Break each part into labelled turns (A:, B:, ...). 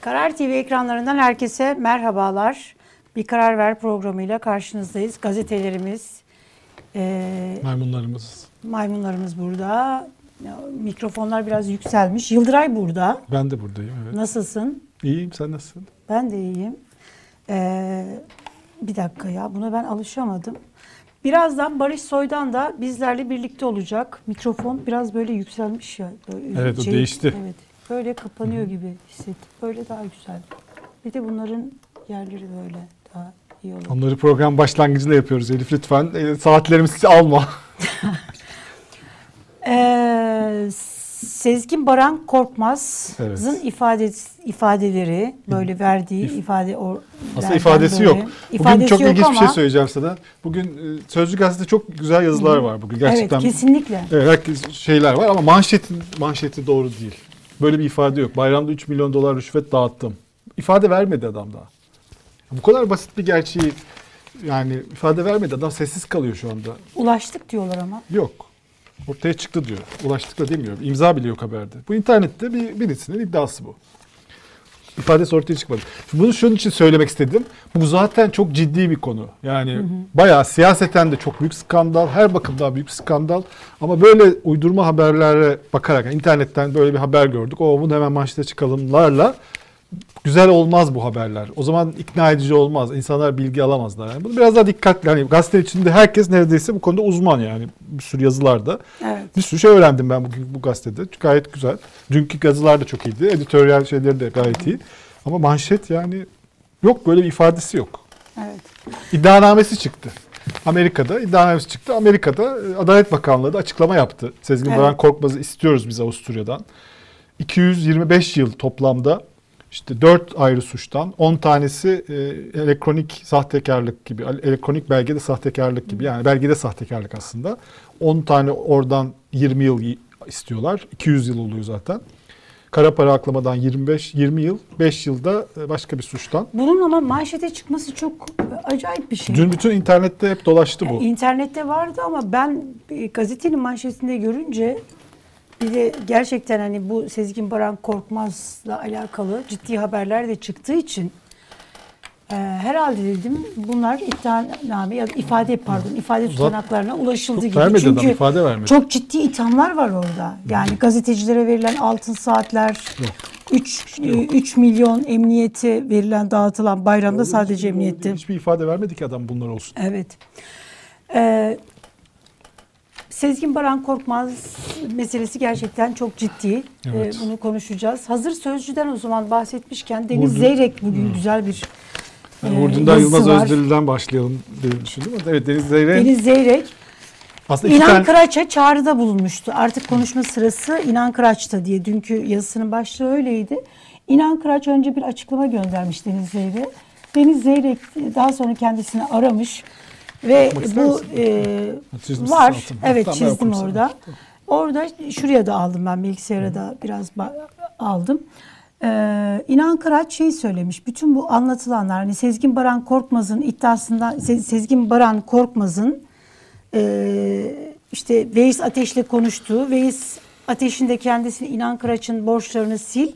A: Karar TV ekranlarından herkese merhabalar. Bir Karar Ver programıyla karşınızdayız. Gazetelerimiz, e,
B: Maymunlarımız.
A: maymunlarımız burada. Mikrofonlar biraz yükselmiş. Yıldıray burada.
B: Ben de buradayım evet.
A: Nasılsın?
B: İyiyim sen nasılsın?
A: Ben de iyiyim. Ee, bir dakika ya buna ben alışamadım. Birazdan Barış Soydan da bizlerle birlikte olacak. Mikrofon biraz böyle yükselmiş ya. Böyle
B: Evet, o değişti.
A: Evet. Böyle kapanıyor gibi hissettim. Böyle daha güzel. Bir de bunların yerleri böyle daha iyi olur.
B: Onları program başlangıcında yapıyoruz Elif lütfen. E, saatlerimizi alma.
A: Ee, Sezgin Baran Korkmaz'ın
B: Evet.
A: ifade, ifadeleri böyle verdiği
B: İf-
A: ifade o
B: Aslında ifadesi yok. Bugün
A: İfadesi
B: çok
A: yok
B: ilginç bir şey
A: ama-
B: söyleyeceğim sana. Bugün e, Sözcü Gazete'de çok güzel yazılar var bugün. Gerçekten
A: Evet kesinlikle.
B: Evet, şeyler var ama manşetin manşeti doğru değil. Böyle bir ifade yok. Bayramda 3 milyon dolar rüşvet dağıttım. İfade vermedi adam daha. Bu kadar basit bir gerçeği yani ifade vermedi. Adam sessiz kalıyor şu anda.
A: Ulaştık diyorlar ama.
B: Yok. Ortaya çıktı diyor. Ulaştık da demiyor. İmza bile yok haberde. Bu internette bir birisinin iddiası bu. İfadesi ortaya çıkmadı. Şimdi bunu şunun için söylemek istedim. Bu zaten çok ciddi bir konu. Yani bayağı siyaseten de çok büyük skandal. Her bakımdan büyük skandal. Ama böyle uydurma haberlere bakarak internetten böyle bir haber gördük. O bunu hemen manşete çıkalımlarla güzel olmaz bu haberler. O zaman ikna edici olmaz. İnsanlar bilgi alamazlar. Yani bunu biraz daha dikkatli. Hani gazete içinde herkes neredeyse bu konuda uzman yani. Bir sürü yazılarda.
A: Evet.
B: Bir sürü şey öğrendim ben bugün bu gazetede. Gayet güzel. Dünkü yazılar da çok iyiydi. Editoryal şeyleri de gayet iyi. Ama manşet yani yok böyle bir ifadesi yok.
A: Evet.
B: İddianamesi çıktı. Amerika'da iddianamesi çıktı. Amerika'da e, Adalet Bakanlığı da açıklama yaptı. Sezgin
A: Evet.
B: Baran Korkmaz'ı istiyoruz biz Avusturya'dan. 225 yıl toplamda işte 4 ayrı suçtan 10 tanesi e, elektronik sahtekarlık gibi, elektronik belgede sahtekarlık gibi. Yani belgede sahtekarlık aslında. 10 tane oradan 20 yıl istiyorlar. 200 yıl oluyor zaten. Kara para aklamadan 25 20 yıl, 5 yılda e, başka bir suçtan.
A: Bunun ama manşete çıkması çok acayip bir şey.
B: Dün bütün internette hep dolaştı bu.
A: Yani İnternette vardı ama ben e, gazetenin manşetinde görünce bir de gerçekten hani bu Sezgin Baran Korkmaz'la alakalı ciddi haberler de çıktığı için e, herhalde dedim bunlar iddianame ya da ifade pardon ifade tutanaklarına ulaşıldı gibi.
B: vermedi
A: Çünkü
B: adam, ifade vermedi.
A: çok ciddi ithamlar var orada. Yani gazetecilere verilen altın saatler,
B: Yok.
A: 3 3 milyon emniyete verilen dağıtılan bayramda sadece emniyette.
B: Hiçbir ifade vermedi ki adam bunlar olsun.
A: Evet. Ee, Sezgin Baran Korkmaz meselesi gerçekten çok ciddi.
B: Evet.
A: Ee, bunu konuşacağız. Hazır Sözcü'den o zaman bahsetmişken Deniz
B: Vurdu.
A: Zeyrek bugün güzel bir
B: Yani
A: e,
B: Yılmaz
A: var.
B: Özdil'den başlayalım diye düşündüm. Evet Deniz Zeyre
A: Deniz Zeyrek
B: aslında
A: İnan
B: tane
A: Kıraç'a çağrıda bulunmuştu. Artık konuşma sırası İnan Kıraç'ta diye. Dünkü yazısının başlığı öyleydi. İnan Kıraç önce bir açıklama göndermiş Deniz Zeyrek. Deniz Zeyrek daha sonra kendisini aramış ve bu e, var.
B: altını.
A: Evet
B: Tamam,
A: çizdim
B: okuyayım sana.
A: orada. Orada şuraya da aldım ben bilgisayara da biraz aldım. Ee, İnan Kıraç şey söylemiş. Bütün bu anlatılanlar hani Sezgin Baran Korkmaz'ın iddiasından Se- Sezgin Baran Korkmaz'ın e, işte Veys Ateş'le konuştuğu, Veys Ateş'in de kendisini İnan Kıraç'ın borçlarını sil.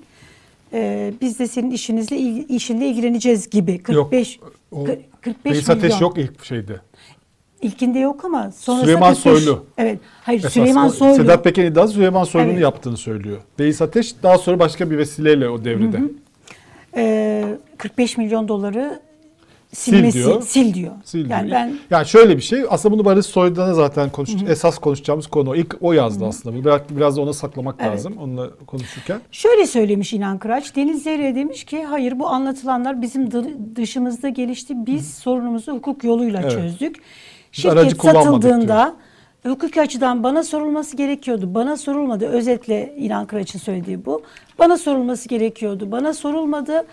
A: e, biz de senin işinizle işinle ilgileneceğiz gibi. 45
B: o
A: kır- 45
B: Reis
A: milyon.
B: Ateş yok ilk şeyde.
A: İlkinde yok ama sonrasında
B: Süleyman
A: 45
B: Soylu.
A: Evet. Hayır
B: Esas
A: Süleyman Soylu.
B: Sedat Peker iddiası Süleyman Soylu'nun
A: Evet.
B: yaptığını söylüyor. Reis Ateş daha sonra başka bir vesileyle o devrede.
A: e, 45 milyon doları silmesi
B: diyor.
A: sil diyor.
B: Sil
A: yani
B: diyor.
A: ben
B: yani şöyle bir şey. Aslında bunu Barış Soydan'a zaten konuş, esas konuşacağımız konu. İlk o yazdı aslında. Bunu Biraz, biraz da ona saklamak
A: Evet.
B: lazım onunla konuşurken.
A: şöyle söylemiş İnan Kıraç. Deniz Zerre demiş ki hayır bu anlatılanlar bizim dı- dışımızda gelişti. Biz sorunumuzu hukuk yoluyla
B: Evet.
A: çözdük.
B: Aracı
A: Şirket
B: kullanmadık
A: satıldığında hukuki açıdan bana sorulması gerekiyordu. Bana sorulmadı. Özetle İnan Kıraç'ın söylediği bu. Bana sorulması gerekiyordu. Bana sorulmadı.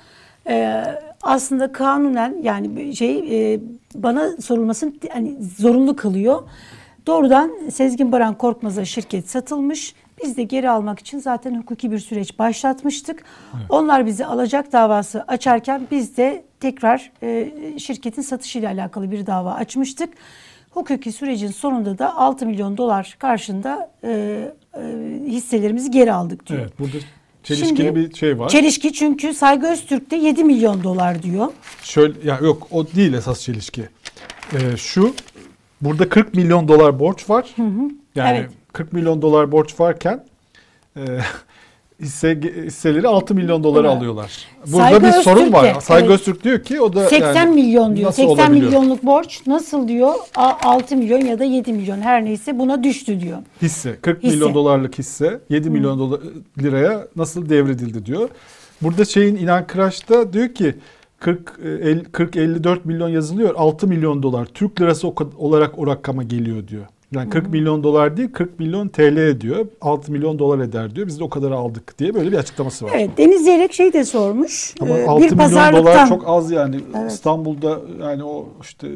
A: Ee, aslında kanunen yani şey e, bana sorulmasını hani zorunlu kılıyor. Doğrudan Sezgin Baran Korkmaz'a şirket satılmış. Biz de geri almak için zaten hukuki bir süreç başlatmıştık. Onlar bizi alacak davası açarken biz de tekrar e, şirketin satışıyla alakalı bir dava açmıştık. Hukuki sürecin sonunda da 6 milyon dolar karşında e, e, hisselerimizi geri aldık diyor.
B: Evet burada Çelişkili
A: Şimdi-
B: bir şey var.
A: Çelişki çünkü Saygı Öztürk'te 7 milyon dolar diyor.
B: Şöyle ya yok o değil esas çelişki. Ee, şu burada 40 milyon dolar borç var. Yani
A: Evet.
B: 40 milyon dolar borç varken e, hisse hisseleri 6 milyon dolara
A: Evet.
B: alıyorlar. Burada
A: Saygı
B: bir sorun
A: Öztürk
B: var.
A: de,
B: Saygı
A: evet.
B: Öztürk diyor ki o da
A: 80
B: yani
A: milyon diyor.
B: nasıl
A: 80
B: olabiliyor?
A: milyonluk borç nasıl diyor? A- 6 milyon ya da 7 milyon her neyse buna düştü diyor.
B: hisse 40
A: Hisse.
B: milyon dolarlık hisse 7 milyon dolar liraya nasıl devredildi diyor. Burada şeyin İnan Kıraç da diyor ki 40 e, el- 40 54 milyon yazılıyor. 6 milyon dolar Türk lirası olarak o rakama geliyor diyor. Yani 40 milyon dolar değil 40 milyon TL ediyor. 6 milyon dolar eder diyor. Biz de o kadar aldık diye böyle bir açıklaması var.
A: Evet Deniz Zeyrek şey de sormuş.
B: Ama
A: Ee,
B: 6
A: bir
B: milyon
A: pazarlıktan
B: dolar çok az yani.
A: Evet.
B: İstanbul'da yani o işte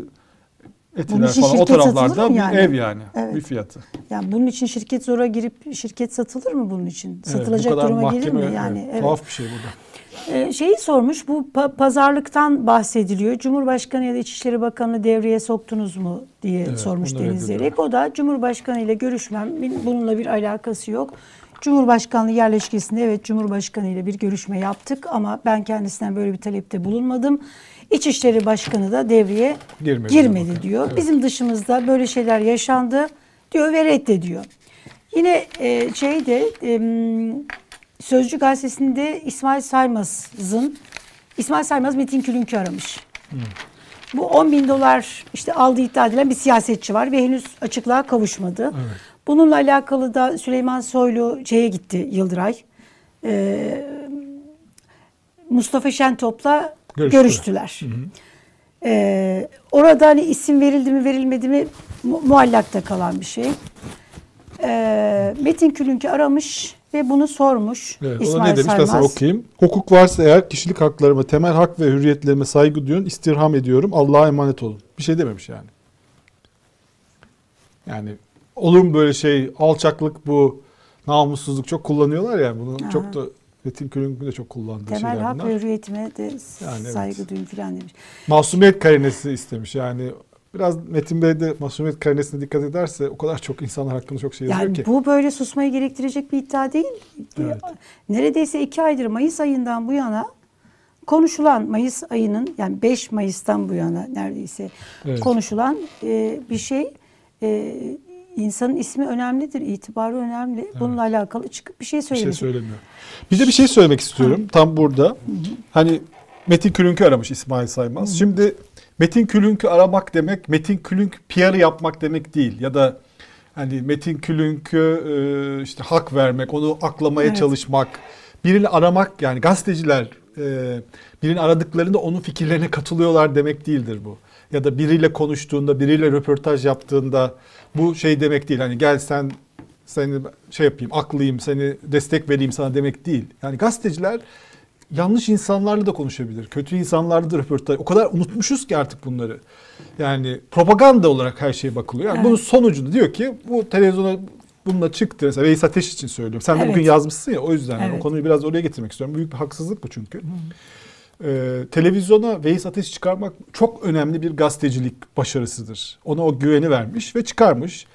B: Etiler
A: için
B: falan o taraflarda bir
A: yani?
B: ev yani.
A: Evet.
B: Bir fiyatı.
A: yani bunun için şirket zora girip şirket satılır mı bunun için?
B: Evet,
A: Satılacak
B: kadar
A: duruma gelir
B: mahkeme,
A: mi yani?
B: evet,
A: Evet.
B: Tuhaf bir şey burada.
A: Ee, şeyi sormuş bu pa- pazarlıktan bahsediliyor. Cumhurbaşkanı ya da İçişleri Bakanı devreye soktunuz mu diye
B: Evet,
A: sormuş Deniz. Zeyrek. O da Cumhurbaşkanı ile görüşmem bununla bir alakası yok. Cumhurbaşkanlığı yerleşkesinde evet Cumhurbaşkanı ile bir görüşme yaptık ama ben kendisinden böyle bir talepte bulunmadım. İçişleri Başkanı da devreye
B: Girmedi
A: girmedi,
B: bakın.
A: diyor.
B: Evet.
A: Bizim dışımızda böyle şeyler yaşandı diyor ve reddediyor. Yine e, şeyde em, Sözcü gazetesinde İsmail Saymaz'ın İsmail Saymaz Metin Külünk'ü aramış. Bu 10 bin dolar işte aldığı iddia edilen bir siyasetçi var ve henüz açıklığa kavuşmadı. Bununla alakalı da Süleyman Soylu şeye gitti Yıldıray. Ee, Mustafa Şentop'la
B: Görüştüler.
A: görüştüler. Ee, orada hani isim verildi mi verilmedi mi mu- muallakta kalan bir şey. Ee, Metin Külünk'ü aramış ve bunu sormuş.
B: Evet, o
A: İsmail
B: ne demiş ben sana
A: Saymaz.
B: okuyayım. Hukuk varsa eğer kişilik haklarıma, temel hak ve hürriyetlerime saygı duyun, istirham ediyorum. Allah'a emanet olun. Bir şey dememiş yani. Yani olur mu böyle şey, alçaklık bu, namussuzluk çok kullanıyorlar ya. Bunu
A: Aha.
B: çok da Metin Külünk'ün de çok kullandığı
A: Temel
B: şeyler
A: hak
B: bunlar.
A: ve hürriyetime de
B: Yani evet.
A: saygı duyun filan demiş.
B: Masumiyet karinesi istemiş yani. Biraz Metin Bey de masumiyet karinesine dikkat ederse o kadar çok insanlar hakkında çok şey yazıyor
A: Yani
B: ki.
A: bu böyle susmayı gerektirecek bir iddia değil.
B: Evet.
A: Neredeyse iki aydır Mayıs ayından bu yana konuşulan Mayıs ayının yani 5 Mayıs'tan bu yana neredeyse
B: Evet.
A: konuşulan e, bir şey. E, insanın ismi önemlidir, itibarı önemli. Bununla alakalı çıkıp bir şey
B: bir şey söylemiyor. Bir de bir şey söylemek istiyorum tam burada. Hani Metin Külünk'ü aramış İsmail Saymaz. Şimdi Metin Külünk'ü aramak demek Metin Külünk PR'ı yapmak demek değil ya da hani Metin Külünk'ü e, işte hak vermek, onu aklamaya
A: Evet.
B: çalışmak, birini aramak yani gazeteciler e, birini aradıklarında onun fikirlerine katılıyorlar demek değildir bu. Ya da biriyle konuştuğunda, biriyle röportaj yaptığında bu şey demek değil. Hani gel sen seni şey yapayım, aklayayım, seni destek vereyim sana demek değil. Yani gazeteciler yanlış insanlarla da konuşabilir. Kötü insanlarla da röportaj. O kadar unutmuşuz ki artık bunları. Yani propaganda olarak her şeye bakılıyor. Yani
A: Evet.
B: bunun sonucunda diyor ki bu televizyona bununla çıktı. Mesela Veys Ateş için söylüyorum. Sen de
A: Evet.
B: bugün yazmışsın ya o yüzden.
A: Evet.
B: O konuyu biraz oraya getirmek istiyorum. Büyük bir haksızlık bu çünkü. Ee, televizyona Veys Ateş çıkarmak çok önemli bir gazetecilik başarısıdır. Ona o güveni vermiş ve çıkarmış.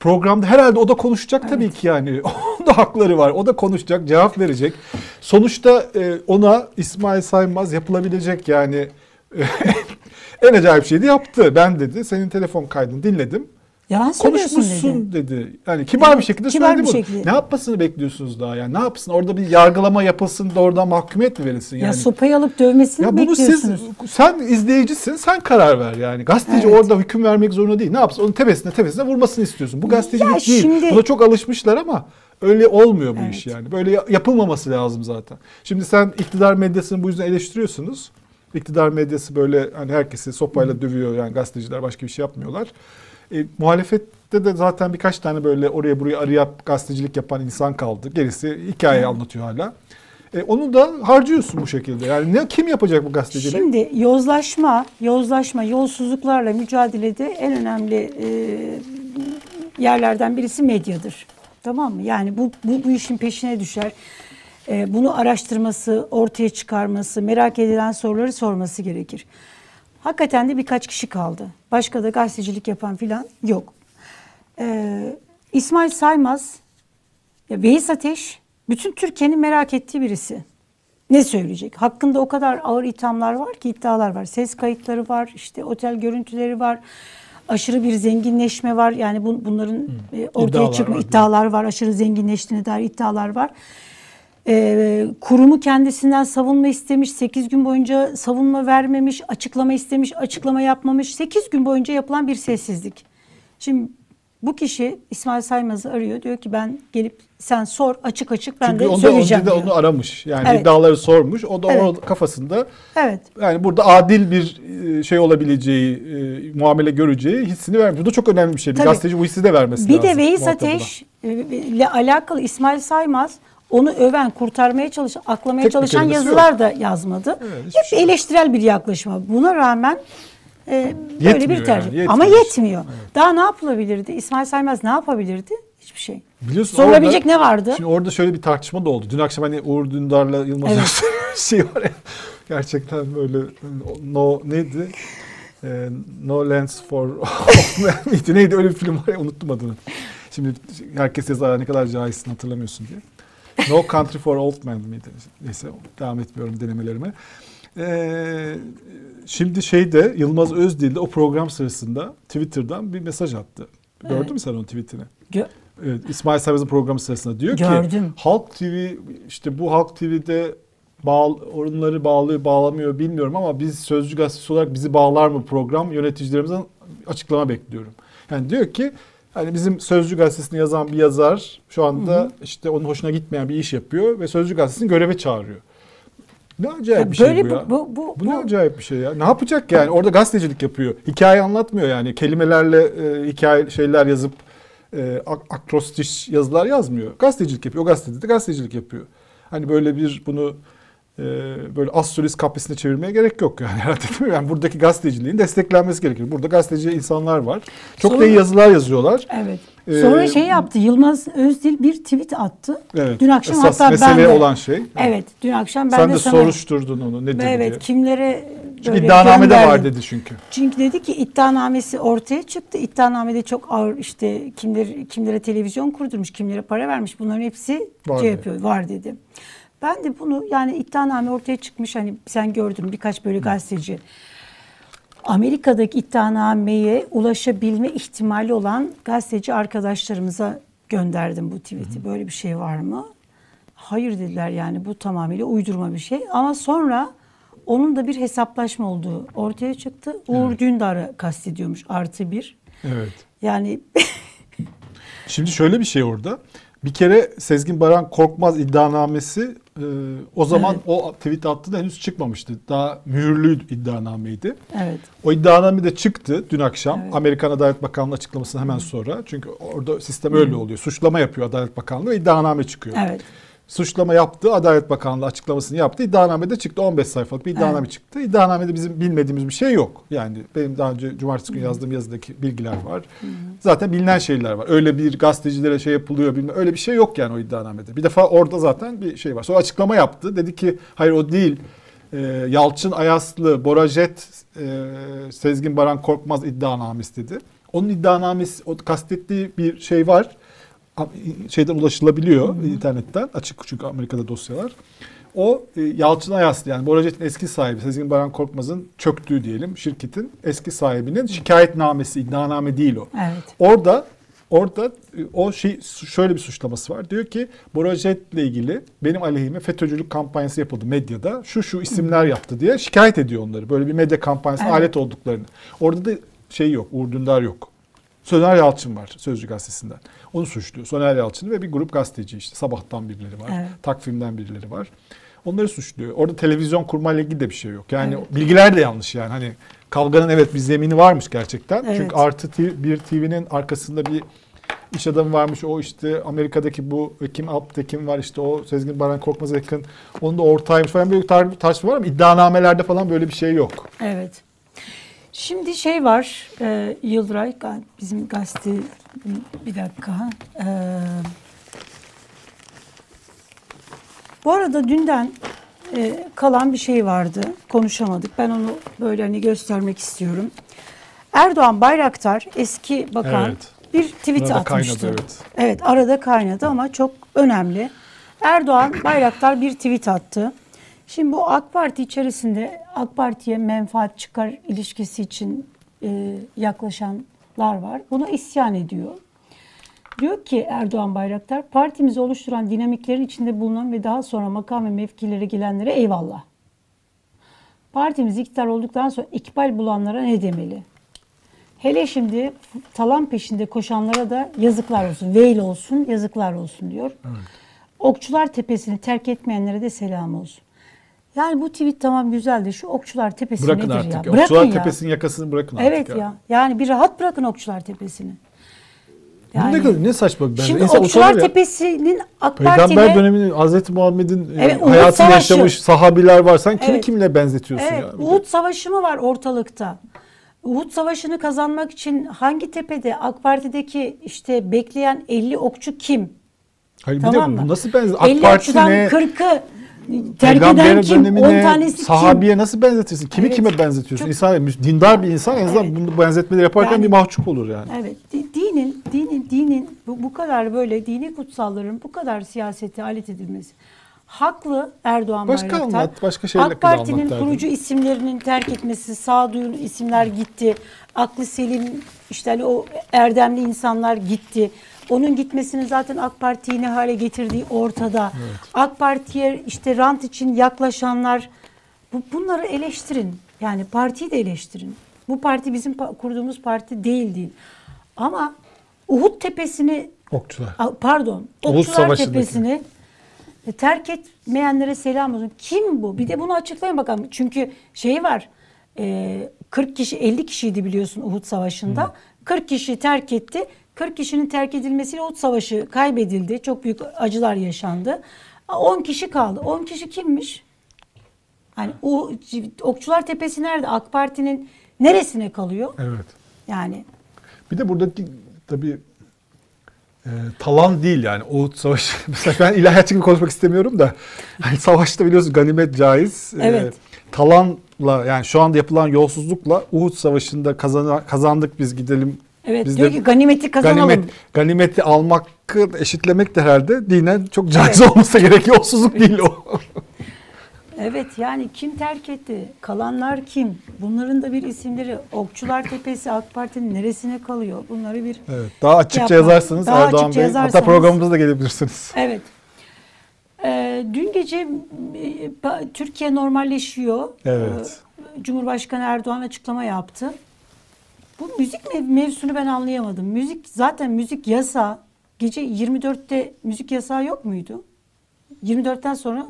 B: Programda herhalde o da konuşacak tabii ki yani. Onun da hakları var. O da konuşacak, cevap verecek. Sonuçta e, ona İsmail Saymaz yapılabilecek yani en acayip şeyi de yaptı. Ben dedi senin telefon kaydını dinledim.
A: Yalan
B: Konuşmuşsun
A: dedi.
B: dedi. Yani kibar bir
A: Evet,
B: şekilde
A: kibar
B: söyledi
A: bir
B: bunu.
A: şekilde.
B: Ne yapmasını bekliyorsunuz daha yani? Ne yapsın? Orada bir yargılama yapılsın da oradan mahkumiyet mi verilsin yani?
A: Ya sopayı alıp dövmesini
B: Ya bunu siz
A: bekliyorsunuz?
B: sen izleyicisin sen karar ver yani. Gazeteci
A: Evet.
B: orada hüküm vermek zorunda değil. Ne yapsın? Onun tepesine tepesine vurmasını istiyorsun. Bu gazetecilik
A: Ya
B: değil.
A: şimdi-
B: Buna çok alışmışlar ama öyle olmuyor bu
A: Evet.
B: iş yani. Böyle ya- yapılmaması lazım zaten. Şimdi sen iktidar medyasını bu yüzden eleştiriyorsunuz. İktidar medyası böyle hani herkesi sopayla dövüyor yani gazeteciler başka bir şey yapmıyorlar. E, muhalefette de zaten birkaç tane böyle oraya buraya arayıp gazetecilik yapan insan kaldı. Gerisi hikaye anlatıyor hala. E, onu da harcıyorsun bu şekilde. Yani ne kim yapacak bu gazeteciliği?
A: Şimdi yozlaşma, yozlaşma, yolsuzluklarla mücadelede en önemli e, yerlerden birisi medyadır. Tamam mı? Yani bu, bu, bu işin peşine düşer. E, bunu araştırması, ortaya çıkarması, merak edilen soruları sorması gerekir. Hakikaten de birkaç kişi kaldı. Başka da gazetecilik yapan filan yok. E, İsmail Saymaz, ya Veys Ateş bütün Türkiye'nin merak ettiği birisi. Ne söyleyecek? Hakkında o kadar ağır ithamlar var ki iddialar var. Ses kayıtları var, işte otel görüntüleri var. Aşırı bir zenginleşme var. Yani bu, bunların e, ortaya
B: İddialar
A: çıkma
B: var.
A: iddialar var. Aşırı zenginleştiğine dair iddialar var. Ee, kurumu kendisinden savunma istemiş. 8 gün boyunca savunma vermemiş, açıklama istemiş, açıklama yapmamış. 8 gün boyunca yapılan bir sessizlik. Şimdi bu kişi İsmail Saymaz'ı arıyor. Diyor ki ben gelip sen sor açık açık ben
B: Çünkü
A: de
B: onda
A: söyleyeceğim diyor.
B: onu aramış. Yani
A: Evet.
B: iddiaları sormuş. O da
A: Evet.
B: o kafasında
A: Evet.
B: yani burada adil bir e, şey olabileceği, e, muamele göreceği hissini vermiş. Bu da çok önemli bir şey. Bir
A: Tabii.
B: gazeteci bu hissi de vermesi
A: Bir
B: lazım.
A: de Veys. Ateş e, ile alakalı İsmail Saymaz onu öven, kurtarmaya çalışan, aklamaya
B: Tek
A: çalışan yazılar da yazmadı.
B: Evet,
A: Hep
B: şey yok.
A: eleştirel bir yaklaşım. var. Buna rağmen e, böyle
B: Yetmiyor
A: bir tercih.
B: yani, yetmiyor
A: Ama yetmiyor. Daha ne yapılabilirdi? İsmail Saymaz ne yapabilirdi? Hiçbir şey.
B: Biliyorsun
A: Sorulabilecek
B: orada-
A: ne vardı?
B: Şimdi orada şöyle bir tartışma da oldu. Dün akşam hani Uğur Dündar'la Yılmaz
A: Evet.
B: Şey var ya. Gerçekten böyle no neydi? Ee, no Lens for miydi? Neydi öyle bir film var ya unuttum adını. Şimdi herkes yazar ne kadar cahilsin hatırlamıyorsun diye. No Country for Old Men miydi? Neyse devam etmiyorum denemelerime. Ee, şimdi şeyde Yılmaz Özdil de o program sırasında Twitter'dan bir mesaj attı. Gördün
A: Evet.
B: mü sen onun tweetini?
A: Gö-
B: Evet, İsmail Saymaz'ın programı sırasında diyor ki
A: Gördüm.
B: Halk TV işte bu Halk TV'de bağ, onları bağlıyor bağlamıyor bilmiyorum ama biz Sözcü Gazetesi olarak bizi bağlar mı program yöneticilerimizden açıklama bekliyorum. Yani diyor ki hani bizim Sözcü Gazetesi'ni yazan bir yazar şu anda işte onun hoşuna gitmeyen bir iş yapıyor ve Sözcü Gazetesi'ni göreve çağırıyor. Ne acayip
A: Ya
B: bir şey bu
A: bu,
B: ya.
A: bu, bu,
B: Bu ne
A: bu-
B: acayip bir şey ya. Ne yapacak yani? Orada gazetecilik yapıyor. Hikaye anlatmıyor yani. Kelimelerle e, hikaye şeyler yazıp e, ak- akrostiş yazılar yazmıyor. Gazetecilik yapıyor. O gazetede de gazetecilik yapıyor. Hani böyle bir bunu e, böyle astrolist kaprisine çevirmeye gerek yok yani. Herhalde değil mi? Yani buradaki gazeteciliğin desteklenmesi gerekir. Burada gazeteci insanlar var. Çok da
A: Sonra-
B: iyi yazılar yazıyorlar.
A: Evet.
B: Ee,
A: Sonra şey yaptı. Yılmaz Özdil bir tweet attı.
B: Evet.
A: Dün akşam
B: Esas
A: hatta ben
B: mesele
A: de
B: olan şey.
A: Evet, dün akşam ben
B: Sen
A: de,
B: de
A: sana
B: soruşturdun onu nedir
A: Evet,
B: diye.
A: kimlere
B: Çünkü iddianamede var
A: gönderdim.
B: dedi çünkü.
A: Çünkü dedi ki iddianamesi ortaya çıktı. İddianamede çok ağır işte kimler kimlere televizyon kurdurmuş, kimlere para vermiş. Bunların hepsi
B: Var
A: şey
B: dedi.
A: var dedi. Ben de bunu yani iddianame ortaya çıkmış hani sen gördün birkaç böyle gazeteci. Amerika'daki iddianameye ulaşabilme ihtimali olan gazeteci arkadaşlarımıza gönderdim bu tweet'i. Böyle bir şey var mı? Hayır dediler yani bu tamamıyla uydurma bir şey. Ama sonra onun da bir hesaplaşma olduğu ortaya çıktı. Uğur Dündar'ı kastediyormuş artı bir.
B: Evet.
A: Yani
B: Şimdi şöyle bir şey orada. Bir kere Sezgin Baran Korkmaz iddianamesi e, o zaman
A: Evet.
B: o tweet attığında henüz çıkmamıştı. Daha mühürlü iddianameydi.
A: evet.
B: O iddianame de çıktı dün akşam.
A: Evet.
B: Amerikan Adalet Bakanlığı açıklamasından hemen sonra. Çünkü orada sistem öyle oluyor. Suçlama yapıyor Adalet Bakanlığı ve iddianame çıkıyor.
A: Evet.
B: Suçlama yaptı. Adalet Bakanlığı açıklamasını yaptı. İddianamede çıktı. 15 sayfalık bir iddianame
A: Evet.
B: çıktı. İddianamede bizim bilmediğimiz bir şey yok. Yani benim daha önce cumartesi günü yazdığım yazıdaki bilgiler var. Zaten bilinen şeyler var. Öyle bir gazetecilere şey yapılıyor bilmem öyle bir şey yok yani o iddianamede. Bir defa orada zaten bir şey var. Sonra açıklama yaptı. Dedi ki hayır o değil. Ee, Yalçın Ayaslı, Borajet, e, Sezgin Baran Korkmaz iddianamesi dedi. Onun iddianamesi, o kastettiği bir şey var şeyden ulaşılabiliyor internetten. Açık çünkü Amerika'da dosyalar. O e, Yalçın Ayaslı yani Borajet'in eski sahibi Sezgin Baran Korkmaz'ın çöktüğü diyelim şirketin eski sahibinin şikayetnamesi, iddianame değil o.
A: Evet.
B: Orada orada e, o şey şöyle bir suçlaması var. Diyor ki Borajet'le ilgili benim aleyhime FETÖ'cülük kampanyası yapıldı medyada. Şu şu isimler yaptı diye şikayet ediyor onları. Böyle bir medya kampanyasına
A: Evet.
B: alet olduklarını. Orada da şey yok, Uğur Dündar yok. Soner Yalçın var Sözcü Gazetesi'nden. Onu suçluyor. Soner Yalçın ve bir grup gazeteci işte. Sabahtan birileri var.
A: Evet.
B: Takvimden birileri var. Onları suçluyor. Orada televizyon kurmayla ilgili de bir şey yok. Yani bilgiler de yanlış yani. Hani kavganın evet bir zemini varmış gerçekten.
A: Evet.
B: Çünkü Artı bir TV'nin arkasında bir iş adamı varmış. O işte Amerika'daki bu Kim Alptekin var işte o Sezgin Baran Korkmaz'a yakın. Onun da ortağıymış falan böyle bir tar- tartışma var ama iddianamelerde falan böyle bir şey yok.
A: Evet. Şimdi şey var, e, Yıldıray, bizim gazete, bir dakika. E, bu arada dünden e, kalan bir şey vardı, konuşamadık. Ben onu böyle hani göstermek istiyorum. Erdoğan Bayraktar, eski bakan
B: Evet.
A: bir tweet
B: Arada
A: atmıştı.
B: kaynadı, evet.
A: Evet, arada kaynadı ama çok önemli. Erdoğan Bayraktar bir tweet attı. Şimdi bu AK Parti içerisinde AK Parti'ye menfaat çıkar ilişkisi için e, yaklaşanlar var. Buna isyan ediyor. Diyor ki Erdoğan Bayraktar, partimizi oluşturan dinamiklerin içinde bulunan ve daha sonra makam ve mevkilere gelenlere eyvallah. Partimiz iktidar olduktan sonra ikbal bulanlara ne demeli? Hele şimdi talan peşinde koşanlara da yazıklar olsun, veil olsun, yazıklar olsun diyor. Okçular Tepesi'ni terk etmeyenlere de selam olsun. Yani bu tweet tamam güzel de şu Okçular Tepesi
B: Bırakın
A: nedir
B: artık.
A: ya? Bırakın
B: Okçular
A: ya.
B: Tepesi'nin yakasını bırakın artık
A: Evet ya. Yani bir rahat bırakın Okçular Tepesi'ni.
B: Bu ne, kadar, ne saçma bir
A: Şimdi
B: İnsan
A: Okçular. Tepesi'nin AK
B: Peygamber döneminin Hazreti Muhammed'in e,
A: Evet,
B: hayatını
A: Savaşı.
B: yaşamış sahabiler var. Sen kimi
A: Evet.
B: kimle benzetiyorsun
A: Evet,
B: ya?
A: Uhud Savaşı mı var ortalıkta? Uhud Savaşı'nı kazanmak için hangi tepede AK Parti'deki işte bekleyen 50 okçu kim?
B: Hayır, bir
A: Tamam
B: de
A: mı?
B: nasıl benzer?
A: 50
B: AK
A: okçudan
B: Parti'ne,
A: 40'ı terk eden kim? 10
B: dönemine,
A: tanesi kim?
B: sahabiye nasıl benzetirsin? Kimi
A: Evet.
B: kime benzetiyorsun?
A: Çok-
B: İnsan, dindar bir insan en azından
A: Evet.
B: bunu benzetmeleri yaparken
A: Yani-
B: bir mahcup olur yani.
A: Evet, di- dinin dinin dinin bu, bu kadar böyle dini kutsalların bu kadar siyasete alet edilmesi. Haklı Erdoğan
B: Başka
A: Bayraktar.
B: anlat, başka şeyle
A: AK Parti'nin kurucu isimlerinin terk etmesi, sağduyu isimler gitti. Aklı selim işte hani o erdemli insanlar gitti. Onun gitmesinin zaten AK Parti'yi ne hale getirdiği ortada. AK Parti'ye işte rant için yaklaşanlar bu, bunları eleştirin. Yani partiyi de eleştirin. Bu parti bizim kurduğumuz parti değil değil. Ama Uhud Tepesi'ni
B: Okçular.
A: A- pardon
B: Uhud
A: Okçular. Tepesi'ni e, terk etmeyenlere selam olsun. Kim bu? Bir de bunu açıklayın bakalım. Çünkü şey var e, 40 kişi 50 kişiydi biliyorsun Uhud Savaşı'nda. 40 kişi terk etti. 40 kişinin terk edilmesiyle Uhud Savaşı kaybedildi. Çok büyük acılar yaşandı. A, 10 kişi kaldı. 10 kişi kimmiş? Hani o Okçular Tepesi nerede? AK Parti'nin neresine kalıyor?
B: Evet.
A: Yani
B: Bir de buradaki tabii e, talan değil yani Uhud Savaşı. Mesela ben ilahiyatçı gibi konuşmak istemiyorum da hani savaşta biliyorsun ganimet caiz. E,
A: Evet.
B: talanla yani şu anda yapılan yolsuzlukla Uhud Savaşı'nda kazana, kazandık biz gidelim.
A: Evet
B: biz
A: diyor
B: de
A: ki ganimeti kazanalım.
B: Ganimet, ganimeti almak eşitlemek de herhalde dinen çok caiz
A: Evet.
B: olmasa gerek yolsuzluk değil o.
A: Evet yani kim terk etti? Kalanlar kim? Bunların da bir isimleri. Okçular Tepesi AK Parti'nin neresine kalıyor? Bunları bir
B: Evet, daha açıkça
A: Yapmak.
B: yazarsanız
A: Daha
B: Erdoğan
A: açıkça
B: Bey
A: yazarsanız-
B: hatta programımıza da gelebilirsiniz.
A: Evet. Ee, dün gece e, Türkiye normalleşiyor.
B: Evet.
A: Ee, Cumhurbaşkanı Erdoğan açıklama yaptı. Bu müzik mev- mevzusunu ben anlayamadım. Müzik zaten müzik yasa. Gece 24'te müzik yasağı yok muydu? 24'ten sonra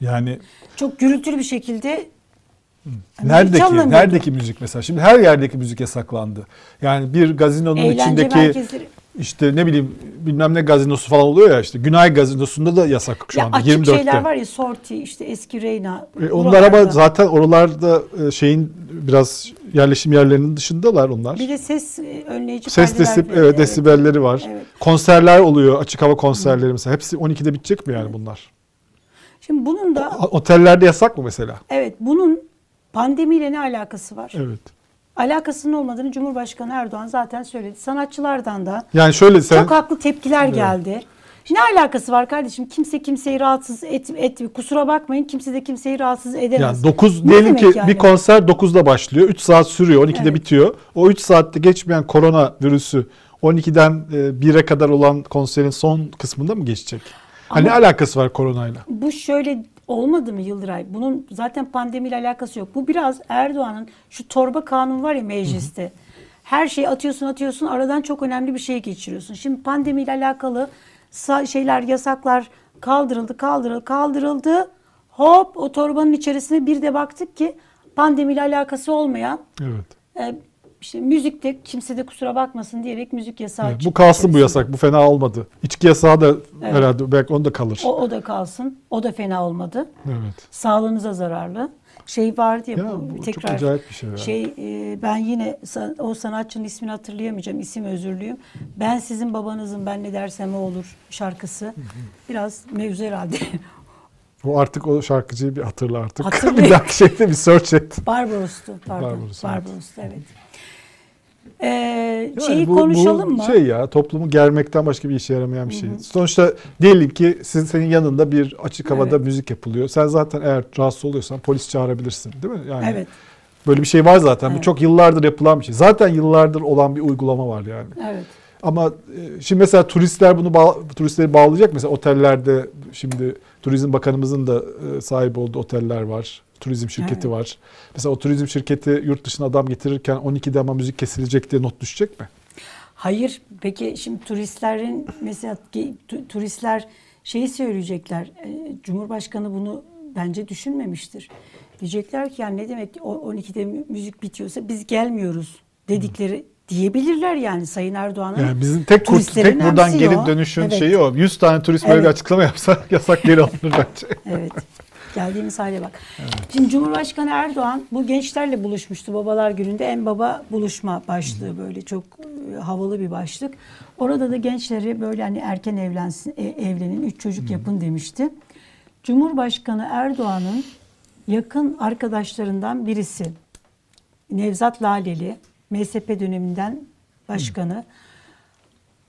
B: Yani
A: çok gürültülü bir şekilde müzik
B: Neredeki, neredeki müzik mesela? Şimdi her yerdeki müzik yasaklandı. Yani bir gazinonun
A: Eğlence
B: içindeki
A: merkezleri-
B: işte ne bileyim bilmem ne gazinosu falan oluyor ya işte Günay gazinosunda da yasak şu
A: ya
B: anda
A: açık
B: 24'te.
A: şeyler var ya Sorti işte eski Reyna.
B: E, onlar ama zaten oralarda e, şeyin biraz yerleşim yerlerinin dışındalar onlar.
A: bir de ses e, önleyici
B: Ses
A: perdeler
B: desib
A: de-
B: evet, desibelleri var.
A: Evet.
B: Konserler oluyor. Açık hava konserleri mesela. Hepsi 12'de bitecek mi yani bunlar?
A: Şimdi bunun da
B: O- Otellerde yasak mı mesela?
A: evet bunun pandemiyle ne alakası var?
B: Evet.
A: Alakasının olmadığını Cumhurbaşkanı Erdoğan zaten söyledi. Sanatçılardan da
B: Yani şöyle sen
A: çok haklı tepkiler geldi. Ne alakası var kardeşim? Kimse kimseyi rahatsız et, et kusura bakmayın. Kimse de kimseyi rahatsız edemez.
B: Yani 9
A: Ne
B: diyelim ki
A: yani?
B: bir konser 9'da başlıyor. 3 saat sürüyor. 12'de
A: Evet.
B: bitiyor. O 3 saatte geçmeyen korona virüsü 12'den e, 1'e kadar olan konserin son kısmında mı geçecek? Hani
A: Ama-
B: ne alakası var koronayla?
A: Bu şöyle olmadı mı Yıldıray? Bunun zaten pandemiyle alakası yok. Bu biraz Erdoğan'ın şu torba kanun var ya mecliste. Her şeyi atıyorsun atıyorsun aradan çok önemli bir şey geçiriyorsun. Şimdi pandemiyle alakalı şeyler yasaklar kaldırıldı kaldırıldı kaldırıldı. Hop o torbanın içerisine bir de baktık ki pandemiyle alakası olmayan
B: Evet.
A: e, işte müzikte kimse de kusura bakmasın diyerek müzik yasağı
B: Evet, bu kalsın bu yasak. Bu fena olmadı. İçki yasağı da herhalde belki onda kalır.
A: O, o da kalsın. O da fena olmadı.
B: Evet.
A: Sağlığınıza zararlı. Şey vardı ya,
B: Ya
A: bu,
B: bu çok
A: tekrar
B: acayip bir şey ya.
A: Şey e, ben yine o sanatçının ismini hatırlayamayacağım. İsim özürlüyüm. Ben sizin babanızım ben ne dersem o olur şarkısı. Biraz mevzu herhalde.
B: O artık o şarkıcıyı bir hatırla artık.
A: Hatırlayın.
B: bir dahaki şeyde bir search et.
A: Barbaros'tu pardon.
B: Barbaros, evet.
A: Barbaros'tu evet. Ee,
B: Yani
A: şeyi
B: bu-
A: konuşalım
B: bu
A: mı?
B: Şey ya toplumu germekten başka bir işe yaramayan bir şey. Sonuçta diyelim ki sizin senin yanında bir açık havada
A: Evet.
B: müzik yapılıyor. Sen zaten eğer rahatsız oluyorsan polis çağırabilirsin değil mi? Yani
A: Evet.
B: böyle bir şey var zaten. Bu
A: Evet.
B: çok yıllardır yapılan bir şey. Zaten yıllardır olan bir uygulama var yani.
A: Evet.
B: Ama e, şimdi mesela turistler bunu bağ- turistleri bağlayacak mesela otellerde şimdi Turizm Bakanımızın da e, sahip olduğu oteller var. Turizm şirketi
A: Evet.
B: var. Mesela o turizm şirketi yurt dışına adam getirirken 12'de ama müzik kesilecek diye not düşecek mi?
A: Hayır. Peki şimdi turistlerin mesela turistler şeyi söyleyecekler. e, Cumhurbaşkanı bunu bence düşünmemiştir. Diyecekler ki yani ne demek o 12'de mü- müzik bitiyorsa biz gelmiyoruz dedikleri diyebilirler yani Sayın Erdoğan'ın.
B: Yani bizim tek kurt, tek buradan
A: önemsiyor.
B: geri dönüşün
A: Evet.
B: şeyi o. 100 tane turist böyle bir
A: Evet.
B: açıklama yapsa yasak geri alınır bence.
A: Evet. Geldiğimiz hale bak. Şimdi Cumhurbaşkanı Erdoğan bu gençlerle buluşmuştu Babalar Günü'nde. En baba buluşma başlığı böyle çok e, havalı bir başlık. Orada da gençleri böyle hani erken evlensin, e, evlenin, üç çocuk yapın demişti. Cumhurbaşkanı Erdoğan'ın yakın arkadaşlarından birisi Nevzat Laleli, MSP döneminden başkanı.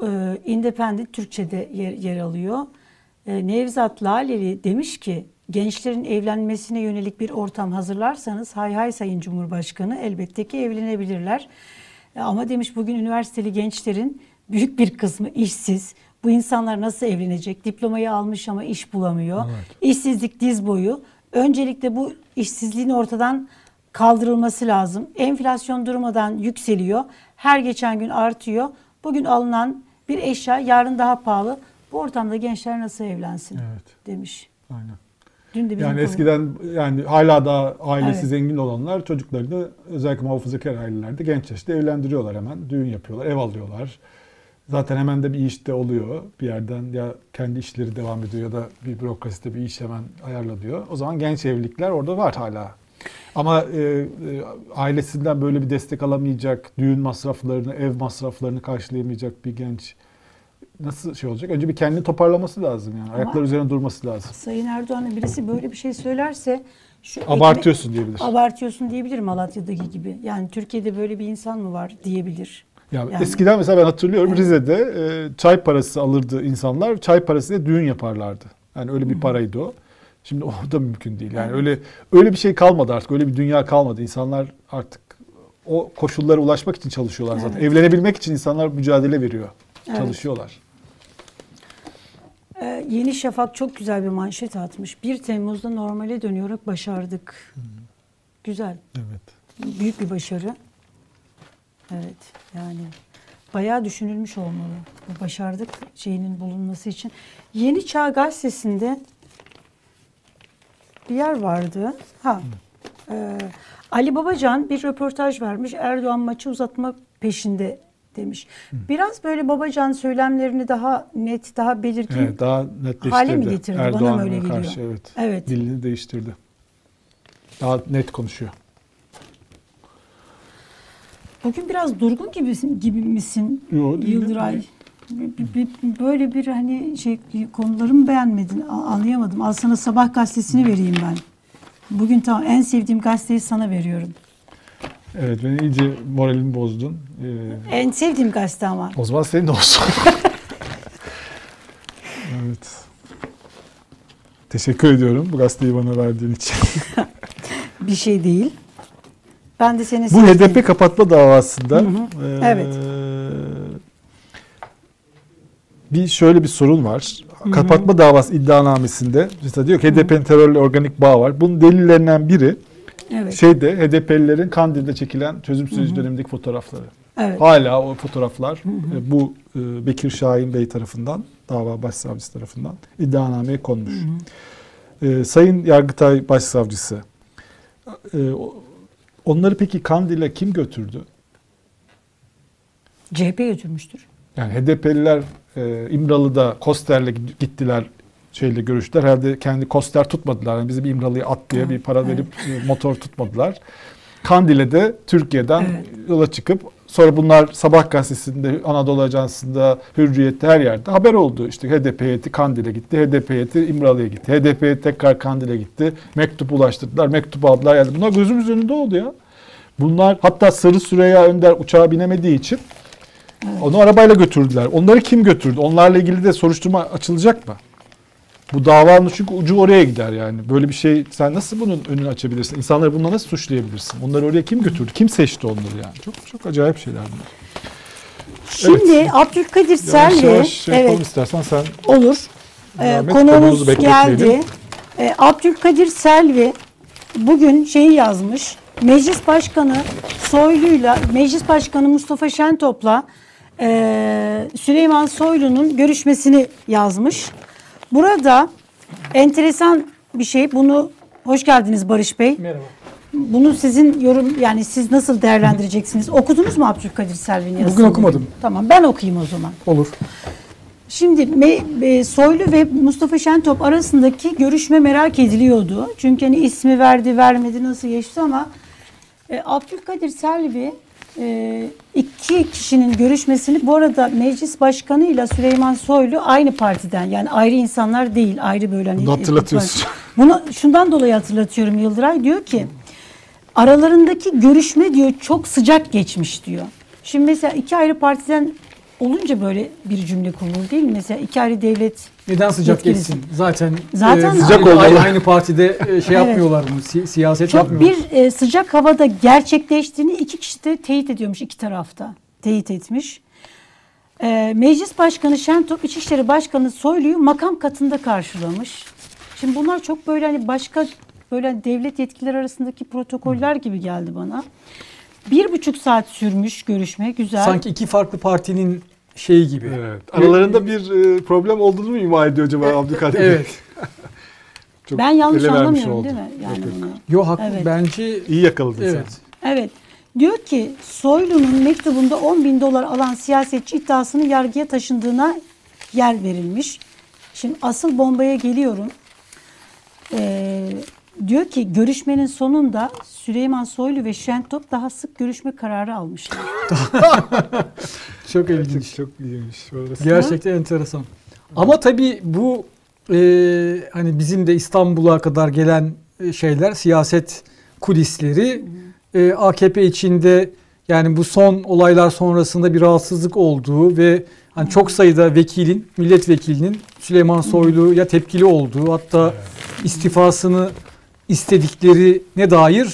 A: e, Independent Türkçe'de yer, yer alıyor. Nevzat Laleli demiş ki gençlerin evlenmesine yönelik bir ortam hazırlarsanız hay hay Sayın Cumhurbaşkanı elbette ki evlenebilirler. E, ama demiş bugün üniversiteli gençlerin büyük bir kısmı işsiz. Bu insanlar nasıl evlenecek? Diplomayı almış ama iş bulamıyor. İşsizlik diz boyu. Öncelikle bu işsizliğin ortadan kaldırılması lazım. Enflasyon durmadan yükseliyor. Her geçen gün artıyor. Bugün alınan bir eşya yarın daha pahalı. Bu ortamda gençler nasıl evlensin
B: Evet.
A: demiş.
B: Aynen.
A: Dün de bizim
B: Yani
A: konu-
B: eskiden yani hala da ailesi
A: Evet.
B: zengin olanlar çocuklarını özellikle muhafazakar ailelerde genç yaşta evlendiriyorlar hemen. Düğün yapıyorlar, ev alıyorlar. Zaten hemen de bir iş de oluyor. Bir yerden ya kendi işleri devam ediyor ya da bir bürokraside bir iş hemen ayarlanıyor. O zaman genç evlilikler orada var hala. Ama e, e, ailesinden böyle bir destek alamayacak, düğün masraflarını, ev masraflarını karşılayamayacak bir genç nasıl şey olacak? Önce bir kendini toparlaması lazım yani.
A: Ama-
B: Ayakları üzerine durması lazım.
A: Sayın Erdoğan'a birisi böyle bir şey söylerse şu
B: Abartıyorsun diyebilir.
A: Abartıyorsun diyebilir Malatya'daki gibi. Yani Türkiye'de böyle bir insan mı var diyebilir.
B: Ya
A: Yani-
B: eskiden mesela ben hatırlıyorum
A: Evet.
B: Rize'de e, çay parası alırdı insanlar. Çay parasıyla düğün yaparlardı. Yani öyle bir paraydı o. Şimdi o da mümkün değil. Yani
A: Evet.
B: öyle öyle bir şey kalmadı artık. Öyle bir dünya kalmadı. İnsanlar artık o koşullara ulaşmak için çalışıyorlar zaten.
A: Evet.
B: Evlenebilmek için insanlar mücadele veriyor.
A: Evet.
B: Çalışıyorlar.
A: Ee, Yeni Şafak çok güzel bir manşet atmış. 1 Temmuz'da normale dönüyoruz başardık. Güzel.
B: Evet.
A: Büyük bir başarı. Evet yani bayağı düşünülmüş olmalı. Bu başardık şeyinin bulunması için. Yeni Çağ Gazetesi'nde bir yer vardı. Ha. e, Ali Babacan bir röportaj vermiş. Erdoğan maçı uzatma peşinde demiş. Biraz böyle Babacan söylemlerini daha net, daha belirgin
B: Evet, daha netleştirdi.
A: hale mi getirdi? Bana mı
B: Erdoğan'a
A: öyle geliyor?
B: karşı evet.
A: Evet.
B: Dilini değiştirdi. Daha net konuşuyor.
A: Bugün biraz durgun gibisin, gibi misin
B: Yo.
A: Yıldıray? Böyle bir hani şey konularımı beğenmedin, anlayamadım. Al sana sabah gazetesini vereyim ben. Bugün tamam en sevdiğim gazeteyi sana veriyorum.
B: Evet beni iyice moralimi bozdun. Ee,
A: En sevdiğim gazete ama.
B: O zaman senin de olsun. evet. Teşekkür ediyorum bu gazeteyi bana verdiğin için.
A: Bir şey değil. Ben de seni
B: bu
A: sevdiğim-
B: HDP kapatma davasında
A: Hı hı.
B: eee,
A: Evet.
B: bir şöyle bir sorun var. Kapatma davası iddianamesinde mesela diyor ki HDP'nin terörle organik bağ var. Bunun delillerinden biri
A: Evet.
B: şeyde HDP'lilerin Kandil'de çekilen çözüm süreci dönemindeki fotoğrafları.
A: evet.
B: Hala o fotoğraflar e, bu e, Bekir Şahin Bey tarafından, dava başsavcısı tarafından iddianameye konmuş. E, Sayın Yargıtay Başsavcısı, e, onları peki Kandil'e kim götürdü?
A: CHP götürmüştür.
B: Yani HDP'liler e, İmralı'da Koster'le gittiler şeyle görüştüler. Herhalde kendi Koster tutmadılar. Yani bizi bir İmralı'ya at diye
A: Evet,
B: bir para
A: evet.
B: verip e, motor tutmadılar. Kandil'e de Türkiye'den
A: Evet.
B: yola çıkıp sonra bunlar Sabah gazetesinde, Anadolu Ajansı'nda, Hürriyet'te her yerde haber oldu. İşte HDP heyeti Kandil'e gitti, HDP heyeti İmralı'ya gitti, HDP heyeti tekrar Kandil'e gitti, mektup ulaştırdılar, mektup aldılar. Yani bunlar gözümüz önünde oldu ya. Bunlar hatta Sarı Süreyya Önder uçağa binemediği için onu arabayla götürdüler. Onları kim götürdü? Onlarla ilgili de soruşturma açılacak mı? Bu davanın çünkü ucu oraya gider yani. Böyle bir şey sen nasıl bunun önünü açabilirsin? İnsanları bununla nasıl suçlayabilirsin? Onları oraya kim götürdü? Kim seçti onları yani? Çok çok acayip şeyler bunlar.
A: Şimdi Abdülkadir
B: Yavaş
A: Selvi
B: yavaş şey
A: evet
B: istersen sen
A: olur. Ee, konuğumuz geldi. Ee, Abdülkadir Selvi bugün şeyi yazmış. Meclis Başkanı Soylu'yla, Meclis Başkanı Mustafa Şentop'la e, Süleyman Soylu'nun görüşmesini yazmış. Burada enteresan bir şey. Bunu hoş geldiniz Barış Bey.
C: Merhaba.
A: Bunu sizin yorum yani siz nasıl değerlendireceksiniz? Okudunuz mu Abdülkadir Selvi'nin yazısını?
C: okumadım.
A: Tamam ben okuyayım o zaman.
C: Olur.
A: Şimdi e, Soylu ve Mustafa Şentop arasındaki görüşme merak ediliyordu. Çünkü hani ismi verdi vermedi nasıl geçti ama e, Abdülkadir Selvi iki kişinin görüşmesini bu arada meclis başkanı ile Süleyman Soylu aynı partiden yani ayrı insanlar değil ayrı böyle hani.
B: Bunu hatırlatıyorsun.
A: Bunu şundan dolayı hatırlatıyorum Yıldıray diyor ki aralarındaki görüşme diyor çok sıcak geçmiş diyor. Şimdi mesela iki ayrı partiden olunca böyle bir cümle kurulur değil mi? Mesela iki ayrı devlet
C: Neden sıcak
A: Yetkilisi.
C: geçsin? Zaten,
A: Zaten
C: e,
B: Sıcak
C: aynı,
B: olmalı.
C: aynı partide e, şey yapmıyorlar mı? Si- siyaset
A: çok
C: yapmıyorlar.
A: bir e, sıcak havada gerçekleştiğini iki kişi de teyit ediyormuş iki tarafta. Teyit etmiş. E, Meclis Başkanı Şentop, İçişleri Başkanı Soylu'yu makam katında karşılamış. Şimdi bunlar çok böyle hani başka böyle devlet yetkilileri arasındaki protokoller gibi geldi bana. Bir buçuk saat sürmüş görüşme güzel.
C: Sanki iki farklı partinin şeyi gibi.
B: Evet. Aralarında bir e, problem olduğunu mu ima ediyor acaba Abdülkadir Bey?
C: Evet.
B: Çok
A: ben yanlış
B: ele vermiş
A: anlamıyorum
B: oldu.
A: değil mi? Yani
B: Yok, yok.
A: bunu.
C: Yo haklı
A: Evet.
C: bence
B: İyi yakaladın
C: evet.
A: Evet. Diyor ki Soylu'nun mektubunda 10 bin dolar alan siyasetçi iddiasını yargıya taşındığına yer verilmiş. Şimdi asıl bombaya geliyorum. Ee, diyor ki görüşmenin sonunda Süleyman Soylu ve Şentop daha sık görüşme kararı almışlar.
C: Çok ilginç.
B: çok iyiymiş. Orası.
C: Gerçekten enteresan. Ama tabii bu e, hani bizim de İstanbul'a kadar gelen e, şeyler siyaset kulisleri e, AKP içinde yani bu son olaylar sonrasında bir rahatsızlık olduğu ve hani çok sayıda vekilin, milletvekilinin Süleyman Soylu'ya tepkili olduğu hatta istifasını istediklerine dair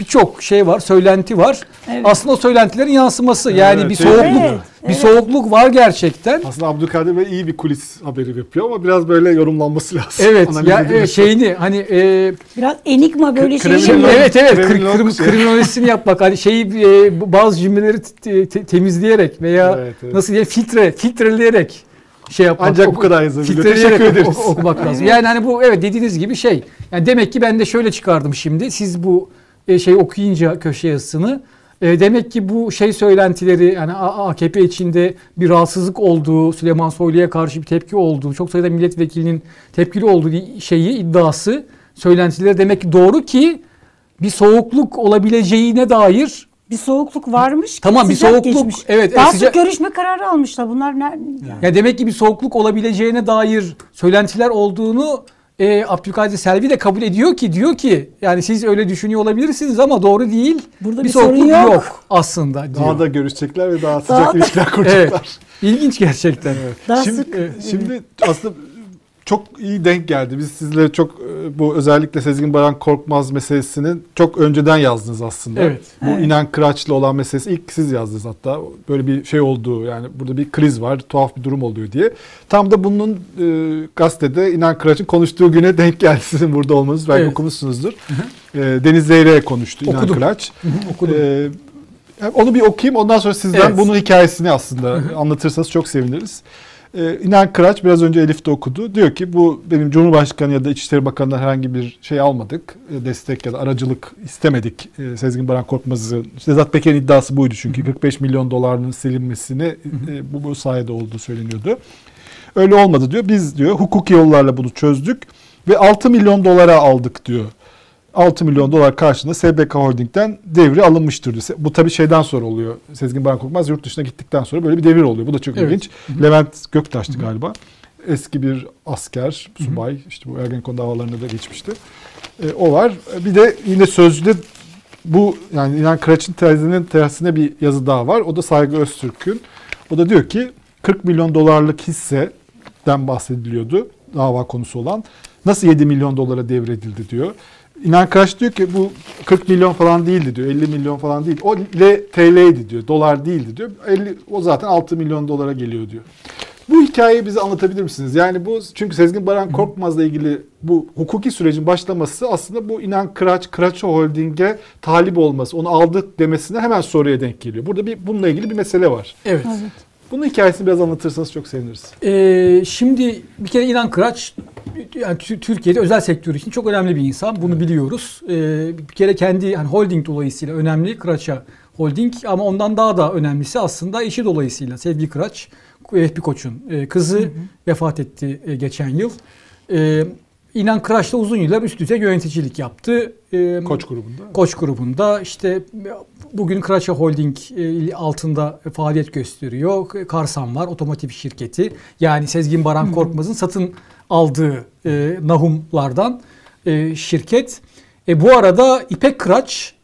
C: birçok şey var, söylenti var.
A: Evet.
C: Aslında o söylentilerin yansıması. Yani
B: Evet,
C: bir soğukluk,
A: Evet,
C: bir
A: evet.
C: soğukluk var gerçekten.
B: Aslında Abdülkadir Bey iyi bir kulis haberi yapıyor ama biraz böyle yorumlanması lazım.
C: Evet,
B: Analiz
C: ya evet, şeyini hani e,
A: Biraz enigma böyle şey.
C: evet evet kri-
B: kriminolog
C: krim- kriminolojisini yapmak hani şeyi e, bazı cümleleri te- te- temizleyerek veya
B: Evet, evet.
C: nasıl diye filtre filtreleyerek şey yapmak.
B: Ancak bu kadar yazabiliyor. Teşekkür ederiz.
C: okumak lazım. Yani hani bu evet dediğiniz gibi şey. Yani demek ki ben de şöyle çıkardım şimdi. Siz bu e, şey okuyunca köşe yazısını e, demek ki bu şey söylentileri yani AKP içinde bir rahatsızlık olduğu, Süleyman Soylu'ya karşı bir tepki olduğu, çok sayıda milletvekilinin tepkili olduğu şeyi iddiası, söylentileri demek ki doğru ki bir soğukluk olabileceğine dair
A: Bir soğukluk varmış.
C: Tamam, bir
A: sıcak
C: soğukluk,
A: geçmiş.
C: evet,
A: Daha
C: evet,
A: sık
C: sıcak-
A: görüşme kararı almışlar. Bunlar ne?
C: ya demek ki bir soğukluk olabileceğine dair söylentiler olduğunu e, Abdülkadir Selvi de kabul ediyor ki diyor ki yani siz öyle düşünüyor olabilirsiniz ama doğru değil.
A: Burada
C: bir,
A: bir sorun
C: soğukluk
A: yok.
C: yok. aslında diyor.
B: Daha da görüşecekler ve daha sıcak
A: Daha da-
B: ilişkiler kuracaklar.
C: İlginç gerçekten.
A: Daha
B: şimdi,
A: sık.
B: e, şimdi aslında çok iyi denk geldi. Biz sizle çok e, bu özellikle Sezgin Baran Korkmaz meselesini çok önceden yazdınız aslında.
C: Evet.
B: Bu İnan Kıraç'la olan meselesi ilk siz yazdınız hatta. Böyle bir şey olduğu yani burada bir kriz var, tuhaf bir durum oluyor diye. Tam da bunun e, gazetede İnan Kıraç'ın konuştuğu güne denk geldi sizin burada olmanız. Belki
C: Evet.
B: okumuşsunuzdur. E, Deniz Zeyre konuştu İnan
C: Okudum.
B: Kıraç.
C: Okudum.
B: Ee, onu bir okuyayım ondan sonra sizden
C: Evet.
B: bunun hikayesini aslında anlatırsanız çok seviniriz. Ee, İnan Kıraç biraz önce Elif de okudu. Diyor ki bu benim Cumhurbaşkanı ya da İçişleri Bakanı'ndan herhangi bir şey almadık. e, Destek ya da aracılık istemedik. E, Sezgin Baran Korkmaz'ın. Sedat Peker'in iddiası buydu çünkü 45 milyon dolarının silinmesini e, bu, bu sayede olduğu söyleniyordu. Öyle olmadı diyor. Biz diyor hukuki yollarla bunu çözdük ve 6 milyon dolara aldık diyor. 6 milyon dolar karşılığında SBK Holding'den devri alınmıştır diyor. Bu tabii şeyden sonra oluyor. Sezgin Baran Korkmaz yurt dışına gittikten sonra böyle bir devir oluyor. Bu da çok
C: Evet.
B: ilginç. Levent Göktaş'tı galiba. Eski bir asker, subay. işte bu Ergenekon davalarında da geçmişti. E, o var. Bir de yine sözlüde bu yani İnan Kıraç'ın tezinin tersine bir yazı daha var. O da Saygı Öztürk'ün. O da diyor ki 40 milyon dolarlık hisseden bahsediliyordu dava konusu olan. Nasıl 7 milyon dolara devredildi diyor. İnan Kıraç diyor ki bu 40 milyon falan değildi diyor. 50 milyon falan değil. O ile TL'ydi diyor. Dolar değildi diyor. 50, o zaten 6 milyon dolara geliyor diyor. Bu hikayeyi bize anlatabilir misiniz? Yani bu çünkü Sezgin Baran Korkmaz'la ilgili bu hukuki sürecin başlaması aslında bu inan Kıraç, Kıraçı Holding'e talip olması, onu aldık demesine hemen soruya denk geliyor. Burada bir bununla ilgili bir mesele var.
C: Evet.
A: Evet.
B: Bunun hikayesini biraz anlatırsanız çok seviniriz.
C: Ee, şimdi bir kere İnan Kıraç yani Tü- Türkiye'de özel sektör için çok önemli bir insan. Bunu biliyoruz. Ee, bir kere kendi hani holding dolayısıyla önemli Kıraç'a holding ama ondan daha da önemlisi aslında eşi dolayısıyla Sevgi Kıraç, Vehbi Koç'un e, kızı vefat etti e, geçen yıl. Ee, İnan Kıraç'la uzun yıllar üst düzey yöneticilik yaptı. Ee,
B: Koç grubunda.
C: Koç grubunda işte bugün Kıraça Holding e, altında faaliyet gösteriyor. Karsan var otomotiv şirketi. Yani Sezgin Baran Korkmaz'ın satın aldığı e, Nahumlardan e, şirket. E, bu arada İpek Kıraç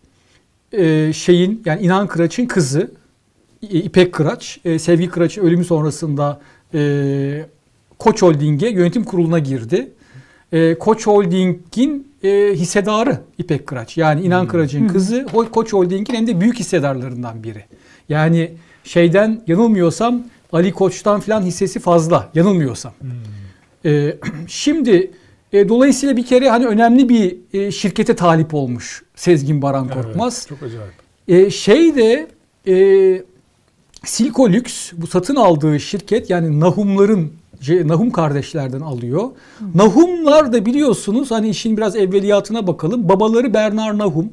C: e, şeyin yani İnan Kıraç'ın kızı İpek Kıraç e, Sevgi Kıraç'ın ölümü sonrasında e, Koç Holding'e yönetim kuruluna girdi. E, Koç Holding'in e, hissedarı İpek Kıraç. Yani İnan Kıraç'ın kızı Koç Holding'in hem de büyük hissedarlarından biri. Yani şeyden yanılmıyorsam Ali Koç'tan filan hissesi fazla yanılmıyorsam. E, şimdi e, dolayısıyla bir kere hani önemli bir e, şirkete talip olmuş Sezgin Baran Korkmaz.
B: çok acayip.
C: E, şey de e, Silko Lüks bu satın aldığı şirket yani Nahumların Nahum kardeşlerden alıyor. Nahumlar da biliyorsunuz hani işin biraz evveliyatına bakalım. Babaları Bernard Nahum.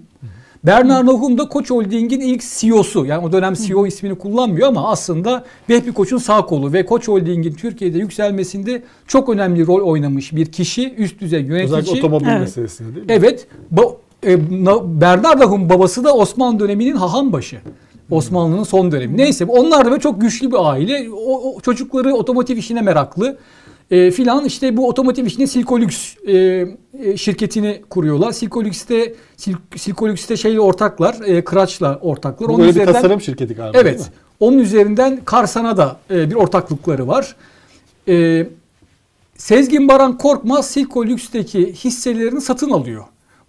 C: Bernard Nahum da Koç Holding'in ilk CEO'su. Yani o dönem CEO ismini kullanmıyor ama aslında Vehbi Koç'un sağ kolu ve Koç Holding'in Türkiye'de yükselmesinde çok önemli rol oynamış bir kişi. Üst düzey yönetici.
B: Özellikle otomobil
A: Evet.
B: meselesinde değil mi?
C: Evet. Ba- e, Na- Bernard Nahum babası da Osmanlı döneminin hahambaşı. Osmanlı'nın son dönemi. Neyse onlar da böyle çok güçlü bir aile. O, o çocukları otomotiv işine meraklı. E, filan işte bu otomotiv işine Silkolux e, e, şirketini kuruyorlar. Silkolux'te Sil, Silkolux'te şeyle ortaklar, e, Kıraç'la ortaklar.
B: Bu
C: Onun
B: böyle bir
C: üzerinden-
B: tasarım şirketi galiba?
C: Evet. Onun üzerinden Karsan'a da e, bir ortaklıkları var. E, Sezgin Baran Korkmaz Silko Lüks'teki hisselerini satın alıyor.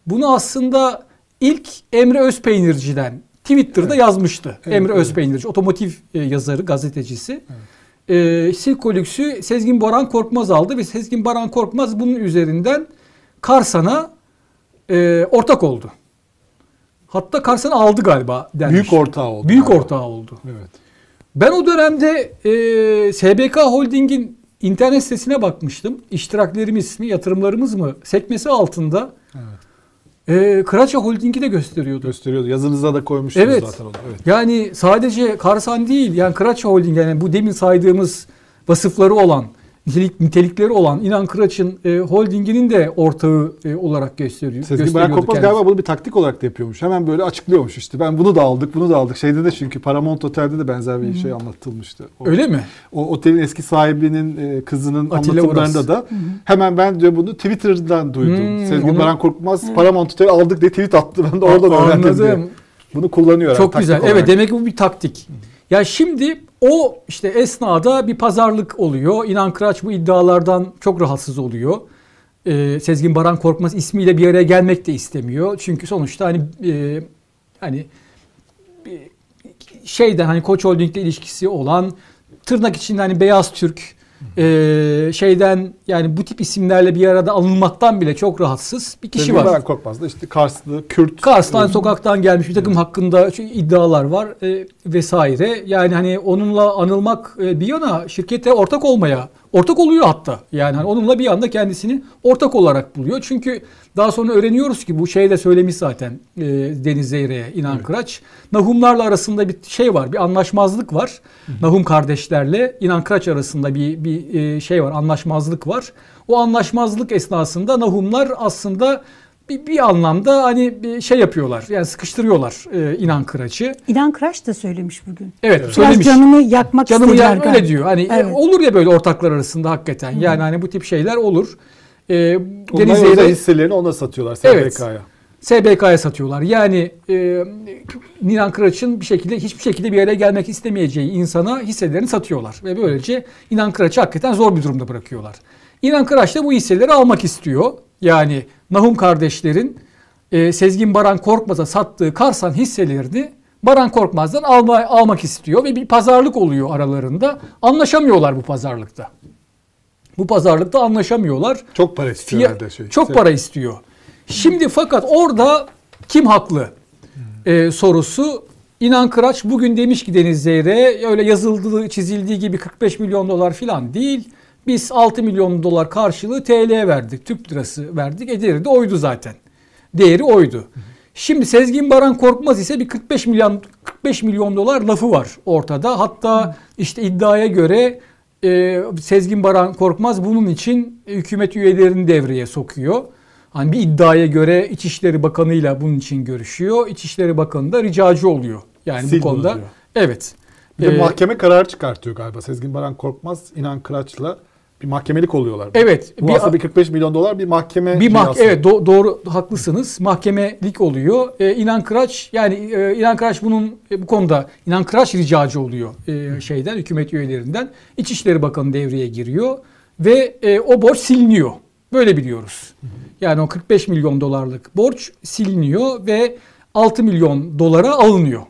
C: Bunu aslında ilk Emre Özpeynirci'den Twitter'da yazmıştı.
B: Evet,
C: Emre
B: evet.
C: Özpeynirci, otomotiv e, yazarı, gazetecisi. E, Silko Lüks'ü Sezgin Baran Korkmaz aldı ve Sezgin Baran Korkmaz bunun üzerinden Karsan'a e, ortak oldu. Hatta Karsan aldı galiba denmiş.
B: Büyük ortağı oldu.
C: Büyük
B: galiba.
C: ortağı oldu.
B: Evet.
C: Ben o dönemde e, SBK Holding'in internet sitesine bakmıştım. İştiraklerimiz mi, yatırımlarımız mı sekmesi altında e, Kıraça Holding'i de gösteriyordu.
B: Gösteriyordu. Yazınıza da koymuştunuz
C: Evet.
B: zaten onu. Evet.
C: Yani sadece Karsan değil, yani Kıraça Holding yani bu demin saydığımız vasıfları olan, nitelik, nitelikleri olan İnan Kıraç'ın e, holdinginin de ortağı e, olarak gösteriyor.
B: Sezgin Baran Korkmaz galiba bunu bir taktik olarak da yapıyormuş. Hemen böyle açıklıyormuş işte. Ben bunu da aldık, bunu da aldık. Şeyde de çünkü Paramount Otel'de de benzer bir şey anlatılmıştı. O,
C: Öyle mi?
B: o otelin eski sahibinin e, kızının
C: Atilla
B: anlatımlarında
C: Uras.
B: da hemen ben diyor bunu Twitter'dan duydum.
C: Hmm,
B: Sezgin
C: onu-
B: Baran Korkmaz Paramount Otel'i aldık diye tweet attı. Ben de oradan öğrendim diyor.
C: Anladım.
B: Bunu kullanıyor.
C: Çok güzel.
B: olarak.
C: Evet demek ki bu bir taktik. Ya şimdi o işte esnada bir pazarlık oluyor. İnan Kıraç bu iddialardan çok rahatsız oluyor. Ee, Sezgin Baran Korkmaz ismiyle bir araya gelmek de istemiyor. Çünkü sonuçta hani e, hani şeyden hani Koç Holding'le ilişkisi olan tırnak içinde hani Beyaz Türk e, şeyden yani bu tip isimlerle bir arada alınmaktan bile çok rahatsız bir kişi
B: Sezgin
C: var.
B: Baran Korkmaz da işte Karslı, Kürt.
C: Kars'tan sokaktan gelmiş bir takım hakkında şu iddialar var e, vesaire. Yani hani onunla anılmak e, bir yana şirkete ortak olmaya, ortak oluyor hatta. Yani hani onunla bir anda kendisini ortak olarak buluyor. Çünkü daha sonra öğreniyoruz ki bu şey de söylemiş zaten e, Deniz Zeyre'ye İnan
B: Evet.
C: Kıraç. Nahumlarla arasında bir şey var, bir anlaşmazlık var. Nahum kardeşlerle İnan Kıraç arasında bir bir e, şey var, anlaşmazlık var. O anlaşmazlık esnasında Nahumlar aslında bir, bir anlamda hani bir şey yapıyorlar. Yani sıkıştırıyorlar e, İnan Kıraç'ı.
A: İnan Kıraç da söylemiş bugün.
C: Evet,
A: Biraz
C: söylemiş.
A: canını yakmak
C: Canımı
A: istediler galiba.
C: öyle diyor. Hani e,
A: Evet.
C: olur ya böyle ortaklar arasında hakikaten. Yani hani bu tip şeyler olur. E,
B: Onlar
C: Deniz Zeyre-
B: hisselerini ona satıyorlar
C: Evet.
B: SBK'ya.
C: SBK'ya satıyorlar. Yani e, Nilan Kıraç'ın bir şekilde hiçbir şekilde bir yere gelmek istemeyeceği insana hisselerini satıyorlar. Ve böylece İnan Kıraç'ı hakikaten zor bir durumda bırakıyorlar. İnan Kıraç da bu hisseleri almak istiyor. Yani Nahum kardeşlerin e, Sezgin Baran Korkmaz'a sattığı Karsan hisselerini Baran Korkmaz'dan alma, almak istiyor ve bir pazarlık oluyor aralarında. Anlaşamıyorlar bu pazarlıkta. Bu pazarlıkta anlaşamıyorlar.
D: Çok para istiyor
C: Fiya-
D: herhalde şey.
C: çok para istiyor. Şimdi fakat orada kim haklı Ee, sorusu İnan Kıraç bugün demiş ki Deniz Zeyre öyle yazıldığı çizildiği gibi 45 milyon dolar falan değil. Biz 6 milyon dolar karşılığı TL verdik. Türk lirası verdik. Ederi de oydu zaten. Değeri oydu. Şimdi Sezgin Baran Korkmaz ise bir 45 milyon 45 milyon dolar lafı var ortada. Hatta işte iddiaya göre e, Sezgin Baran Korkmaz bunun için hükümet üyelerini devreye sokuyor. Hani bir iddiaya göre İçişleri Bakanı'yla bunun için görüşüyor. İçişleri Bakanı da ricacı oluyor. Yani
D: Sil
C: bu konuda.
D: diyor.
C: Evet.
D: Bir de
C: Ee,
D: mahkeme kararı çıkartıyor galiba. Sezgin Baran Korkmaz, İnan Kıraç'la bir mahkemelik oluyorlar.
C: Evet.
D: Bu
C: bir-
D: aslında bir 45 milyon dolar bir mahkeme
C: Bir mah evet do- doğru haklısınız. Mahkemelik oluyor. Ee, İnan Kıraç yani e, İnan Kıraç bunun e, bu konuda İnan Kıraç ricacı oluyor e, şeyden hükümet üyelerinden. İçişleri Bakanı devreye giriyor ve e, o borç siliniyor. Böyle biliyoruz. Yani o 45 milyon dolarlık borç siliniyor ve 6 milyon dolara alınıyor.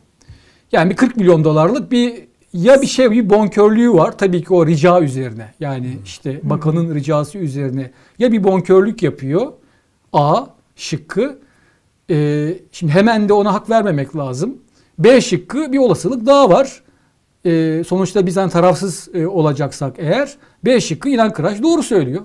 C: Yani bir 40 milyon dolarlık bir ya bir şey bir bonkörlüğü var tabii ki o rica üzerine. Yani işte bakanın ricası üzerine ya bir bonkörlük yapıyor. A şıkkı. Ee, şimdi hemen de ona hak vermemek lazım. B şıkkı bir olasılık daha var. Ee, sonuçta biz hani tarafsız e, olacaksak eğer B şıkkı İnan Kıraç doğru söylüyor.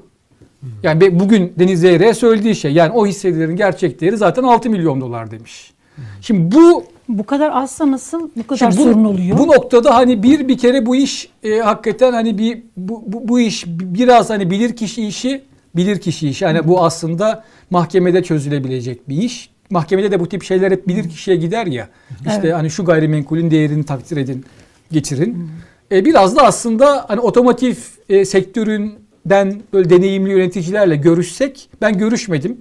C: Yani be- bugün Deniz Zeyre'ye söylediği şey yani o hisselerin gerçek değeri zaten 6 milyon dolar demiş. Şimdi bu
A: Bu kadar azsa nasıl bu kadar
C: Şimdi bu,
A: sorun oluyor?
C: Bu noktada hani bir bir kere bu iş e, hakikaten hani bir bu, bu, bu iş biraz hani bilir kişi işi bilir kişi işi. Yani bu aslında mahkemede çözülebilecek bir iş. Mahkemede de bu tip şeyler hep bilir kişiye gider ya. İşte
A: Evet.
C: hani şu gayrimenkulün değerini takdir edin, getirin. E, biraz da aslında hani otomotiv e, sektöründen böyle deneyimli yöneticilerle görüşsek ben görüşmedim.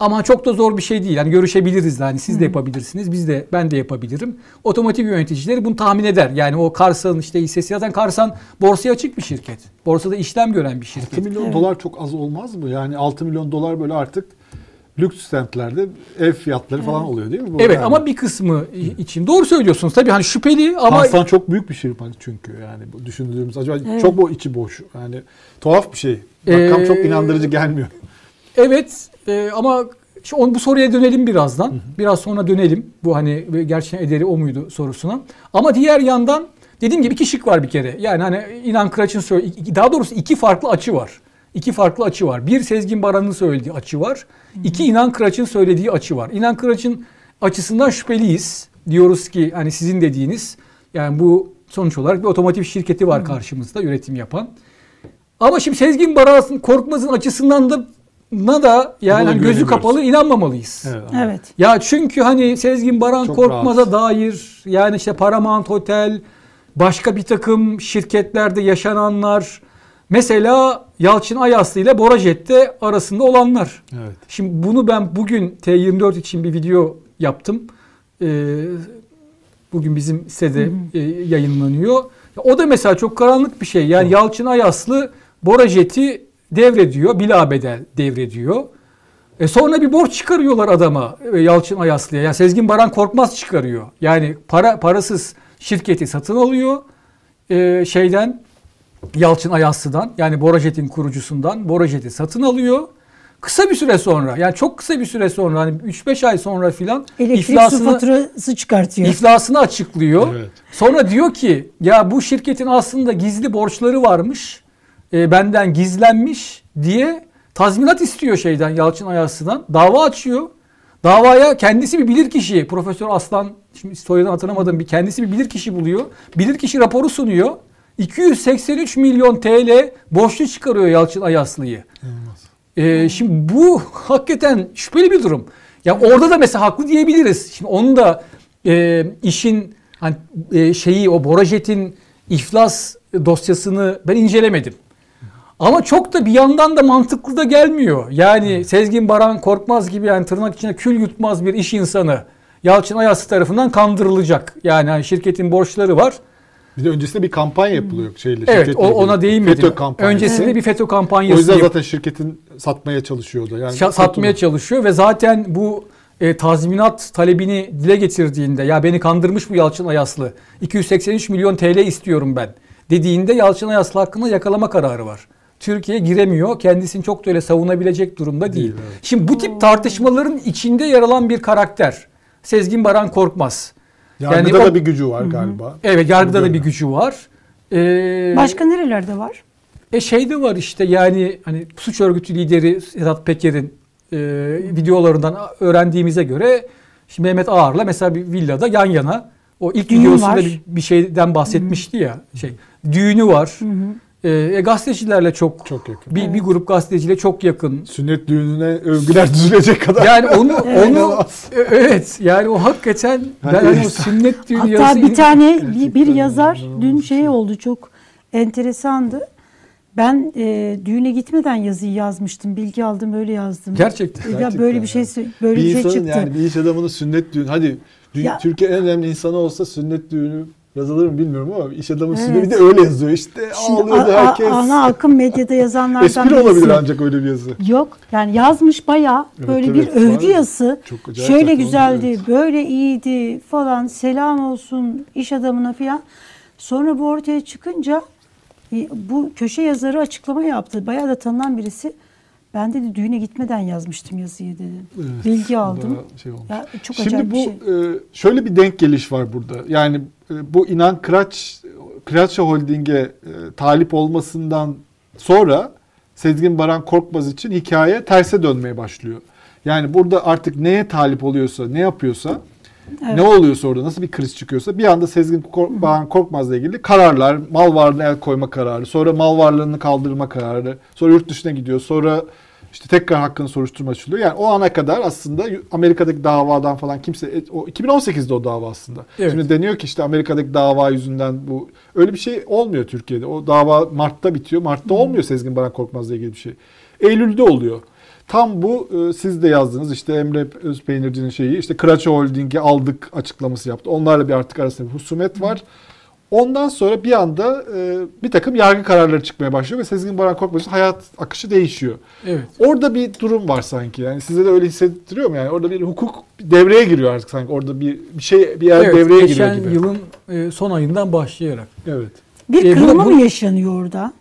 C: Ama çok da zor bir şey değil. Yani görüşebiliriz de. Hani siz de yapabilirsiniz. Biz de ben de yapabilirim. Otomotiv yöneticileri bunu tahmin eder. Yani o Karsan işte hissesi zaten Karsan borsaya açık bir şirket. Borsada işlem gören bir
D: 6
C: şirket.
D: milyon
A: Evet.
D: dolar çok az olmaz mı? Yani 6 milyon dolar böyle artık lüks semtlerde ev fiyatları falan oluyor değil mi? Bu
C: Evet
D: yani?
C: ama bir kısmı için doğru söylüyorsunuz. Tabii hani şüpheli ama
D: Karsan çok büyük bir şirket çünkü yani bu düşündüğümüz acaba
A: Evet.
D: çok bu içi boş. Yani tuhaf bir şey. Rakam
C: Ee,
D: çok inandırıcı gelmiyor.
C: Evet e, ama şu, on, bu soruya dönelim birazdan. Biraz sonra dönelim. Bu hani gerçekten ederi o muydu sorusuna. Ama diğer yandan dediğim gibi iki şık var bir kere. Yani hani İnan Kıraç'ın söylediği, daha doğrusu iki farklı açı var. İki farklı açı var. Bir Sezgin Baran'ın söylediği açı var. İki İnan Kıraç'ın söylediği açı var. İnan Kıraç'ın açısından şüpheliyiz. Diyoruz ki hani sizin dediğiniz yani bu sonuç olarak bir otomotiv şirketi var karşımızda üretim yapan. Ama şimdi Sezgin Baran Korkmaz'ın açısından da na da yani hani gözü kapalı inanmamalıyız.
D: Evet.
A: Evet.
C: Ya çünkü hani Sezgin Baran
D: Çok
C: Korkmaz'a
D: rahat.
C: dair yani işte Paramount Hotel, başka bir takım şirketlerde yaşananlar, mesela Yalçın Ayaslı ile Borajet'te arasında olanlar.
D: Evet.
C: Şimdi bunu ben bugün T24 için bir video yaptım. Ee, bugün bizim sitede e, yayınlanıyor. Ya O da mesela çok karanlık bir şey. Yani Yalçın Ayaslı Borajet'i devrediyor. Bilabedel devrediyor. E sonra bir borç çıkarıyorlar adama e, Yalçın Ayaslı'ya. Yani Sezgin Baran Korkmaz çıkarıyor. Yani para parasız şirketi satın alıyor. E, şeyden Yalçın Ayaslı'dan yani Borajet'in kurucusundan Borajet'i satın alıyor. Kısa bir süre sonra yani çok kısa bir süre sonra hani 3-5 ay sonra filan
A: Elektrik su
C: iflasını,
A: faturası çıkartıyor.
C: iflasını açıklıyor.
D: Evet.
C: Sonra diyor ki ya bu şirketin aslında gizli borçları varmış. E, benden gizlenmiş diye tazminat istiyor şeyden Yalçın Ayaslı'dan. Dava açıyor. Davaya kendisi bir bilirkişi Profesör Aslan şimdi soyadını hatırlamadım bir kendisi bir bilirkişi buluyor. Bilirkişi raporu sunuyor. 283 milyon TL borçlu çıkarıyor Yalçın Ayaslı'yı. Ee, şimdi bu hakikaten şüpheli bir durum. Ya orada da mesela haklı diyebiliriz. Şimdi onun da e, işin hani e, şeyi o Borajet'in iflas dosyasını ben incelemedim. Ama çok da bir yandan da mantıklı da gelmiyor. Yani Sezgin Baran Korkmaz gibi yani tırnak içine kül yutmaz bir iş insanı Yalçın Ayas tarafından kandırılacak. Yani hani şirketin borçları var.
B: Bir de öncesinde bir kampanya yapılıyor şeyle.
C: Evet o, ona değinmedim.
B: FETÖ kampanyası.
C: Öncesinde bir FETÖ
B: O
C: kampanyası
B: yüzden
C: yap-
B: zaten şirketin satmaya çalışıyordu. Yani
C: satmaya
B: FETÖ'nün-
C: çalışıyor ve zaten bu e, tazminat talebini dile getirdiğinde ya beni kandırmış bu Yalçın Ayaslı 283 milyon TL istiyorum ben dediğinde Yalçın Ayaslı hakkında yakalama kararı var. Türkiye giremiyor. Kendisini çok da öyle savunabilecek durumda değil.
B: Değil, evet.
C: Şimdi bu tip tartışmaların içinde yer alan bir karakter. Sezgin Baran Korkmaz.
B: Yargıda
C: Yani o-
B: da bir gücü var galiba.
C: Evet yargıda da bir gücü var. Ee,
A: Başka nerelerde var?
C: e şey de var işte yani hani suç örgütü lideri Sedat Peker'in e, videolarından öğrendiğimize göre şimdi Mehmet Ağar'la mesela bir villada yan yana o ilk
A: Düğün
C: videosunda
A: var.
C: bir, bir şeyden bahsetmişti ya şey düğünü var. E, e, gazetecilerle çok,
B: Çok yakın.
C: bir, bir grup gazeteciyle çok yakın.
B: Sünnet düğününe övgüler düzülecek kadar.
C: Yani onu onu e, evet yani o hakikaten ben
B: Hani
C: hani o sünnet düğünü
A: Hatta
C: yazısı
A: bir tane bir, bir yazar dün şey
B: şey.
A: oldu çok enteresandı. Ben e, düğüne gitmeden yazıyı yazmıştım. Bilgi aldım öyle yazdım.
C: gerçekten.
A: Ya
B: Gerçekten
A: böyle bir şey böyle bir,
B: bir
A: şey
B: insanın
A: çıktı.
B: yani bir iş adamının sünnet düğünü. Hadi dü-
A: Ya-
B: Türkiye en önemli insanı olsa sünnet düğünü yazılır mı bilmiyorum ama iş adamın
A: Evet.
B: sünneti de öyle yazıyor. İşte
A: Şimdi
B: ağlıyordu
A: a-
B: herkes.
A: ana akım medyada yazanlardan
B: Espri olabilir ancak öyle bir yazı.
A: Yok yani yazmış bayağı
B: Evet,
A: böyle
B: evet,
A: bir övgü
B: var.
A: yazısı.
B: Çok
A: Şöyle güzeldi,
B: evet.
A: böyle iyiydi falan selam olsun iş adamına falan. Sonra bu ortaya çıkınca e, bu köşe yazarı açıklama yaptı. Bayağı da tanınan birisi. Ben dedi düğüne gitmeden yazmıştım yazıyı dedi.
B: Evet,
A: Bilgi aldım.
B: Şey olmuş.
A: Ya, çok
B: Şimdi bu
A: şey.
B: e, şöyle bir denk geliş var burada. Yani e, bu inan Kıraç Kıraçça Holding'e e, talip olmasından sonra Sezgin Baran Korkmaz için hikaye terse dönmeye başlıyor. Yani burada artık neye talip oluyorsa, ne yapıyorsa,
A: Evet.
B: ne oluyorsa orada nasıl bir kriz çıkıyorsa bir anda Sezgin Kor- Baran Korkmaz'la ilgili kararlar, mal varlığına el koyma kararı, sonra mal varlığını kaldırma kararı, sonra yurt dışına gidiyor, sonra işte tekrar hakkını soruşturma açılıyor. Yani o ana kadar aslında Amerika'daki davadan falan kimse e, o 2018'de o dava aslında.
C: Evet.
B: Şimdi deniyor ki işte Amerika'daki dava yüzünden bu öyle bir şey olmuyor Türkiye'de. O dava Mart'ta bitiyor. Mart'ta olmuyor Sezgin Baran Korkmaz'la ilgili bir şey. Eylül'de oluyor. Tam bu e, siz de yazdınız işte Emre Özpeynirci'nin şeyi işte Kıraça Holding'i aldık açıklaması yaptı. Onlarla bir artık arasında bir husumet var. Ondan sonra bir anda e, bir takım yargı kararları çıkmaya başlıyor ve Sezgin Baran Korkmaz'ın hayat akışı değişiyor.
C: Evet.
B: Orada bir durum var sanki. Yani size de öyle hissettiriyor mu? Yani orada bir hukuk devreye giriyor artık sanki. Orada bir bir şey bir yer
C: Evet,
B: devreye
C: geçen
B: giriyor gibi.
C: yılın e, son ayından başlayarak.
B: Evet.
A: Bir
C: e,
A: kırılma mı yaşanıyor orada?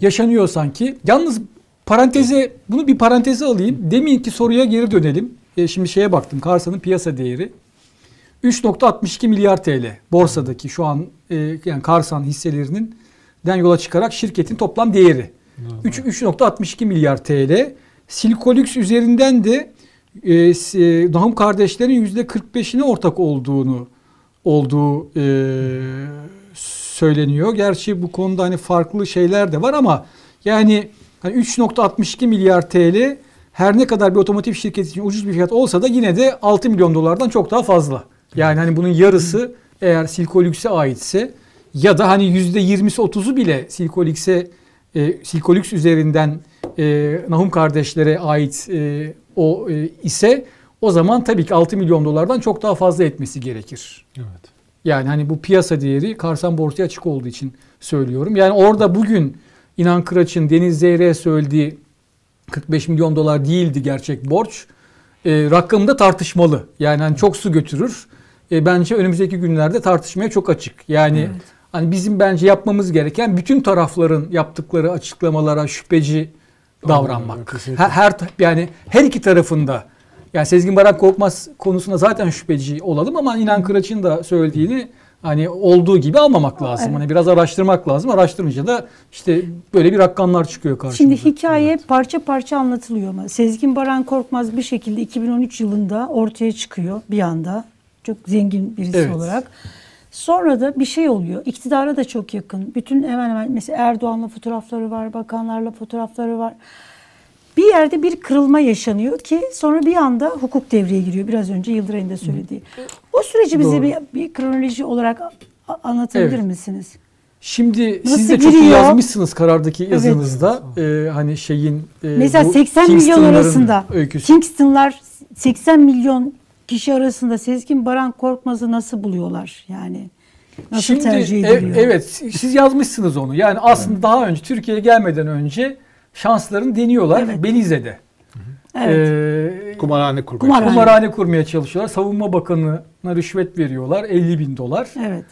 C: yaşanıyor sanki. Yalnız paranteze bunu bir paranteze alayım. Deminki soruya geri dönelim. E, şimdi şeye baktım. Karsa'nın piyasa değeri 3.62 milyar TL borsadaki şu an e, yani Karsan hisselerinin den yola çıkarak şirketin toplam değeri. 3 3.62 milyar TL. Silkolux üzerinden de e, e, Nahum kardeşlerin %45'ine ortak olduğunu olduğu e, söyleniyor. Gerçi bu konuda hani farklı şeyler de var ama yani hani 3.62 milyar TL her ne kadar bir otomotiv şirketi için ucuz bir fiyat olsa da yine de 6 milyon dolardan çok daha fazla. Yani hani bunun yarısı eğer Silkolux'e aitse ya da hani %20'si 30'u bile Silkolux'e e, Silkolux üzerinden e, Nahum kardeşlere ait e, o e, ise o zaman tabii ki 6 milyon dolardan çok daha fazla etmesi gerekir.
B: Evet.
C: Yani hani bu piyasa değeri Karsan borsaya açık olduğu için söylüyorum. Yani orada bugün İnan Kıraç'ın Deniz Zeyre'ye söylediği 45 milyon dolar değildi gerçek borç. E, rakamı da tartışmalı. Yani hani çok su götürür. E, bence önümüzdeki günlerde tartışmaya çok açık. Yani hani bizim bence yapmamız gereken bütün tarafların yaptıkları açıklamalara şüpheci davranmak. Her, her yani her iki tarafında yani Sezgin Baran Korkmaz konusunda zaten şüpheci olalım ama İnan Kıraç'ın da söylediğini hani olduğu gibi almamak lazım.
A: Evet.
C: Hani biraz araştırmak lazım. Araştırınca da işte böyle bir rakamlar çıkıyor karşımıza.
A: Şimdi hikaye parça parça anlatılıyor ama Sezgin Baran Korkmaz bir şekilde 2013 yılında ortaya çıkıyor bir anda. Çok zengin birisi
C: Evet.
A: olarak. Sonra da bir şey oluyor. İktidara da çok yakın. Bütün hemen hemen mesela Erdoğan'la fotoğrafları var, bakanlarla fotoğrafları var. Bir yerde bir kırılma yaşanıyor ki sonra bir anda hukuk devreye giriyor. Biraz önce Yıldıray'ın da söylediği. O süreci bize
C: Doğru.
A: bir, bir kronoloji olarak anlatabilir
C: Evet.
A: misiniz?
C: Şimdi
A: Nasıl
C: siz de çok iyi
A: giriyor?
C: yazmışsınız karardaki yazınızda. Ee, hani şeyin e,
A: Mesela
C: bu
A: 80 milyon arasında
C: öyküsü.
A: Kingston'lar 80 milyon kişi arasında Sezgin Baran Korkmaz'ı nasıl buluyorlar yani? Nasıl
C: Şimdi
A: tercih
C: e-
A: ediliyor?
C: evet siz yazmışsınız onu. Yani aslında daha önce Türkiye'ye gelmeden önce şanslarını deniyorlar
A: Evet.
C: Belize'de.
A: Evet.
C: Ee,
B: Kumarhane kurmak.
A: Kumarhane.
C: kumarhane kurmaya çalışıyorlar. Savunma Bakanı'na rüşvet veriyorlar 50 bin dolar.
A: evet.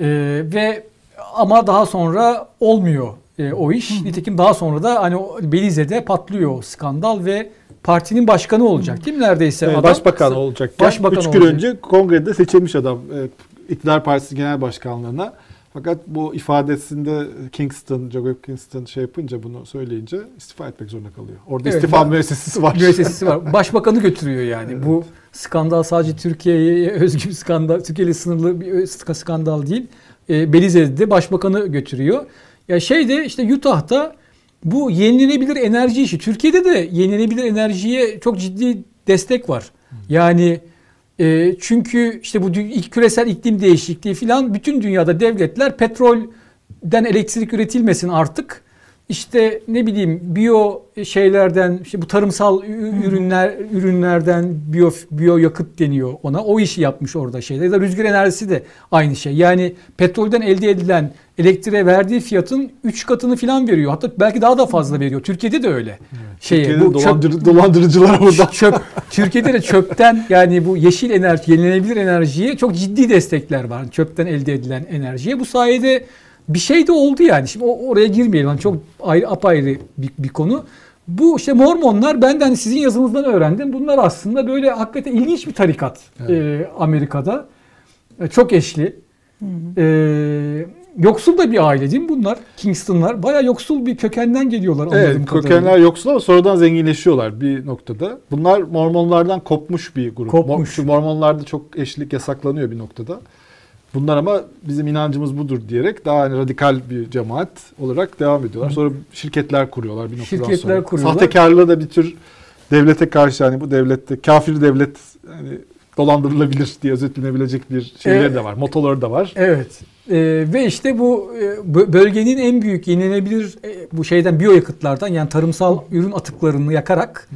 C: Ee, ve ama daha sonra olmuyor e, o iş. Nitekim daha sonra da hani o Belize'de patlıyor o skandal ve partinin başkanı olacak değil mi neredeyse
B: Evet,
C: adam?
B: başbakan olacakken
C: Başbakan
B: 3 gün
C: olacak.
B: önce kongrede seçilmiş adam e, iktidar partisi genel başkanlığına. Fakat bu ifadesinde Kingston, Joe Kingston şey yapınca bunu söyleyince istifa etmek zorunda kalıyor. Orada
C: Evet,
B: istifa müessesesi var.
C: müessesesi var. Başbakanı götürüyor yani. Bu skandal sadece Türkiye'ye özgü bir skandal, Türkiye'yle sınırlı bir ö- skandal değil. E, Belize'de başbakanı götürüyor. Ya şeyde işte Utah'ta bu yenilenebilir enerji işi. Türkiye'de de yenilenebilir enerjiye çok ciddi destek var. Yani e, çünkü işte bu küresel iklim değişikliği filan bütün dünyada devletler petrolden elektrik üretilmesin artık. İşte ne bileyim biyo şeylerden işte bu tarımsal ürünler ürünlerden biyo biyo yakıt deniyor ona. O işi yapmış orada şeyler. Ya da rüzgar enerjisi de aynı şey. Yani petrolden elde edilen elektriğe verdiği fiyatın 3 katını filan veriyor. Hatta belki daha da fazla veriyor. Türkiye'de de öyle. Şeye,
B: Türkiye'de
C: bu çöp-
B: dolandır- dolandırıcılar burada.
C: çöp Türkiye'de de çöpten yani bu yeşil enerji, yenilenebilir enerjiye çok ciddi destekler var. Çöpten elde edilen enerjiye. Bu sayede bir şey de oldu yani. Şimdi o- oraya girmeyelim. Yani çok ayrı apayrı bir, bir konu. Bu işte Mormonlar ben de hani sizin yazınızdan öğrendim. Bunlar aslında böyle hakikaten ilginç bir tarikat e, Amerika'da. E, çok eşli. E, yoksul da bir aile değil mi bunlar? Kingston'lar. Bayağı yoksul bir kökenden geliyorlar anladığım
B: Evet,
C: kadarıyla.
B: kökenler yoksul ama sonradan zenginleşiyorlar bir noktada. Bunlar Mormonlardan kopmuş bir grup.
C: Kopmuş.
B: Çünkü Mormonlarda çok eşlik yasaklanıyor bir noktada. Bunlar ama bizim inancımız budur diyerek daha hani radikal bir cemaat olarak devam ediyorlar. Sonra şirketler kuruyorlar bir noktadan
C: Şirketler
B: sonra.
C: kuruyorlar.
B: Sahtekarlığı da bir tür devlete karşı hani bu devlette kafir devlet hani dolandırılabilir diye özetlenebilecek bir şeyleri
C: Evet.
B: de var. Motoları da var.
C: Evet. Ee, ve işte bu e, bö- bölgenin en büyük yenilenebilir e, bu şeyden biyoyakıtlardan yani tarımsal ürün atıklarını yakarak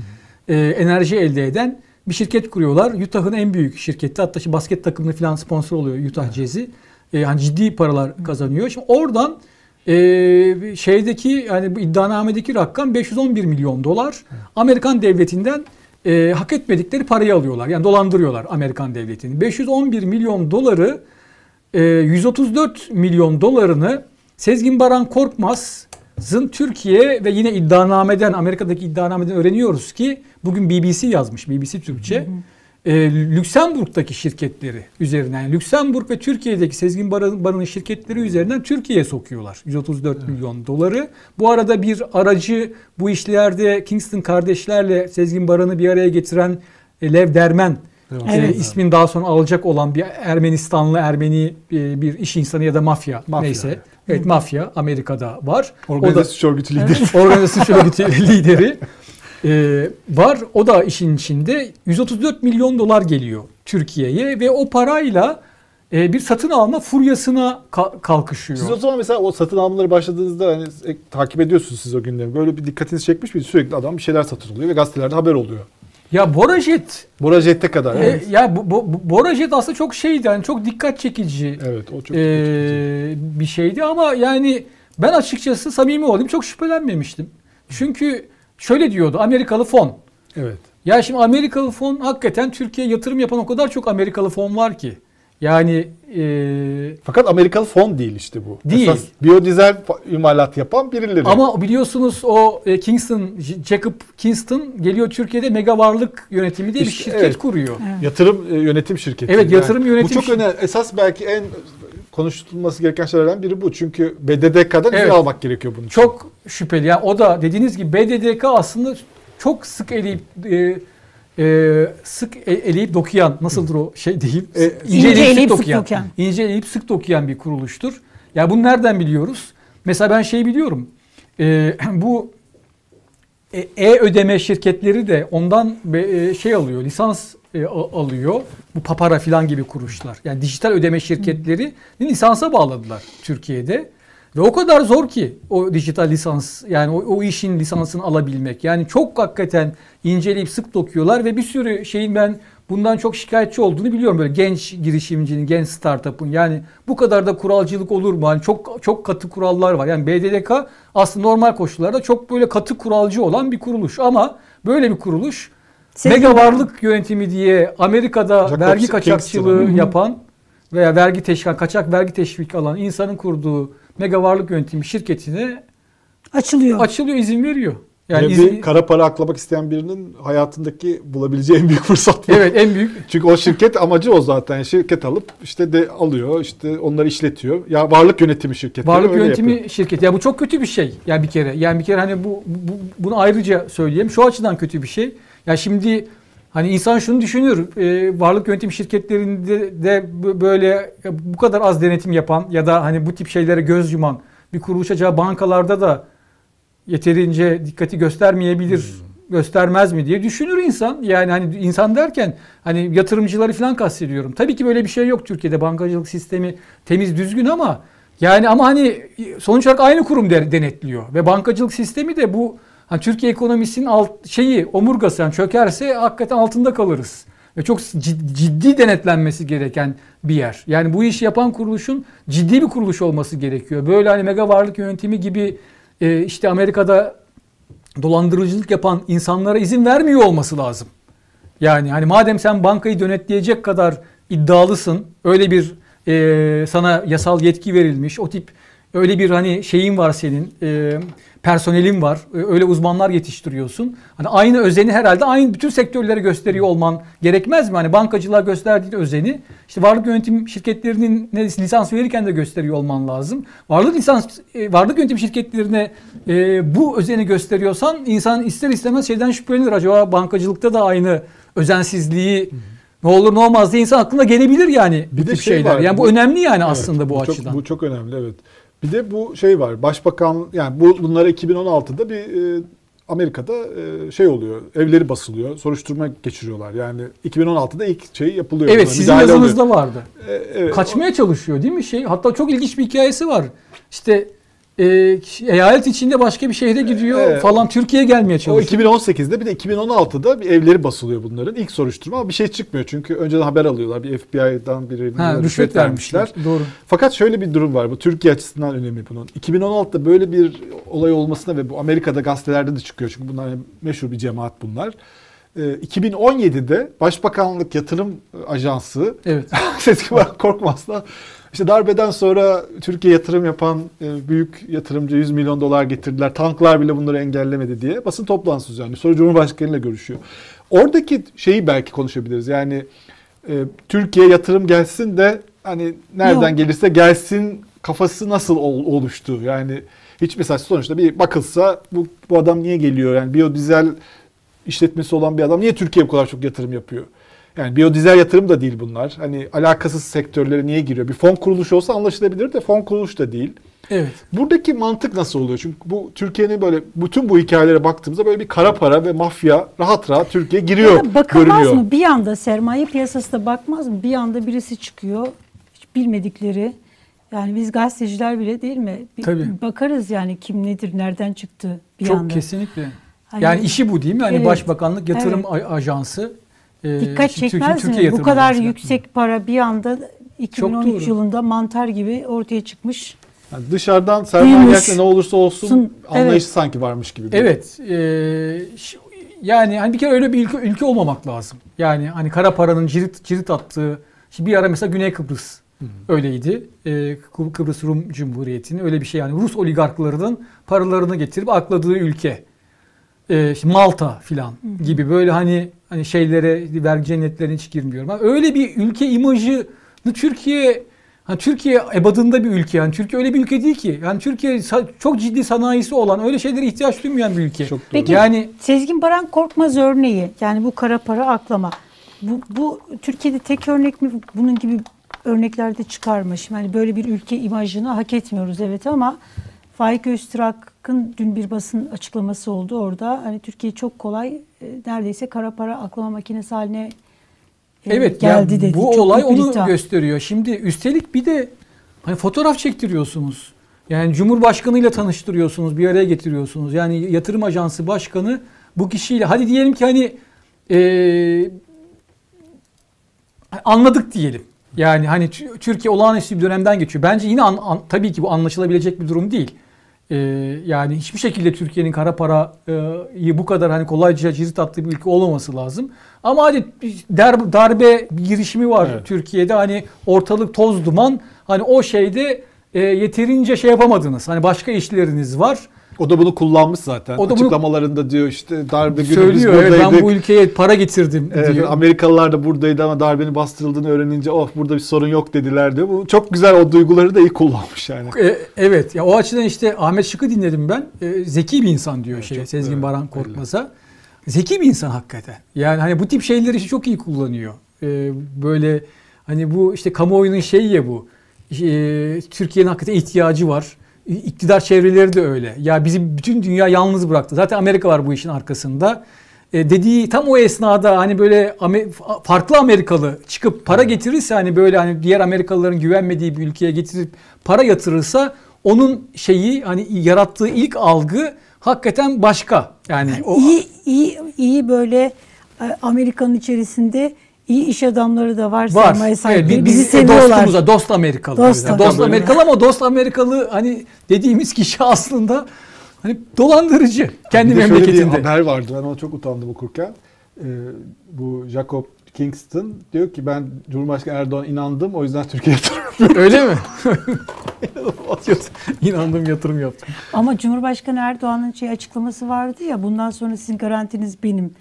C: e, enerji elde eden bir şirket kuruyorlar. Utah'ın en büyük şirketi hatta şimdi basket takımını falan sponsor oluyor Utah Jazz'i. E, yani ciddi paralar kazanıyor. Şimdi oradan e, şeydeki yani bu iddianamedeki rakam 511 milyon dolar. Amerikan devletinden e, hak etmedikleri parayı alıyorlar. Yani dolandırıyorlar Amerikan devletini. 511 milyon doları e, 134 milyon dolarını Sezgin Baran Korkmaz'ın Türkiye ve yine iddianameden Amerika'daki iddianameden öğreniyoruz ki bugün BBC yazmış BBC Türkçe. E, Lüksemburg'daki şirketleri üzerinden yani Lüksemburg ve Türkiye'deki Sezgin Baran- Baran'ın şirketleri üzerinden Türkiye'ye sokuyorlar 134 milyon doları. Bu arada bir aracı bu işlerde Kingston kardeşlerle Sezgin Baran'ı bir araya getiren e, Lev Dermen
A: Evet.
C: e, ismini daha sonra alacak olan bir Ermenistanlı Ermeni e, bir iş insanı ya da mafya,
B: Mafya,
C: neyse.
B: evet.
C: Evet, mafya Amerika'da var.
B: Organizasyon örgütü lideri.
C: Organizasyon örgütü lideri e, var. O da işin içinde 134 milyon dolar geliyor Türkiye'ye ve o parayla e, bir satın alma furyasına ka- kalkışıyor.
B: Siz o zaman mesela o satın almaları başladığınızda hani e, takip ediyorsunuz siz o günleri. Böyle bir dikkatinizi çekmiş miydi? Sürekli adam bir şeyler satın alıyor ve gazetelerde haber oluyor.
C: Ya Borajet
B: Borajette kadar.
C: e,
B: Evet.
C: ya bu, bu, Borajet aslında çok şeydi yani çok dikkat çekici
B: Evet o çok
C: Ee, bir şeydi ama yani ben açıkçası samimi olayım çok şüphelenmemiştim. Çünkü şöyle diyordu Amerikalı fon.
B: Evet.
C: Ya şimdi Amerikalı fon hakikaten Türkiye'ye yatırım yapan o kadar çok Amerikalı fon var ki. Yani e,
B: Fakat Amerikalı fon değil işte bu.
C: Değil.
B: Esas biyodizel imalat yapan birileri.
C: ama biliyorsunuz o e, Kingston, Jacob Kingston geliyor Türkiye'de mega varlık yönetimi diye bir
B: İşte,
C: şirket
B: evet.
C: kuruyor.
B: yatırım e, yönetim şirketi.
C: Evet, yatırım yönetim
B: Bu çok önemli. Esas belki en konuşulması gereken şeylerden biri bu. Çünkü BDDK'dan izin
C: Evet.
B: almak gerekiyor bunun için.
C: Çok şüpheli. Yani o da dediğiniz gibi BDDK aslında çok sık eleyip e, e, sık e- eleyip dokuyan nasıldır o şey diyeyim e,
A: İnce eleyip sık dokuyan.
C: ince eleyip sık dokuyan bir kuruluştur. Ya bunu nereden biliyoruz? Mesela ben şey biliyorum. E, bu e- e-ödeme şirketleri de ondan e, şey alıyor, lisans e, alıyor. Bu Papara filan gibi kuruluşlar. Yani dijital ödeme şirketleri lisansa bağladılar Türkiye'de. Ve o kadar zor ki o dijital lisans yani o, o işin lisansını alabilmek. Yani çok hakikaten inceleyip sık dokuyorlar ve bir sürü şeyin ben bundan çok şikayetçi olduğunu biliyorum. Böyle genç girişimcinin, genç startup'ın yani bu kadar da kuralcılık olur mu? Hani çok çok katı kurallar var. Yani BDDK aslında normal koşullarda çok böyle katı kuralcı olan bir kuruluş ama böyle bir kuruluş
A: Sezgin
C: mega varlık yönetimi diye Amerika'da
B: Jacob
C: vergi
B: Kingston.
C: kaçakçılığı
B: hı.
C: yapan veya vergi teşvik, kaçak vergi teşvik alan insanın kurduğu mega varlık yönetimi şirketine
A: Açılıyor.
C: açılıyor, izin veriyor. Yani
B: Yani
C: izin-
B: bir kara para aklamak isteyen birinin hayatındaki bulabileceği en büyük fırsat bu.
C: evet en büyük
B: Çünkü o şirket amacı o zaten. Şirket alıp işte de alıyor, işte onları işletiyor. Ya varlık yönetimi şirketleri
C: varlık
B: öyle
C: yönetimi
B: yapıyor.
C: şirketi. Ya bu çok kötü bir şey. Yani bir kere. Yani bir kere hani bu, bu bunu ayrıca söyleyeyim. Şu açıdan kötü bir şey. Ya şimdi hani insan şunu düşünür. e, varlık yönetim şirketlerinde de böyle bu kadar az denetim yapan ya da hani bu tip şeylere göz yuman bir kuruluş acaba bankalarda da yeterince dikkati göstermeyebilir. göstermez mi diye düşünür insan. Yani hani insan derken hani yatırımcıları falan kastediyorum. Tabii ki böyle bir şey yok Türkiye'de. Bankacılık sistemi temiz düzgün ama yani ama hani sonuç olarak aynı kurum denetliyor ve bankacılık sistemi de bu hani Türkiye ekonomisinin alt şeyi omurgası yani çökerse hakikaten altında kalırız. Ve çok cid- ciddi denetlenmesi gereken bir yer. Yani bu işi yapan kuruluşun ciddi bir kuruluş olması gerekiyor. Böyle hani mega varlık yönetimi gibi e, işte Amerika'da dolandırıcılık yapan insanlara izin vermiyor olması lazım. Yani hani madem sen bankayı denetleyecek kadar iddialısın, öyle bir e, sana yasal yetki verilmiş, o tip öyle bir hani şeyin var senin, e, personelin var, e, öyle uzmanlar yetiştiriyorsun. Hani aynı özeni herhalde aynı bütün sektörlere gösteriyor olman gerekmez mi? Hani bankacılığa gösterdiğin özeni, işte varlık yönetim şirketlerinin ne lisans verirken de gösteriyor olman lazım. Varlık lisans, e, varlık yönetim şirketlerine e, bu özeni gösteriyorsan insan ister istemez şeyden şüphelenir. Acaba bankacılıkta da aynı özensizliği ne olur ne olmaz diye insan aklına gelebilir yani
B: Bir
C: bu tip
B: şey
C: şeyler.
B: var,
C: yani bu,
B: bu-
C: önemli yani
B: Evet,
C: aslında bu,
B: çok,
C: açıdan.
B: Bu çok önemli evet. Bir de bu şey var. Başbakan yani bu bunlara 2016'da bir e, Amerika'da e, şey oluyor. Evleri basılıyor. Soruşturma geçiriyorlar. Yani 2016'da ilk şey yapılıyor.
C: evet
B: Buna
C: sizin
B: müdahale oluyor.
C: yazınızda vardı.
B: E, evet.
C: Kaçmaya çalışıyor değil mi şey? Hatta çok ilginç bir hikayesi var. İşte e, eyalet içinde başka bir şehre gidiyor
B: Evet.
C: falan Türkiye'ye gelmeye
B: O
C: çalışıyor.
B: 2018'de bir de 2016'da bir evleri basılıyor bunların. İlk soruşturma ama bir şey çıkmıyor. Çünkü önceden haber alıyorlar. Bir FBI'dan biri
C: ha, rüşvet vermişler. Doğru.
B: Fakat şöyle bir durum var. Bu Türkiye açısından önemli bunun. 2016'da böyle bir olay olmasına ve bu Amerika'da gazetelerde de çıkıyor. Çünkü bunlar meşhur bir cemaat bunlar. Ee, 2017'de Başbakanlık Yatırım Ajansı
C: Evet.
B: Sezgin Korkmaz'la işte darbeden sonra Türkiye yatırım yapan e, büyük yatırımcı 100 milyon dolar getirdiler. Tanklar bile bunları engellemedi diye basın toplantısı düzenliyor. Sonra Cumhurbaşkanı ile görüşüyor. Oradaki şeyi belki konuşabiliriz. Yani e, Türkiye yatırım gelsin de hani nereden
A: Yok.
B: gelirse gelsin kafası nasıl ol- oluştu? Yani hiç mesela sonuçta bir bakılsa bu, bu adam niye geliyor? Yani biyodizel işletmesi olan bir adam niye Türkiye'ye bu kadar çok yatırım yapıyor? Yani biyodizel yatırım da değil bunlar. Hani alakasız sektörlere niye giriyor? Bir fon kuruluşu olsa anlaşılabilir de fon kuruluş da değil.
C: Evet.
B: Buradaki mantık nasıl oluyor? Çünkü bu Türkiye'nin böyle bütün bu hikayelere baktığımızda böyle bir kara para ve mafya rahat rahat Türkiye giriyor,
A: Ya bakılmaz
B: görünüyor.
A: mı? Bir anda sermaye piyasası da bakmaz mı? Bir anda birisi çıkıyor. Hiç bilmedikleri. Yani biz gazeteciler bile değil mi? Bir
C: Tabii.
A: Bakarız yani kim nedir, nereden çıktı bir
C: Çok
A: anda.
C: kesinlikle.
A: Hani-
C: yani işi bu değil mi? Hani
A: Evet.
C: Başbakanlık Yatırım A- Ajansı. E,
A: Dikkat
C: şimdi
A: çekmez
C: Türkiye- Türkiye
A: mi? Bu
C: Yatırım
A: kadar
C: Ajansı.
A: yüksek para bir anda 2013
C: doğru.
A: yılında mantar gibi ortaya çıkmış.
B: Yani dışarıdan sermaye
A: Duymuş.
B: gelse ne olursa olsun
A: Sun-
B: anlayışı
A: evet.
B: sanki varmış gibi.
C: Evet. e, ş- yani hani bir kere öyle bir ülke, ülke olmamak lazım. Yani hani kara paranın cirit cirit attığı şimdi bir ara mesela Güney Kıbrıs öyleydi. E, Kı- Kıbrıs Rum Cumhuriyeti'nin öyle bir şey yani Rus oligarklarının paralarını getirip akladığı ülke. E, Malta filan gibi böyle hani hani şeylere vergi cennetlerine hiç girmiyorum. Ama öyle bir ülke imajı Türkiye Hani Türkiye ebadında bir ülke yani Türkiye öyle bir ülke değil ki. Yani Türkiye çok ciddi sanayisi olan öyle şeylere ihtiyaç duymayan bir ülke.
B: Çok doğru.
A: Peki
C: Yani
A: Sezgin Baran Korkmaz örneği yani bu kara para aklama. Bu, bu Türkiye'de tek örnek mi? Bunun gibi örneklerde çıkar mı? Şimdi hani böyle bir ülke imajını hak etmiyoruz evet ama Faik Öztürk'ün dün bir basın açıklaması oldu orada. Hani Türkiye çok kolay e, neredeyse kara para aklama makinesi haline e,
C: Evet
A: geldi
C: yani
A: dedi.
C: Bu
A: Çok
C: olay onu
A: iddia.
C: gösteriyor. Şimdi üstelik bir de hani fotoğraf çektiriyorsunuz. Yani Cumhurbaşkanıyla tanıştırıyorsunuz, bir araya getiriyorsunuz. Yani yatırım ajansı başkanı bu kişiyle hadi diyelim ki hani eee, anladık diyelim. Yani hani Tü- Türkiye olağanüstü bir dönemden geçiyor. Bence yine an- an- tabii ki bu anlaşılabilecek bir durum değil. Ee, yani hiçbir şekilde Türkiye'nin kara parayı bu kadar hani kolayca cirit attığı bir ülke olmaması lazım. Ama hadi der, darbe girişimi var
D: Evet.
C: Türkiye'de hani ortalık toz duman. Hani o şeyde e, yeterince şey yapamadınız. Hani başka işleriniz var.
D: O da bunu kullanmış zaten.
C: O da bunu-
D: Açıklamalarında diyor işte darbe günü biz
C: Söylüyor evet
D: buradaydık.
C: ben bu ülkeye para getirdim
D: Evet,
C: diyor.
D: Amerikalılar da buradaydı ama darbenin bastırıldığını öğrenince oh burada bir sorun yok dediler diyor. Bu çok güzel o duyguları da iyi kullanmış yani.
C: E, evet ya o açıdan işte Ahmet Şık'ı dinledim ben. E, zeki bir insan diyor şey
D: çok,
C: Sezgin
D: evet,
C: Baran
D: öyle.
C: Korkmaz'a. Zeki bir insan hakikaten. Yani hani bu tip şeyleri işte çok iyi kullanıyor. E, böyle hani bu işte kamuoyunun şeyi ya bu. E, Türkiye'nin hakikaten ihtiyacı var. İktidar çevreleri de öyle. Ya bizi bütün dünya yalnız bıraktı. Zaten Amerika var bu işin arkasında. E, dediği tam o esnada hani böyle farklı Amerikalı çıkıp para getirirse hani böyle hani diğer Amerikalıların güvenmediği bir ülkeye getirip para yatırırsa onun şeyi hani yarattığı ilk algı hakikaten başka. Yani o
A: iyi iyi iyi böyle e, Amerika'nın içerisinde iyi iş adamları da var,
C: var.
A: sermaye sahipleri.
C: Evet,
A: bizi
C: biz
A: seviyorlar.
C: dostumuza dost Amerikalı.
A: Dost
C: Dost, dost
A: Amerikalı.
C: Ama dost Amerikalı hani dediğimiz kişi aslında hani dolandırıcı kendi
D: Bir şöyle
C: memleketinde.
D: bir haber vardı. Ben ona çok utandım okurken. Ee, bu Jacob Kingston diyor ki ben Cumhurbaşkanı Erdoğan inandım o yüzden Türkiye'ye yatırım
C: Öyle mi? İnandım yatırım yaptım.
A: Ama Cumhurbaşkanı Erdoğan'ın şey açıklaması vardı ya bundan sonra sizin garantiniz benim.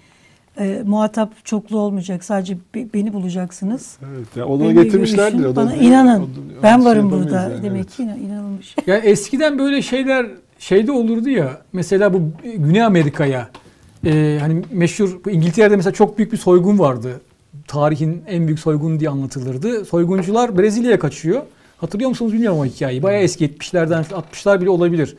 A: E, muhatap çoklu olmayacak. Sadece be- beni bulacaksınız.
D: Evet, yani onu
A: Benimle
D: getirmişlerdir.
A: görüşün,
D: O da
A: bana
D: değil.
A: inanın.
D: O da-
A: ben varım burada.
D: yani,
A: Demek
D: evet.
A: ki inan- inanılmış.
C: Yani eskiden böyle şeyler şeyde olurdu ya. Mesela bu Güney Amerika'ya e, hani meşhur bu İngiltere'de mesela çok büyük bir soygun vardı. Tarihin en büyük soygunu diye anlatılırdı. Soyguncular Brezilya'ya kaçıyor. Hatırlıyor musunuz bilmiyorum o hikayeyi. Bayağı eski 70'lerden 60'lar bile olabilir.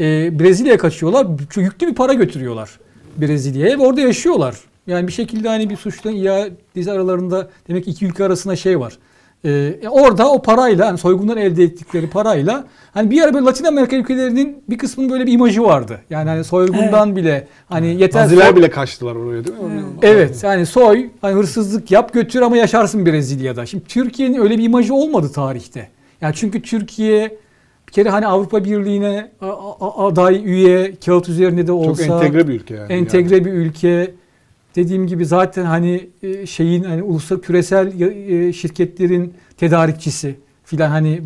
C: E, Brezilya'ya kaçıyorlar. Çok yüklü bir para götürüyorlar Brezilya'ya ve orada yaşıyorlar. Yani bir şekilde hani bir suçla iadesi aralarında demek ki iki ülke arasında şey var. Ee, orada o parayla hani soygundan elde ettikleri parayla hani bir ara böyle Latin Amerika ülkelerinin bir kısmının böyle bir imajı vardı. Yani hani soygundan bile hani yeter
D: Naziler
C: soy-
D: bile kaçtılar oraya değil mi?
C: Evet yani soy hani hırsızlık yap götür ama yaşarsın Brezilya'da. Şimdi Türkiye'nin öyle bir imajı olmadı tarihte. Yani çünkü Türkiye bir kere hani Avrupa Birliği'ne aday üye kağıt üzerinde de
D: Çok
C: olsa
D: entegre bir ülke yani.
C: entegre bir ülke. Dediğim gibi zaten hani e, şeyin hani ulusal küresel e, şirketlerin tedarikçisi filan hani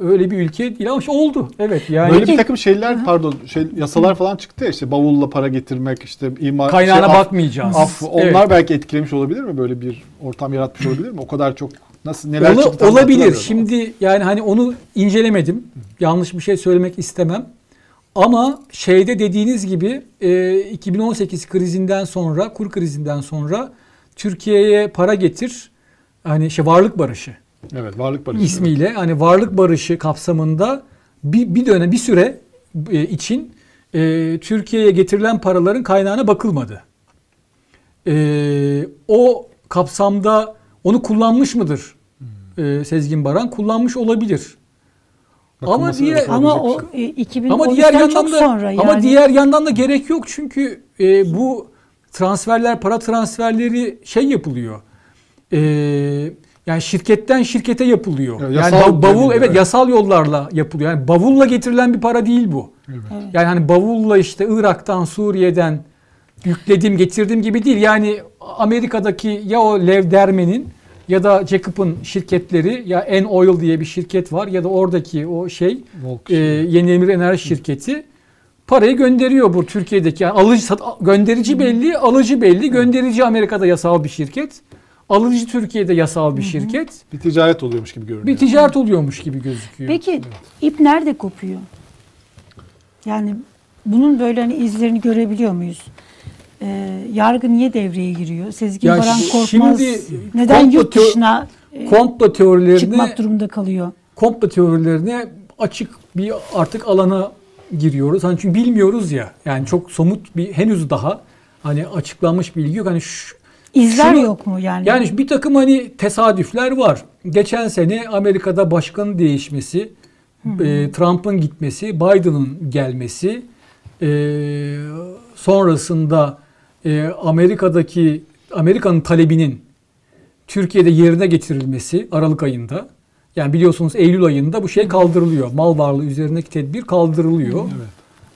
C: öyle bir ülke değil ama işte oldu. Evet yani
D: Böyle bir takım şeyler pardon şey yasalar falan çıktı ya işte bavulla para getirmek işte imar
C: kaynağına
D: şey, af-
C: bakmayacağız.
D: Af, onlar
C: Evet.
D: belki etkilemiş olabilir mi? Böyle bir ortam yaratmış olabilir mi? O kadar çok nasıl neler
C: Ola-
D: çıktı
C: olabilir. Şimdi yani hani onu incelemedim. Yanlış bir şey söylemek istemem. Ama şeyde dediğiniz gibi e, 2018 krizinden sonra, kur krizinden sonra Türkiye'ye para getir. Hani şey varlık barışı.
D: Evet varlık barışı.
C: ismiyle hani varlık barışı kapsamında bir, bir dönem bir süre e, için e, Türkiye'ye getirilen paraların kaynağına bakılmadı. E, o kapsamda onu kullanmış mıdır e, Sezgin Baran? Kullanmış olabilir. Ama diğer.
A: Ama o
D: şey.
A: e, 2013'ten
C: ama diğer yandan da
A: sonra yani.
C: ama diğer yandan da gerek yok çünkü e, bu transferler para transferleri şey yapılıyor. E, yani şirketten şirkete yapılıyor.
D: Evet,
C: yani
D: yasal
C: ba- bavul evet
D: evet.
C: yasal yollarla yapılıyor. Yani bavulla getirilen bir para değil bu.
A: Evet.
C: Yani hani bavulla işte Irak'tan, Suriye'den yükledim, getirdim gibi değil. Yani Amerika'daki ya o Lev Dermen'in ya da Jacob'ın şirketleri ya En Oil diye bir şirket var ya da oradaki o şey
D: Volk
C: e, Yeni Emir Enerji şirketi parayı gönderiyor bu Türkiye'deki. Yani alıcı sat, gönderici belli, alıcı belli. Gönderici Amerika'da yasal bir şirket. Alıcı Türkiye'de yasal bir şirket.
D: bir ticaret oluyormuş gibi görünüyor.
C: Bir ticaret oluyormuş gibi gözüküyor.
A: Peki ip nerede kopuyor? Yani bunun böyle hani izlerini görebiliyor muyuz? Ee, yargı niye devreye giriyor? Sezgin
C: Ya
A: Baran Korkmaz
C: şimdi
A: neden yurt dışına e,
C: komplo teorilerine
A: çıkmak durumunda kalıyor?
C: komplo teorilerine açık bir artık alana giriyoruz. Hani çünkü bilmiyoruz ya. Yani çok somut bir henüz daha hani açıklanmış bilgi yok. Hani şu,
A: İzler
C: Şunu-
A: yok mu yani?
C: Yani bir takım hani tesadüfler var. Geçen sene Amerika'da başkanın değişmesi, e, Trump'ın gitmesi, Biden'ın gelmesi, e, sonrasında e, Amerika'daki Amerika'nın talebinin Türkiye'de yerine getirilmesi Aralık ayında. Yani biliyorsunuz Eylül ayında bu şey kaldırılıyor. Mal varlığı üzerindeki tedbir kaldırılıyor.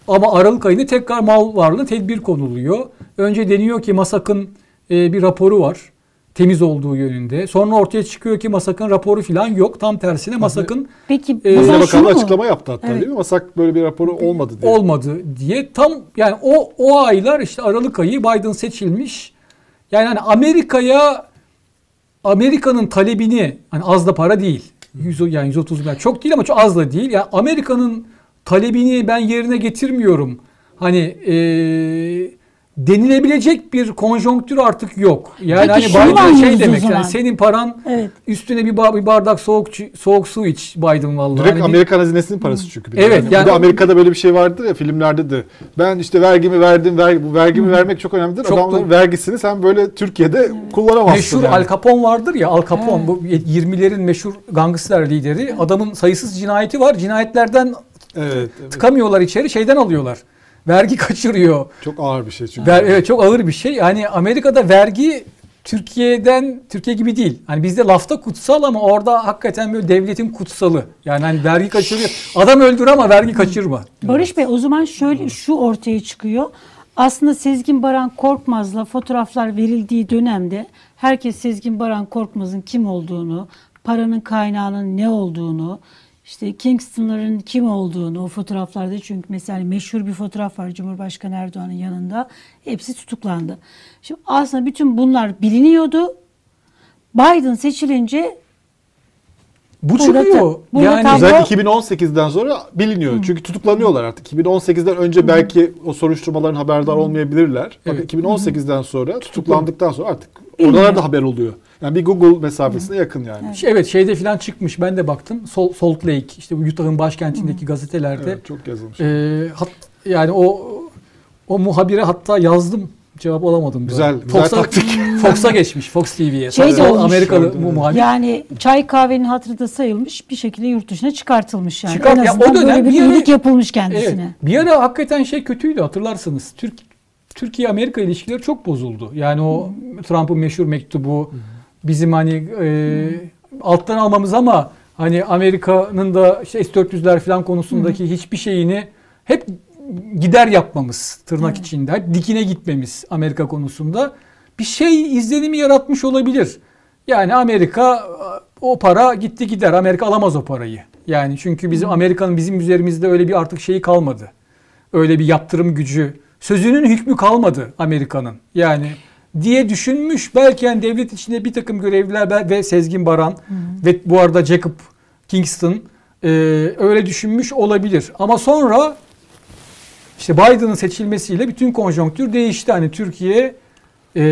C: Ama Aralık ayında tekrar mal varlığına tedbir konuluyor. Önce deniyor ki Masak'ın e, bir raporu var. Temiz olduğu yönünde. Sonra ortaya çıkıyor ki Masak'ın raporu falan yok. Tam tersine Masak'ın
A: Peki
B: Bakanlığı
A: mu?
B: açıklama yaptı hatta
A: Evet.
B: değil mi? Masak böyle bir raporu olmadı diye.
C: olmadı diye tam yani o o aylar işte Aralık ayı Biden seçilmiş. Yani hani Amerika'ya Amerika'nın talebini hani az da para değil. 100, yani 130 milyar çok değil ama çok az da değil. Yani Amerika'nın talebini ben yerine getirmiyorum. Hani eee, denilebilecek bir konjonktür artık yok. Yani
A: Peki
C: hani Biden şey demek yani senin paran
A: Evet.
C: üstüne bir, ba- bir bardak soğuk soğuk su iç Biden vallahi.
B: Direkt
C: Hani bir-
B: Amerikan hazinesinin parası çünkü. bir.
C: Evet,
B: Yani,
C: yani-
B: bir de Amerika'da böyle bir şey vardır ya filmlerde de. Ben işte vergimi verdim, vergi, bu vergimi vermek çok önemlidir.
C: Çok
B: Adamların
C: doğru.
B: vergisini sen böyle Türkiye'de kullanamazsın.
C: Meşhur
B: yani.
C: Al Capone vardır ya Al Capone bu 20'lerin meşhur gangster lideri. Adamın sayısız cinayeti var. Cinayetlerden
B: Evet, evet.
C: tıkamıyorlar içeri şeyden alıyorlar. Vergi kaçırıyor.
B: Çok ağır bir şey çünkü.
C: Ver, evet çok ağır bir şey. Yani Amerika'da vergi Türkiye'den Türkiye gibi değil. Hani bizde lafta kutsal ama orada hakikaten böyle devletin kutsalı. Yani hani vergi kaçırıyor. Adam öldür ama vergi kaçırma.
A: Barış Bey o zaman şöyle şu ortaya çıkıyor. Aslında Sezgin Baran Korkmaz'la fotoğraflar verildiği dönemde herkes Sezgin Baran Korkmaz'ın kim olduğunu, paranın kaynağının ne olduğunu, işte Kingston'ların kim olduğunu o fotoğraflarda çünkü mesela meşhur bir fotoğraf var Cumhurbaşkanı Erdoğan'ın yanında. Hepsi tutuklandı. Şimdi aslında bütün bunlar biliniyordu. Biden seçilince
C: Bu
A: Burada
C: çıkıyor.
A: ta- burada
C: yani
A: tablo-
B: Özellikle 2018'den sonra biliniyor. Çünkü tutuklanıyorlar artık. 2018'den önce belki o soruşturmaların haberdar olmayabilirler. Fakat
C: Evet.
B: 2018'den sonra tutuklandıktan sonra artık
A: Biliniyor.
B: oralarda haber oluyor. Yani bir Google mesafesine yakın yani.
C: Şey, Evet şeyde falan çıkmış ben de baktım. Sol- Salt Lake işte Utah'ın başkentindeki gazetelerde
B: Evet, çok yazılmış.
C: Ee, hat, yani o o muhabire hatta yazdım. Cevap alamadım.
B: Güzel, güzel
C: Fox'a,
B: taktik.
C: Fox'a geçmiş. Fox TV'ye.
A: Şey de olmuş.
C: Amerikalı mu
B: evet.
C: muhabir.
A: Yani çay kahvenin hatırı da sayılmış bir şekilde yurt dışına çıkartılmış yani.
C: Çıkart-
A: en
C: ya o
A: azından
C: dönem
A: böyle bir
C: bir
A: iyilik yapılmış
C: Evet.
A: kendisine.
C: Bir ara hakikaten şey kötüydü hatırlarsınız. Türk Türkiye Amerika ilişkileri çok bozuldu. Yani o Trump'ın meşhur mektubu bizim hani e, alttan almamız ama hani Amerika'nın da işte S-400'ler falan konusundaki hiçbir şeyini hep gider yapmamız tırnak içinde. Hep dikine gitmemiz Amerika konusunda bir şey izlenimi yaratmış olabilir. Yani Amerika o para gitti gider. Amerika alamaz o parayı. Yani çünkü bizim Amerika'nın bizim üzerimizde öyle bir artık şeyi kalmadı. Öyle bir yaptırım gücü. Sözünün hükmü kalmadı Amerika'nın. Yani diye düşünmüş. Belki yani devlet içinde bir takım görevliler ve Sezgin Baran ve bu arada Jacob Kingston e, öyle düşünmüş olabilir. Ama sonra işte Biden'ın seçilmesiyle bütün konjonktür değişti. Hani Türkiye e,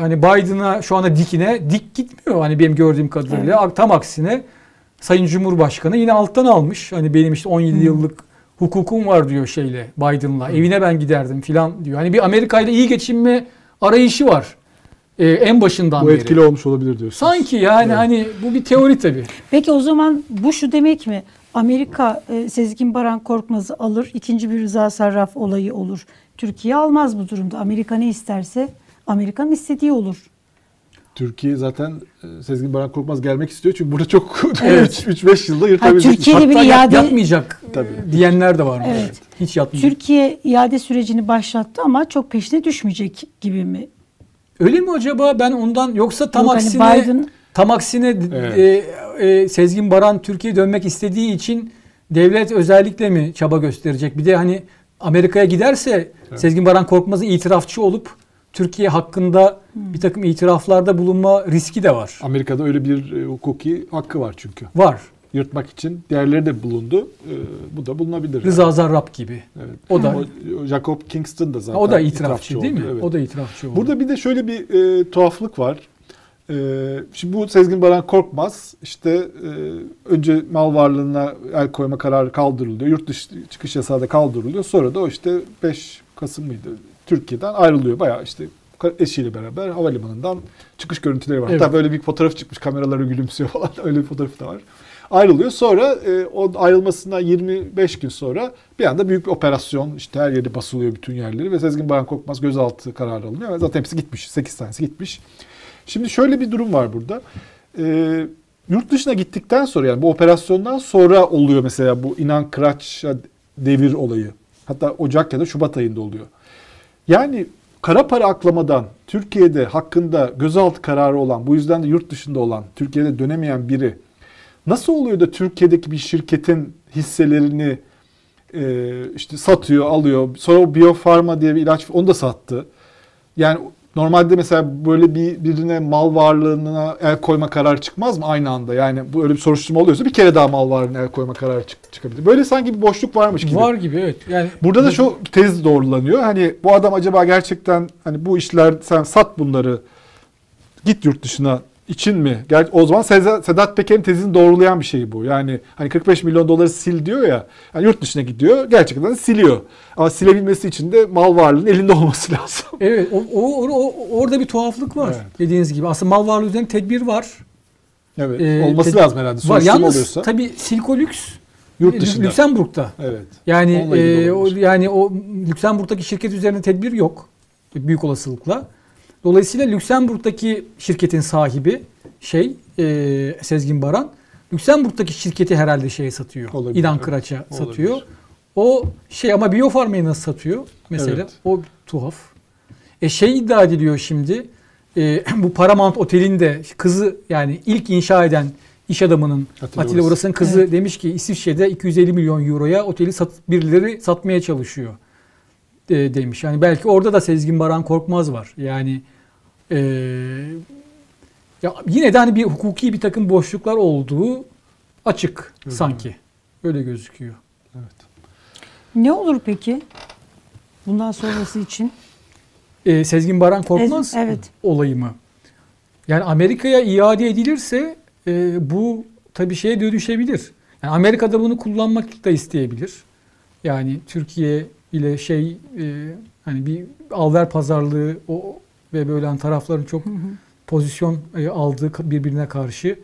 C: hani Biden'a şu anda dikine dik gitmiyor hani benim gördüğüm kadarıyla. Tam aksine Sayın Cumhurbaşkanı yine alttan almış. Hani benim işte 17 yıllık hukukum var diyor şeyle Biden'la. Evine ben giderdim filan diyor. Hani bir Amerika ile iyi geçinme arayışı var. E, en başından
B: Bu
C: beri.
B: etkili olmuş olabilir diyorsunuz.
C: Sanki yani hani bu bir teori tabii.
A: Peki o zaman bu şu demek mi? Amerika e, Sezgin Baran Korkmaz'ı alır, ikinci bir Rıza Sarraf olayı olur. Türkiye almaz bu durumda. Amerika ne isterse Amerika'nın istediği olur.
B: Türkiye zaten e, Sezgin Baran Korkmaz gelmek istiyor. Çünkü burada çok
C: Evet.
B: 3-5 yılda yırtabilecek.
A: Türkiye- Türkiye'de
C: Hatta
A: bir iade-
C: yatmayacak
B: Tabii.
C: diyenler de var.
A: Evet.
C: Hiç yatmayacak.
A: Türkiye iade sürecini başlattı ama çok peşine düşmeyecek gibi mi?
C: Öyle mi acaba? Ben ondan yoksa tam
A: Yok, hani
C: aksine
A: Biden-
C: tam aksine
B: Evet.
C: e, e, Sezgin Baran Türkiye'ye dönmek istediği için devlet özellikle mi çaba gösterecek? Bir de hani Amerika'ya giderse Sezgin Baran Korkmaz'ın itirafçı olup Türkiye hakkında bir takım itiraflarda bulunma riski de var.
B: Amerika'da öyle bir e, hukuki hakkı var çünkü.
C: Var.
B: Yırtmak için diğerleri de bulundu. E, bu da bulunabilir.
C: Rıza Zarrab gibi.
B: Evet.
C: O da
B: O- Jacob Kingston da zaten
C: o da itirafçı değil mi?
B: evet.
C: O da itirafçı oldu.
B: Burada bir de şöyle bir e, tuhaflık var. E, şimdi bu Sezgin Baran Korkmaz işte e, önce mal varlığına el koyma kararı kaldırılıyor. Yurt dışı çıkış yasağı da kaldırılıyor. Sonra da o işte 5 Kasım mıydı? Türkiye'den ayrılıyor. Bayağı işte eşiyle beraber havalimanından çıkış görüntüleri var.
C: Evet.
B: Hatta böyle bir fotoğraf çıkmış kameralara gülümsüyor falan öyle bir fotoğraf da var. Ayrılıyor. Sonra e, o ayrılmasından 25 gün sonra bir anda büyük bir operasyon işte her yeri basılıyor bütün yerleri ve Sezgin Baran Korkmaz gözaltı kararı alınıyor. Zaten hepsi gitmiş. 8 tanesi gitmiş. Şimdi şöyle bir durum var burada. Ee, yurt dışına gittikten sonra yani bu operasyondan sonra oluyor mesela bu inan Kıraç'a devir olayı. Hatta Ocak ya da Şubat ayında oluyor. Yani kara para aklamadan Türkiye'de hakkında gözaltı kararı olan bu yüzden de yurt dışında olan Türkiye'de dönemeyen biri nasıl oluyor da Türkiye'deki bir şirketin hisselerini e, işte satıyor, alıyor. Sonra o Biofarma diye bir ilaç onu da sattı. Yani normalde mesela böyle bir birine mal varlığına el koyma kararı çıkmaz mı aynı anda? Yani bu öyle bir soruşturma oluyorsa bir kere daha mal varlığına el koyma kararı çık- çıkabilir. Böyle sanki bir boşluk varmış gibi.
C: Var gibi evet. Yani
B: Burada da şu tez doğrulanıyor. Hani bu adam acaba gerçekten hani bu işler sen sat bunları git yurt dışına için mi? Ger o zaman Sedat Peker'in tezini doğrulayan bir şey bu. Yani hani 45 milyon doları sil diyor ya. Yani yurt dışına gidiyor. Gerçekten siliyor. Ama silebilmesi için de mal varlığının elinde olması lazım.
C: Evet, o, o, o- orada bir tuhaflık var.
B: Evet.
C: Dediğiniz gibi. Aslında mal varlığı üzerine tedbir var.
B: Evet.
C: Ee,
B: olması
C: ted-
B: lazım herhalde.
C: Var. Yalnız
B: oluyorsa.
C: tabii Silkolüks
B: Yurt dışında.
C: Lüksemburg'da.
B: Evet.
C: Yani e, o, yani o Lüksemburg'daki şirket üzerine tedbir yok. Büyük olasılıkla. Dolayısıyla Lüksemburg'daki şirketin sahibi şey e, Sezgin Baran Lüksemburg'daki şirketi herhalde şeye satıyor.
B: Olabilir, evet.
C: Kıraç'a
B: Olabilir.
C: satıyor. O şey ama Biofarma'yı nasıl satıyor mesela?
B: Evet.
C: O tuhaf. E şey iddia ediliyor şimdi. e, bu Paramount Otel'in de kızı yani ilk inşa eden iş adamının
B: Atilla
C: Atilla,
B: Uras.
C: Uras'ın kızı
A: Evet.
C: demiş ki İsviçre'de 250 milyon euroya oteli sat, birileri satmaya çalışıyor e, demiş. Yani belki orada da Sezgin Baran Korkmaz var. Yani e, ya yine de hani bir hukuki bir takım boşluklar olduğu açık
B: hı.
C: sanki. Öyle gözüküyor.
B: Evet.
A: Ne olur peki? Bundan sonrası için.
C: E, Sezgin Baran Korkmaz
A: Evet.
C: olayı mı? Yani Amerika'ya iade edilirse e, bu tabii şeye dönüşebilir. Yani Amerika'da bunu kullanmak da isteyebilir. Yani Türkiye ile şey e, hani bir alver pazarlığı o ve böyle hani tarafların çok pozisyon e, aldığı birbirine karşı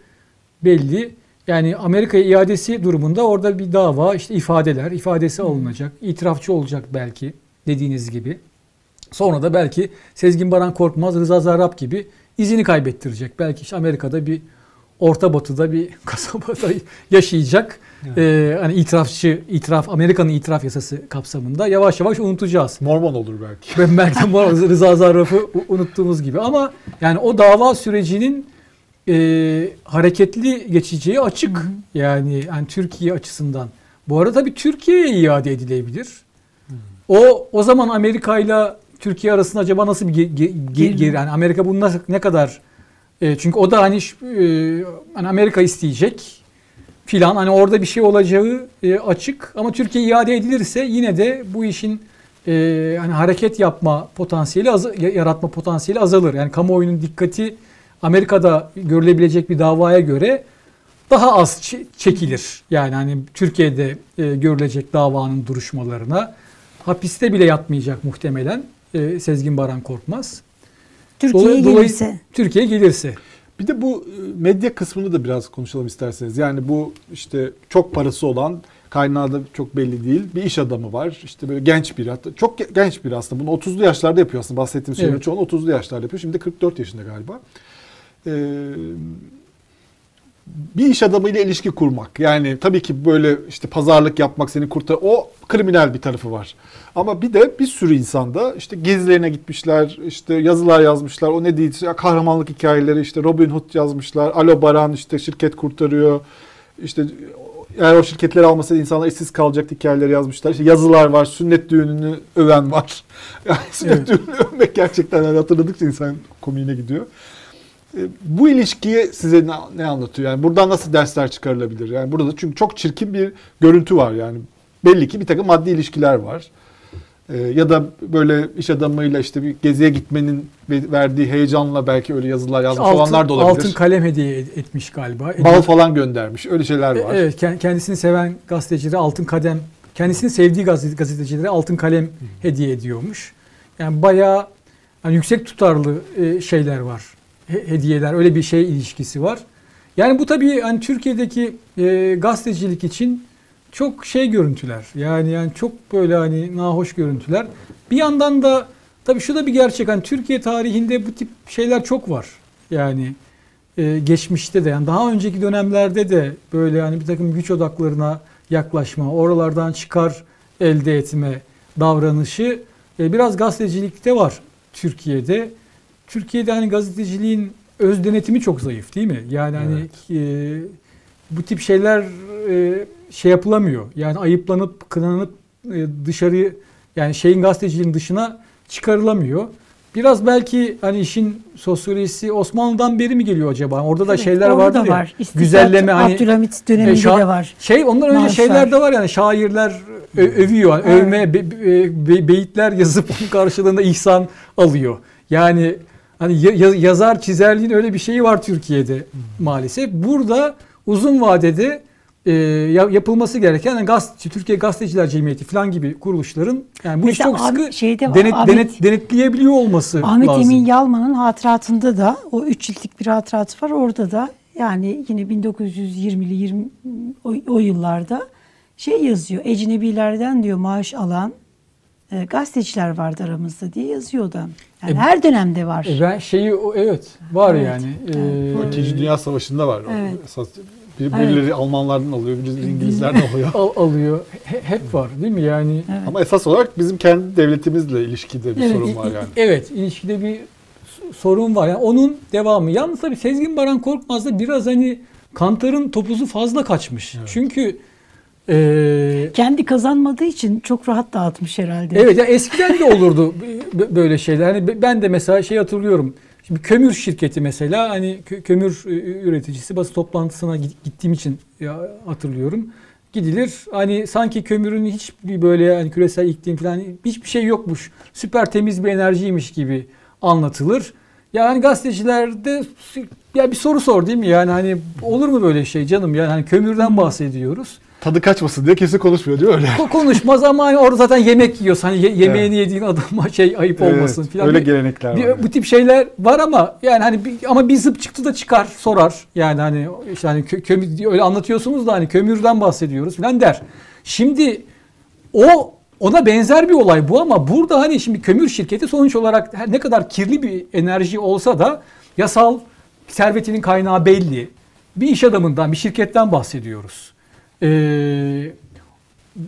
C: belli. Yani Amerika'ya iadesi durumunda orada bir dava işte ifadeler, ifadesi alınacak, itirafçı olacak belki dediğiniz gibi. Sonra da belki Sezgin Baran Korkmaz, Rıza Zarrab gibi izini kaybettirecek. Belki işte Amerika'da bir Orta Batı'da bir kasabada yaşayacak. Ee, hani itirafçı, itiraf, Amerika'nın itiraf yasası kapsamında yavaş yavaş unutacağız.
B: Mormon olur belki.
C: Ben belki bu Rıza Zarrab'ı u- unuttuğumuz gibi ama yani o dava sürecinin e, hareketli geçeceği açık. Yani, yani Türkiye açısından. Bu arada bir Türkiye'ye iade edilebilir. O o zaman Amerika ile Türkiye arasında acaba nasıl bir ge- ge- ge- geri yani Amerika bunu nasıl ne kadar e, çünkü o da hani e, hani Amerika isteyecek filan hani orada bir şey olacağı e, açık ama Türkiye iade edilirse yine de bu işin e, hani hareket yapma potansiyeli ya- yaratma potansiyeli azalır. Yani kamuoyunun dikkati Amerika'da görülebilecek bir davaya göre daha az çekilir. Yani hani Türkiye'de e, görülecek davanın duruşmalarına hapiste bile yatmayacak muhtemelen e, Sezgin Baran Korkmaz.
A: Türkiye'ye
C: Dolay-
A: gelirse.
C: Türkiye gelirse.
B: Bir de bu e, medya kısmını da biraz konuşalım isterseniz. Yani bu işte çok parası olan kaynağı da çok belli değil. Bir iş adamı var. İşte böyle genç biri. Hatta çok ge- genç biri aslında. Bunu 30'lu yaşlarda yapıyor aslında. Bahsettiğim şeylerin
C: Evet.
B: çoğunu 30'lu yaşlarda yapıyor. Şimdi de 44 yaşında galiba. Ee, bir iş adamıyla ilişki kurmak. Yani tabii ki böyle işte pazarlık yapmak seni kurtar. O kriminal bir tarafı var. Ama bir de bir sürü insanda işte gezilerine gitmişler, işte yazılar yazmışlar. O ne değil, kahramanlık hikayeleri, işte Robin Hood yazmışlar. Alo Baran işte şirket kurtarıyor. İşte eğer o şirketleri almasa insanlar işsiz kalacak hikayeleri yazmışlar. İşte yazılar var, sünnet düğününü öven var. Yani sünnet
C: Evet.
B: düğününü övmek gerçekten hani hatırladıkça insan komiğine gidiyor. E, Bu ilişkiye size ne, ne anlatıyor? Yani buradan nasıl dersler çıkarılabilir? Yani burada da çünkü çok çirkin bir görüntü var yani. Belli ki bir takım maddi ilişkiler var. E, ya da böyle iş adamıyla işte bir geziye gitmenin ve- verdiği heyecanla belki öyle yazılar yazmış
C: Altın,
B: olanlar da olabilir.
C: altın kalem hediye ed- etmiş galiba.
B: Bal falan göndermiş. Öyle şeyler var.
C: E, Evet, kend- kendisini seven gazetecilere altın kalem, kendisini sevdiği gazete- gazetecilere altın kalem hediye ediyormuş. Yani bayağı hani yüksek tutarlı e, şeyler var. He- hediyeler öyle bir şey ilişkisi var. Yani bu tabii hani Türkiye'deki e, gazetecilik için çok şey görüntüler. Yani yani çok böyle hani nahoş görüntüler. Bir yandan da tabii şu da bir gerçek. Hani Türkiye tarihinde bu tip şeyler çok var. Yani e, geçmişte de yani daha önceki dönemlerde de böyle hani bir takım güç odaklarına yaklaşma, oralardan çıkar elde etme davranışı e, biraz gazetecilikte var Türkiye'de. Türkiye'de hani gazeteciliğin öz denetimi çok zayıf değil mi? Yani hani e, bu tip şeyler e, şey yapılamıyor. Yani ayıplanıp kınanıp e, dışarı yani şeyin gazeteciliğin dışına çıkarılamıyor. Biraz belki hani işin sosyolojisi Osmanlı'dan beri mi geliyor acaba? Orada da
A: Evet,
C: şeyler
A: orada
C: vardır
A: da
C: ya.
A: var. İstikrat,
C: Güzelleme hani
A: Abdülhamit döneminde
C: e, şa-
A: de var.
C: Şey ondan önce
A: Maaşlar.
C: şeyler de var yani şairler ö- övüyor. Yani
A: Evet.
C: Övme be- be- be- beyitler yazıp onun karşılığında ihsan alıyor. Yani hani ya- ya- yazar çizerliğin öyle bir şeyi var Türkiye'de maalesef. Burada uzun vadede e, ya- yapılması gereken yani gazete, Türkiye Gazeteciler Cemiyeti falan gibi kuruluşların yani bu
A: Mesela
C: çok sıkı
A: Ahmet- şeyde
C: denet,
A: Ahmet-
C: denet- denetleyebiliyor olması
A: Ahmet
C: lazım.
A: Emin Yalman'ın hatıratında da o üç ciltlik bir hatıratı var. Orada da yani yine 1920'li 20 o, o yıllarda şey yazıyor. Ecnebilerden diyor maaş alan e, gazeteciler vardı aramızda diye yazıyor da. Yani
C: E,
A: her dönemde var.
C: E ben şeyi evet var
A: Evet,
C: yani.
A: evet.
C: E,
D: İkinci Dünya Savaşı'nda var.
A: Evet.
D: Esas bir- birileri Almanlardan alıyor, birileri İngilizlerden alıyor.
C: al- alıyor. He- hep var değil mi? Yani
A: Evet.
D: Ama esas olarak bizim kendi devletimizle ilişkide bir
A: Evet.
D: sorun var
C: İ-
D: yani.
C: Evet, ilişkide bir sorun var. Yani onun devamı. Yalnız tabii Sezgin Baran Korkmaz da biraz hani Kantar'ın topuzu fazla kaçmış. Çünkü eee
A: Kendi kazanmadığı için çok rahat dağıtmış herhalde.
C: Evet ya eskiden de olurdu böyle şeyler. Hani be- ben de mesela şey hatırlıyorum. Şimdi kömür şirketi mesela hani kö- kömür üreticisi basın toplantısına git- gittiğim için ya hatırlıyorum. Gidilir hani sanki kömürün hiç bir böyle hani küresel iklim falan hiçbir şey yokmuş. Süper temiz bir enerjiymiş gibi anlatılır. Yani gazetecilerde ya bir soru sor değil mi? Yani hani olur mu böyle şey canım? Yani hani kömürden bahsediyoruz.
D: Tadı kaçmasın diye kesin konuşmuyor değil mi öyle?
C: Ko- konuşmaz ama hani orada zaten yemek yiyorsun. Hani ye- yemeğini yediğin adama şey ayıp olmasın
D: Evet,
C: filan.
D: Öyle
C: Bir-
D: gelenekler
C: bir-
D: var.
C: bu tip şeyler var ama yani hani bir, ama bir zıp çıktı da çıkar sorar. Yani hani işte hani kö- kömür öyle anlatıyorsunuz da hani kömürden bahsediyoruz falan der. Şimdi o ona benzer bir olay bu ama burada hani şimdi kömür şirketi sonuç olarak ne kadar kirli bir enerji olsa da yasal servetinin kaynağı belli. Bir iş adamından, bir şirketten bahsediyoruz. Ee,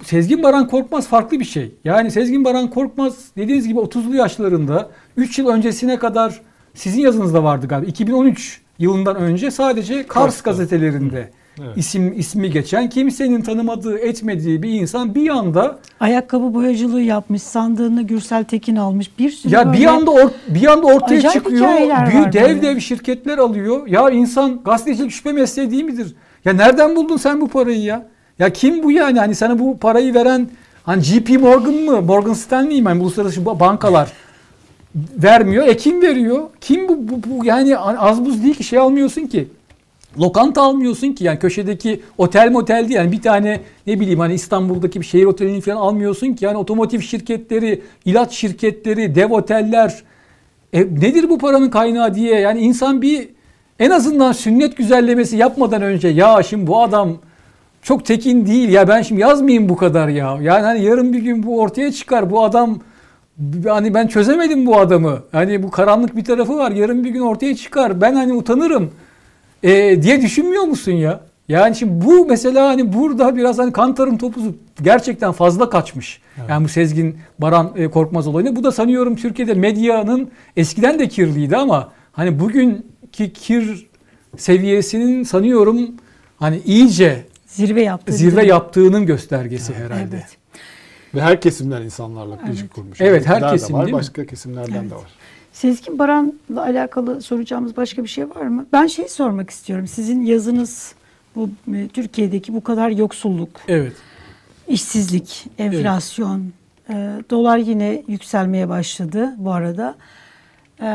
C: Sezgin Baran Korkmaz farklı bir şey. Yani Sezgin Baran Korkmaz dediğiniz gibi 30'lu yaşlarında 3 yıl öncesine kadar sizin yazınızda vardı galiba. 2013 yılından önce sadece Kars
D: Kars'ta.
C: gazetelerinde
B: Evet.
C: isim ismi geçen kimsenin tanımadığı etmediği bir insan bir anda
A: Ayakkabı boyacılığı yapmış, sandığını Gürsel Tekin almış. Bir sürü
C: ya bir anda or- bir anda ortaya çıkıyor. Büyük dev
A: böyle.
C: dev şirketler alıyor. Ya insan gazetecilik şüphe mesleği değil midir? Ya nereden buldun sen bu parayı ya? Ya kim bu yani? Hani sana bu parayı veren hani JP Morgan mı? Morgan Stanley mi? Yani uluslararası bankalar vermiyor. E kim veriyor? Kim bu, bu, bu yani az buz değil ki şey almıyorsun ki. Lokanta almıyorsun ki yani köşedeki otel motel değil yani bir tane ne bileyim hani İstanbul'daki bir şehir otelini falan almıyorsun ki yani otomotiv şirketleri, ilaç şirketleri, dev oteller e, nedir bu paranın kaynağı diye yani insan bir en azından sünnet güzellemesi yapmadan önce ya şimdi bu adam çok tekin değil ya ben şimdi yazmayayım bu kadar ya. Yani hani yarın bir gün bu ortaya çıkar bu adam hani ben çözemedim bu adamı. Hani bu karanlık bir tarafı var yarın bir gün ortaya çıkar ben hani utanırım e, diye düşünmüyor musun ya? Yani şimdi bu mesela hani burada biraz hani Kantar'ın topuzu gerçekten fazla kaçmış. Yani bu Sezgin Baran e, Korkmaz olayını. Bu da sanıyorum Türkiye'de medyanın eskiden de kirliydi ama hani bugünkü kir seviyesinin sanıyorum hani iyice
A: zirve yaptı.
C: zirve yaptığının göstergesi herhalde.
A: Evet.
D: Ve her kesimden insanlarla ilişki kurmuş.
C: Evet, her
D: Bizimkiler de
C: kesim
D: var,
C: değil mi?
D: Başka kesimlerden
A: Evet.
D: de var.
A: Sezgin Baran'la alakalı soracağımız başka bir şey var mı? Ben şey sormak istiyorum. Sizin yazınız bu e, Türkiye'deki bu kadar yoksulluk,
C: Evet.
A: işsizlik, enflasyon, e, dolar yine yükselmeye başladı bu arada. E,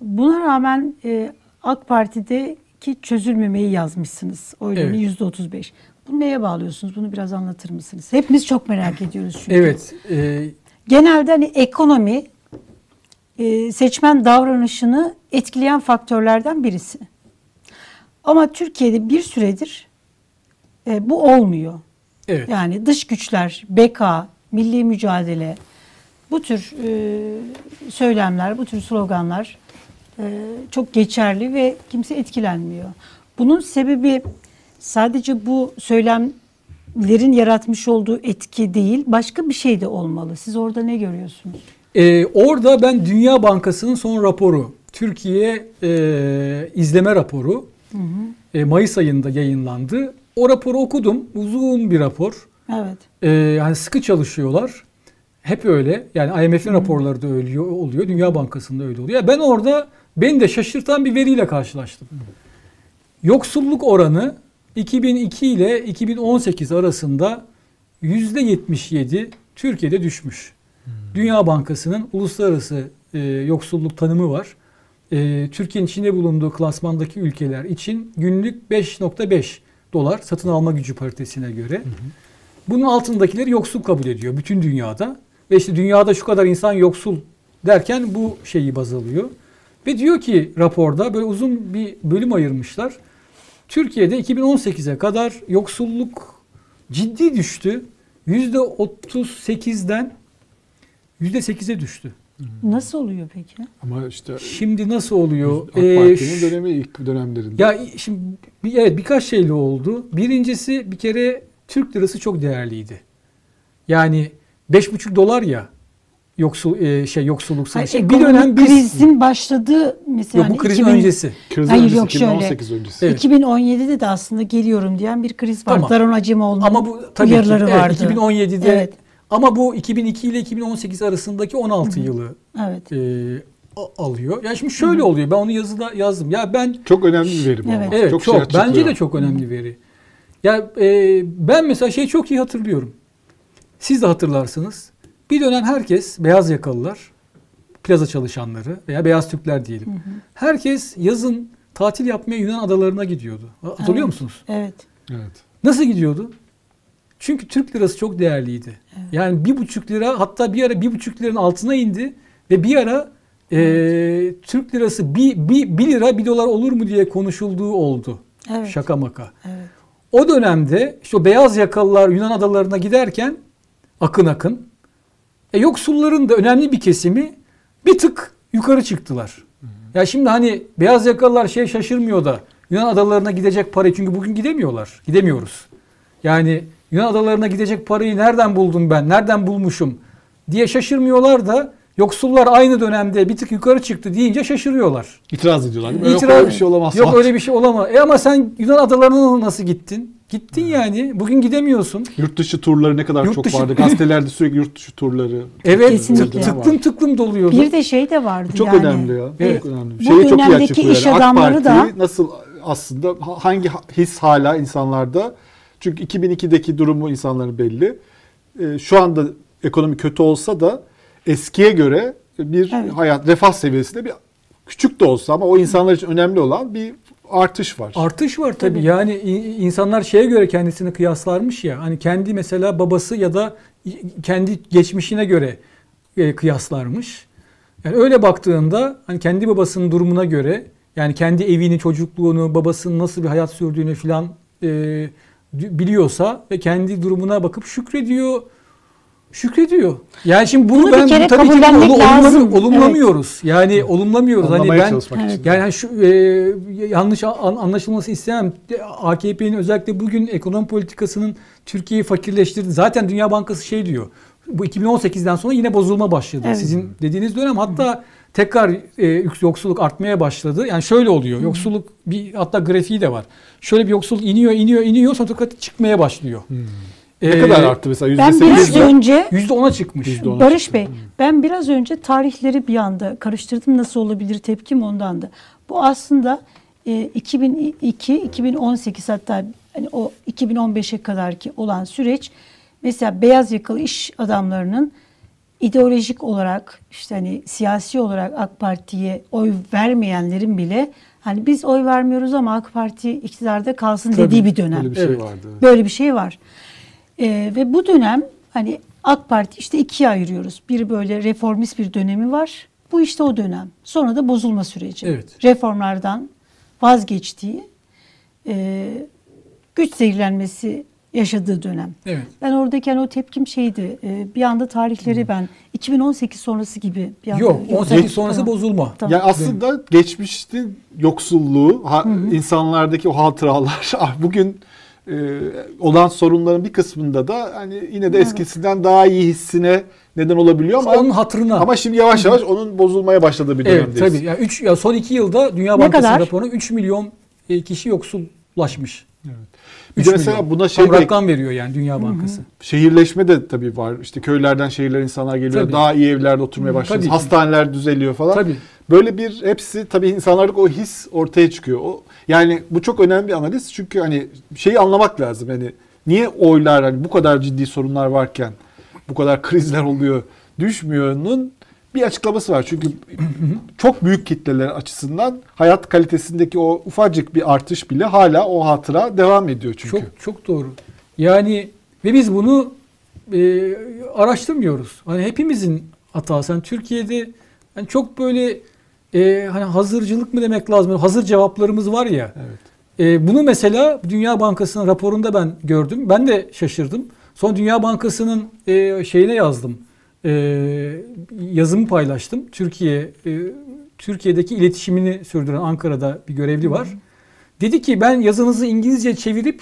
A: buna rağmen e, AK Parti'deki çözülmemeyi yazmışsınız. Oylarını
C: Evet.
A: yüzde otuz beş. Bunu neye bağlıyorsunuz? Bunu biraz anlatır mısınız? Hepimiz çok merak ediyoruz çünkü.
C: Evet. e,
A: Genelde hani ekonomi e, seçmen davranışını etkileyen faktörlerden birisi. Ama Türkiye'de bir süredir e, bu olmuyor.
C: Evet.
A: Yani dış güçler, BK, milli mücadele, bu tür e, söylemler, bu tür sloganlar e, çok geçerli ve kimse etkilenmiyor. Bunun sebebi sadece bu söylemlerin yaratmış olduğu etki değil, başka bir şey de olmalı. Siz orada ne görüyorsunuz?
C: Ee, orada ben Dünya Bankası'nın son raporu, Türkiye e, izleme raporu e, Mayıs ayında yayınlandı. O raporu okudum. Uzun bir rapor.
A: Evet.
C: Ee, yani sıkı çalışıyorlar. Hep öyle. Yani IMF'in raporları da öyle oluyor. Dünya Bankası'nda öyle oluyor. Ben orada beni de şaşırtan bir veriyle karşılaştım. Yoksulluk oranı 2002 ile 2018 arasında %77 Türkiye'de düşmüş. Dünya Bankası'nın uluslararası e, yoksulluk tanımı var. E, Türkiye'nin içinde bulunduğu klasmandaki ülkeler için günlük 5.5 dolar satın alma gücü paritesine göre. Bunun altındakileri yoksul kabul ediyor bütün dünyada. Ve işte dünyada şu kadar insan yoksul derken bu şeyi baz alıyor. Ve diyor ki raporda böyle uzun bir bölüm ayırmışlar. Türkiye'de 2018'e kadar yoksulluk ciddi düştü. %38'den %8'e düştü.
A: Nasıl oluyor peki?
D: Ama işte
C: Şimdi nasıl oluyor?
D: AK
C: Ee,
D: Parti'nin
C: ş-
D: dönemi ilk dönemlerinde.
C: Ya şimdi bir- evet birkaç şeyle oldu. Birincisi bir kere Türk lirası çok değerliydi. Yani 5,5 dolar ya yoksul e, şey yoksulluk
A: Hayır,
C: sınırı. Bir
A: ekonomik
C: dönem biz
A: krizin başladığı mesela
C: yok bu
A: hani
C: krizin
A: 2000
C: öncesi.
D: Kriz
A: Hayır,
D: öncesi,
A: yok, şöyle.
D: 2018 öncesi.
C: Evet.
A: 2017'de de aslında geliyorum diyen bir kriz var.
C: Tamam.
A: Daron Acemoğlu'nun
C: Ama bu tabii ki
A: uyarıları
C: evet,
A: vardı.
C: 2017'de
A: Evet.
C: ama bu 2002 ile 2018 arasındaki 16 yılı
A: Evet.
C: e, alıyor. Yani şimdi şöyle oluyor. Ben onu yazıda yazdım. Ya ben
D: Çok önemli bir veri bu
A: Evet.
D: ama.
C: Evet
D: çok,
C: çok.
D: şey.
C: Bence de çok önemli veri. Ya e, ben mesela şeyi çok iyi hatırlıyorum. Siz de hatırlarsınız. Bir dönem herkes beyaz yakalılar, plaza çalışanları veya beyaz Türkler diyelim. Herkes yazın tatil yapmaya Yunan adalarına gidiyordu. Hatırlıyor
A: Evet.
C: musunuz?
A: Evet.
D: Evet.
C: Nasıl gidiyordu? Çünkü Türk lirası çok değerliydi. Yani bir buçuk lira hatta bir ara bir buçuk liranın altına indi ve bir ara e, Türk lirası bir, bir, bir lira bir dolar olur mu diye konuşulduğu oldu.
A: Evet.
C: Şaka maka.
A: Evet.
C: O dönemde işte o beyaz yakalılar Yunan adalarına giderken akın akın e, yoksulların da önemli bir kesimi bir tık yukarı çıktılar. Ya şimdi hani beyaz yakalılar şey şaşırmıyor da Yunan adalarına gidecek parayı çünkü bugün gidemiyorlar. Gidemiyoruz. Yani Yunan adalarına gidecek parayı nereden buldum ben? Nereden bulmuşum? diye şaşırmıyorlar da yoksullar aynı dönemde bir tık yukarı çıktı deyince şaşırıyorlar.
D: İtiraz ediyorlar. değil mi? Yok
C: İtiraz-
D: öyle bir şey olamaz.
C: Yok öyle bir şey olamaz. E ama sen Yunan adalarına nasıl gittin? Gittin yani. Bugün gidemiyorsun.
D: Yurt dışı turları ne kadar
C: Yurt
D: çok
C: dışı-
D: vardı. Gazetelerde sürekli yurt dışı turları.
C: Evet
A: Kesinlikle.
C: tık- tıklım tıklım doluyordu.
A: Bir de şey de vardı
D: Çok
A: yani.
D: önemli ya.
C: Evet.
D: Çok önemli.
A: Bu
D: Şeyi çok iyi
A: dönemdeki
D: açıklıyor.
A: iş
D: yani. AK
A: adamları da-
D: nasıl aslında ha- hangi ha- his hala insanlarda çünkü 2002'deki durumu insanların belli. Ee, şu anda ekonomi kötü olsa da eskiye göre bir
A: Evet.
D: hayat refah seviyesinde bir küçük de olsa ama o insanlar için önemli olan bir artış var.
C: Artış var tabii.
A: Tabii.
C: Yani insanlar şeye göre kendisini kıyaslarmış ya. Hani kendi mesela babası ya da kendi geçmişine göre e, kıyaslarmış. Yani öyle baktığında hani kendi babasının durumuna göre yani kendi evini, çocukluğunu, babasının nasıl bir hayat sürdüğünü filan e, biliyorsa ve kendi durumuna bakıp şükrediyor. Şükrediyor. Yani şimdi bunu,
A: Bunu
C: ben tabii ki olumlamı-
A: lazım.
C: olumlamıyoruz. Yani olumlamıyoruz. Hani
D: Anlamaya
C: ben
D: çalışmak
A: Evet.
D: için.
C: yani hani şu e, yanlış an- anlaşılması istemem. AKP'nin özellikle bugün ekonomi politikasının Türkiye'yi fakirleştirdi. Zaten Dünya Bankası şey diyor. Bu 2018'den sonra yine bozulma başladı.
A: Evet.
C: Sizin dediğiniz dönem hatta tekrar e, yoksulluk artmaya başladı. Yani şöyle oluyor. Yoksulluk bir hatta grafiği de var. Şöyle bir yoksulluk iniyor, iniyor, iniyor sonra tekrar çıkmaya başlıyor.
D: Ne
C: Ee,
D: kadar arttı mesela?
A: Ben biraz
D: %8
A: önce
C: %10'a çıkmış.
D: Yüzde ona
A: Barış
D: çıktı.
A: Bey, ben biraz önce tarihleri bir anda karıştırdım. Nasıl olabilir tepkim ondandı. Bu aslında e, 2002-2018 hatta hani o 2015'e kadar ki olan süreç mesela beyaz yakalı iş adamlarının ideolojik olarak işte hani siyasi olarak AK Parti'ye oy vermeyenlerin bile hani biz oy vermiyoruz ama AK Parti iktidarda kalsın
C: Tabii,
A: dediği bir dönem.
D: Öyle bir şey
C: Evet.
D: vardı.
A: Böyle bir şey var. Ee, ve bu dönem hani AK Parti işte ikiye ayırıyoruz. Bir böyle reformist bir dönemi var. Bu işte o dönem. Sonra da bozulma süreci.
C: Evet.
A: Reformlardan vazgeçtiği, e, güç zehirlenmesi yaşadığı dönem.
C: Evet.
A: Ben oradayken o tepkim şeydi. e, bir anda tarihleri ben 2018 sonrası gibi bir anda.
C: Yok
A: Yoksa-
C: 18 sonrası
A: Tamam.
C: bozulma.
A: Tamam.
B: Ya aslında geçmiştin yoksulluğu, ha- insanlardaki o hatıralar ah, bugün e, olan sorunların bir kısmında da hani yine de eskisinden daha iyi hissine neden olabiliyor ama
C: Onun hatırına.
B: ama şimdi yavaş yavaş onun bozulmaya başladığı bir
C: evet
B: dönemdeyiz.
C: tabii. Ya üç ya son iki yılda Dünya Bankası raporuna 3 milyon e, kişi yoksullaşmış.
B: Bir de mesela
C: milyon.
B: buna şey
C: Tam
B: de
C: rakam veriyor yani Dünya Bankası.
B: şehirleşme de tabii var. İşte köylerden şehirler insanlar geliyor.
C: Tabii.
B: Daha iyi evlerde oturmaya
C: Hı,
B: başlıyor.
C: tabii ki.
B: Hastaneler düzeliyor falan.
C: Tabii.
B: Böyle bir hepsi tabii insanlardaki o his ortaya çıkıyor. O yani bu çok önemli bir analiz çünkü hani şeyi anlamak lazım. Yani niye oylar hani bu kadar ciddi sorunlar varken bu kadar krizler oluyor düşmüyor'nun bir açıklaması var. Çünkü çok büyük kitleler açısından hayat kalitesindeki o ufacık bir artış bile hala o hatıra devam ediyor çünkü.
C: Çok çok doğru. Yani ve biz bunu e, araştırmıyoruz. Hani hepimizin hatası. Hani Türkiye'de hani çok böyle e, hani hazırcılık mı demek lazım? Hazır cevaplarımız var ya.
B: Evet.
C: E, bunu mesela Dünya Bankası'nın raporunda ben gördüm. Ben de şaşırdım. Sonra Dünya Bankası'nın e, şeyine yazdım. E, yazımı paylaştım. Türkiye e, Türkiye'deki iletişimini sürdüren Ankara'da bir görevli var. Dedi ki ben yazınızı İngilizce çevirip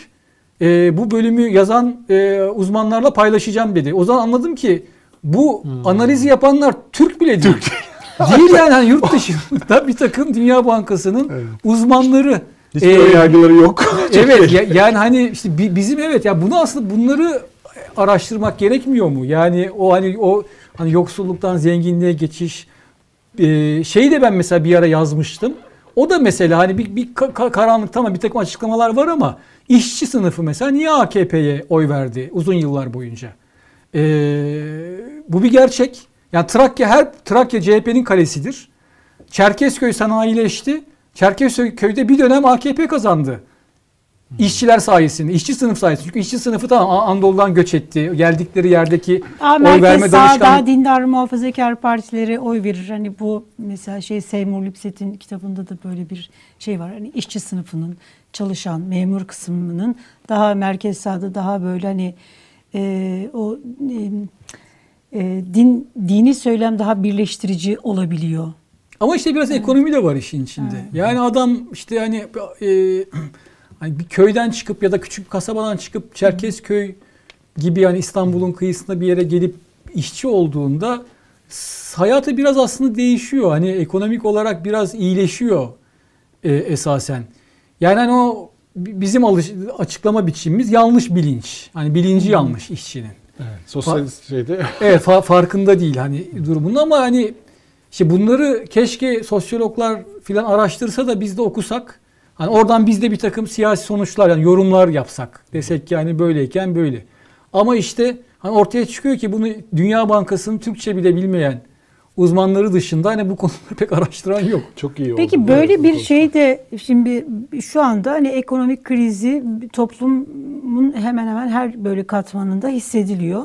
C: e, bu bölümü yazan e, uzmanlarla paylaşacağım dedi. O zaman anladım ki bu analizi yapanlar Türk bile değil. değil yani hani yurt dışında bir takım Dünya Bankası'nın
B: Evet.
C: uzmanları.
B: Hiçbir
C: e,
B: ön yargıları yok.
C: evet ya- yani hani işte bi- bizim evet ya bunu aslında bunları araştırmak gerekmiyor mu? Yani o hani o hani yoksulluktan zenginliğe geçiş e, şeyi de ben mesela bir ara yazmıştım. O da mesela hani bir, bir ka- ka- karanlık tamam bir takım açıklamalar var ama işçi sınıfı mesela niye AKP'ye oy verdi uzun yıllar boyunca? E, bu bir gerçek. Yani Trakya her Trakya CHP'nin kalesidir. Çerkezköy sanayileşti. Çerkezköy'de bir dönem AKP kazandı. İşçiler sayesinde, işçi sınıf sayesinde. Çünkü işçi sınıfı tamam Anadolu'dan göç etti. Geldikleri yerdeki
A: Aa,
C: oy verme
A: merkez sağ
C: danışkan...
A: daha dindar muhafazakar partileri oy verir. Hani bu mesela şey Seymour Lipset'in kitabında da böyle bir şey var. Hani işçi sınıfının çalışan memur kısmının daha merkez sağda daha böyle hani e, o e, e, din dini söylem daha birleştirici olabiliyor.
C: Ama işte biraz ekonomi de var işin içinde. Yani adam işte hani e, hani bir köyden çıkıp ya da küçük kasabadan çıkıp Çerkezköy gibi yani İstanbul'un kıyısında bir yere gelip işçi olduğunda hayatı biraz aslında değişiyor. Hani ekonomik olarak biraz iyileşiyor e, esasen. Yani hani o bi- bizim alış, açıklama biçimimiz yanlış bilinç. Hani bilinci yanlış işçinin.
B: Evet, sosyalist şeyde
C: Evet fa- farkında değil hani durumunun ama hani işte bunları keşke sosyologlar filan araştırsa da biz de okusak. Hani oradan biz de bir takım siyasi sonuçlar yani yorumlar yapsak. Desek ki hani böyleyken böyle. Ama işte hani ortaya çıkıyor ki bunu Dünya Bankası'nın Türkçe bile bilmeyen uzmanları dışında hani bu konuları pek araştıran yok.
B: çok iyi oldu.
A: Peki böyle
B: Evet,
A: bir şey de şimdi şu anda hani ekonomik krizi toplumun hemen hemen her böyle katmanında hissediliyor.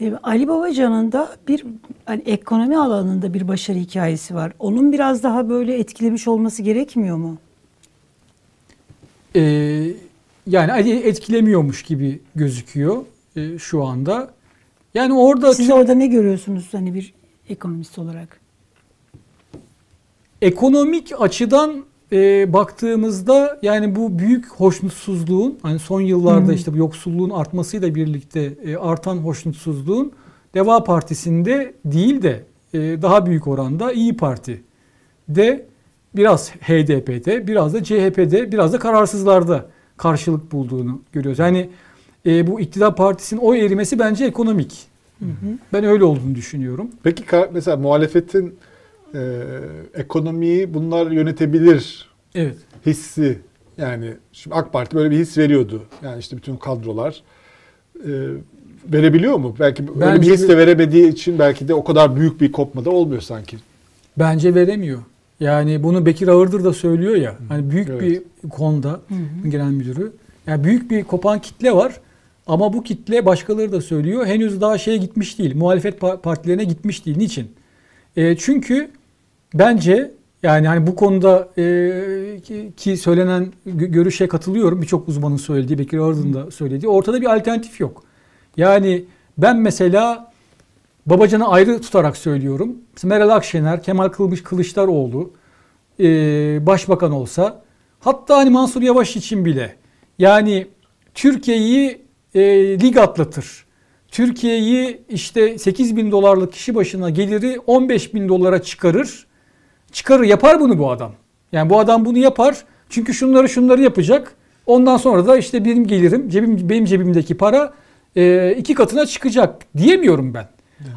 A: E, Ali Babacan'ın da bir hani ekonomi alanında bir başarı hikayesi var. Onun biraz daha böyle etkilemiş olması gerekmiyor mu?
C: Ee, yani etkilemiyormuş gibi gözüküyor e, şu anda. Yani orada
A: Siz orada ne görüyorsunuz hani bir ekonomist olarak?
C: Ekonomik açıdan e, baktığımızda yani bu büyük hoşnutsuzluğun hani son yıllarda işte bu yoksulluğun artmasıyla birlikte e, artan hoşnutsuzluğun Deva Partisi'nde değil de e, daha büyük oranda İyi Parti de biraz HDP'de biraz da CHP'de biraz da kararsızlarda karşılık bulduğunu görüyoruz. Yani e, bu iktidar partisinin oy erimesi bence ekonomik. Ben öyle olduğunu düşünüyorum.
B: Peki mesela muhalefetin e, ekonomiyi bunlar yönetebilir
C: Evet.
B: hissi yani şimdi AK Parti böyle bir his veriyordu. Yani işte bütün kadrolar e, verebiliyor mu? Belki böyle
C: Bence
B: bir his de veremediği için belki de o kadar büyük bir kopma da olmuyor sanki.
C: Bence veremiyor. Yani bunu Bekir Ağırdır da söylüyor ya. Hani büyük
B: Evet.
C: bir konuda genel müdürü. Yani büyük bir kopan kitle var. Ama bu kitle başkaları da söylüyor. Henüz daha şeye gitmiş değil. Muhalefet pa- partilerine gitmiş değil. Niçin? E, çünkü bence yani hani bu konuda e, ki, ki söylenen gö- görüşe katılıyorum. Birçok uzmanın söylediği, Bekir Ağır'ın da söylediği. Ortada bir alternatif yok. Yani ben mesela Babacan'ı ayrı tutarak söylüyorum. Meral Akşener, Kemal Kılıç Kılıçdaroğlu e, başbakan olsa hatta hani Mansur Yavaş için bile yani Türkiye'yi e, lig atlatır. Türkiye'yi işte 8 bin dolarlık kişi başına geliri 15 bin dolara çıkarır. Çıkarır yapar bunu bu adam. Yani bu adam bunu yapar. Çünkü şunları şunları yapacak. Ondan sonra da işte benim gelirim, cebim, benim cebimdeki para e, iki katına çıkacak diyemiyorum ben.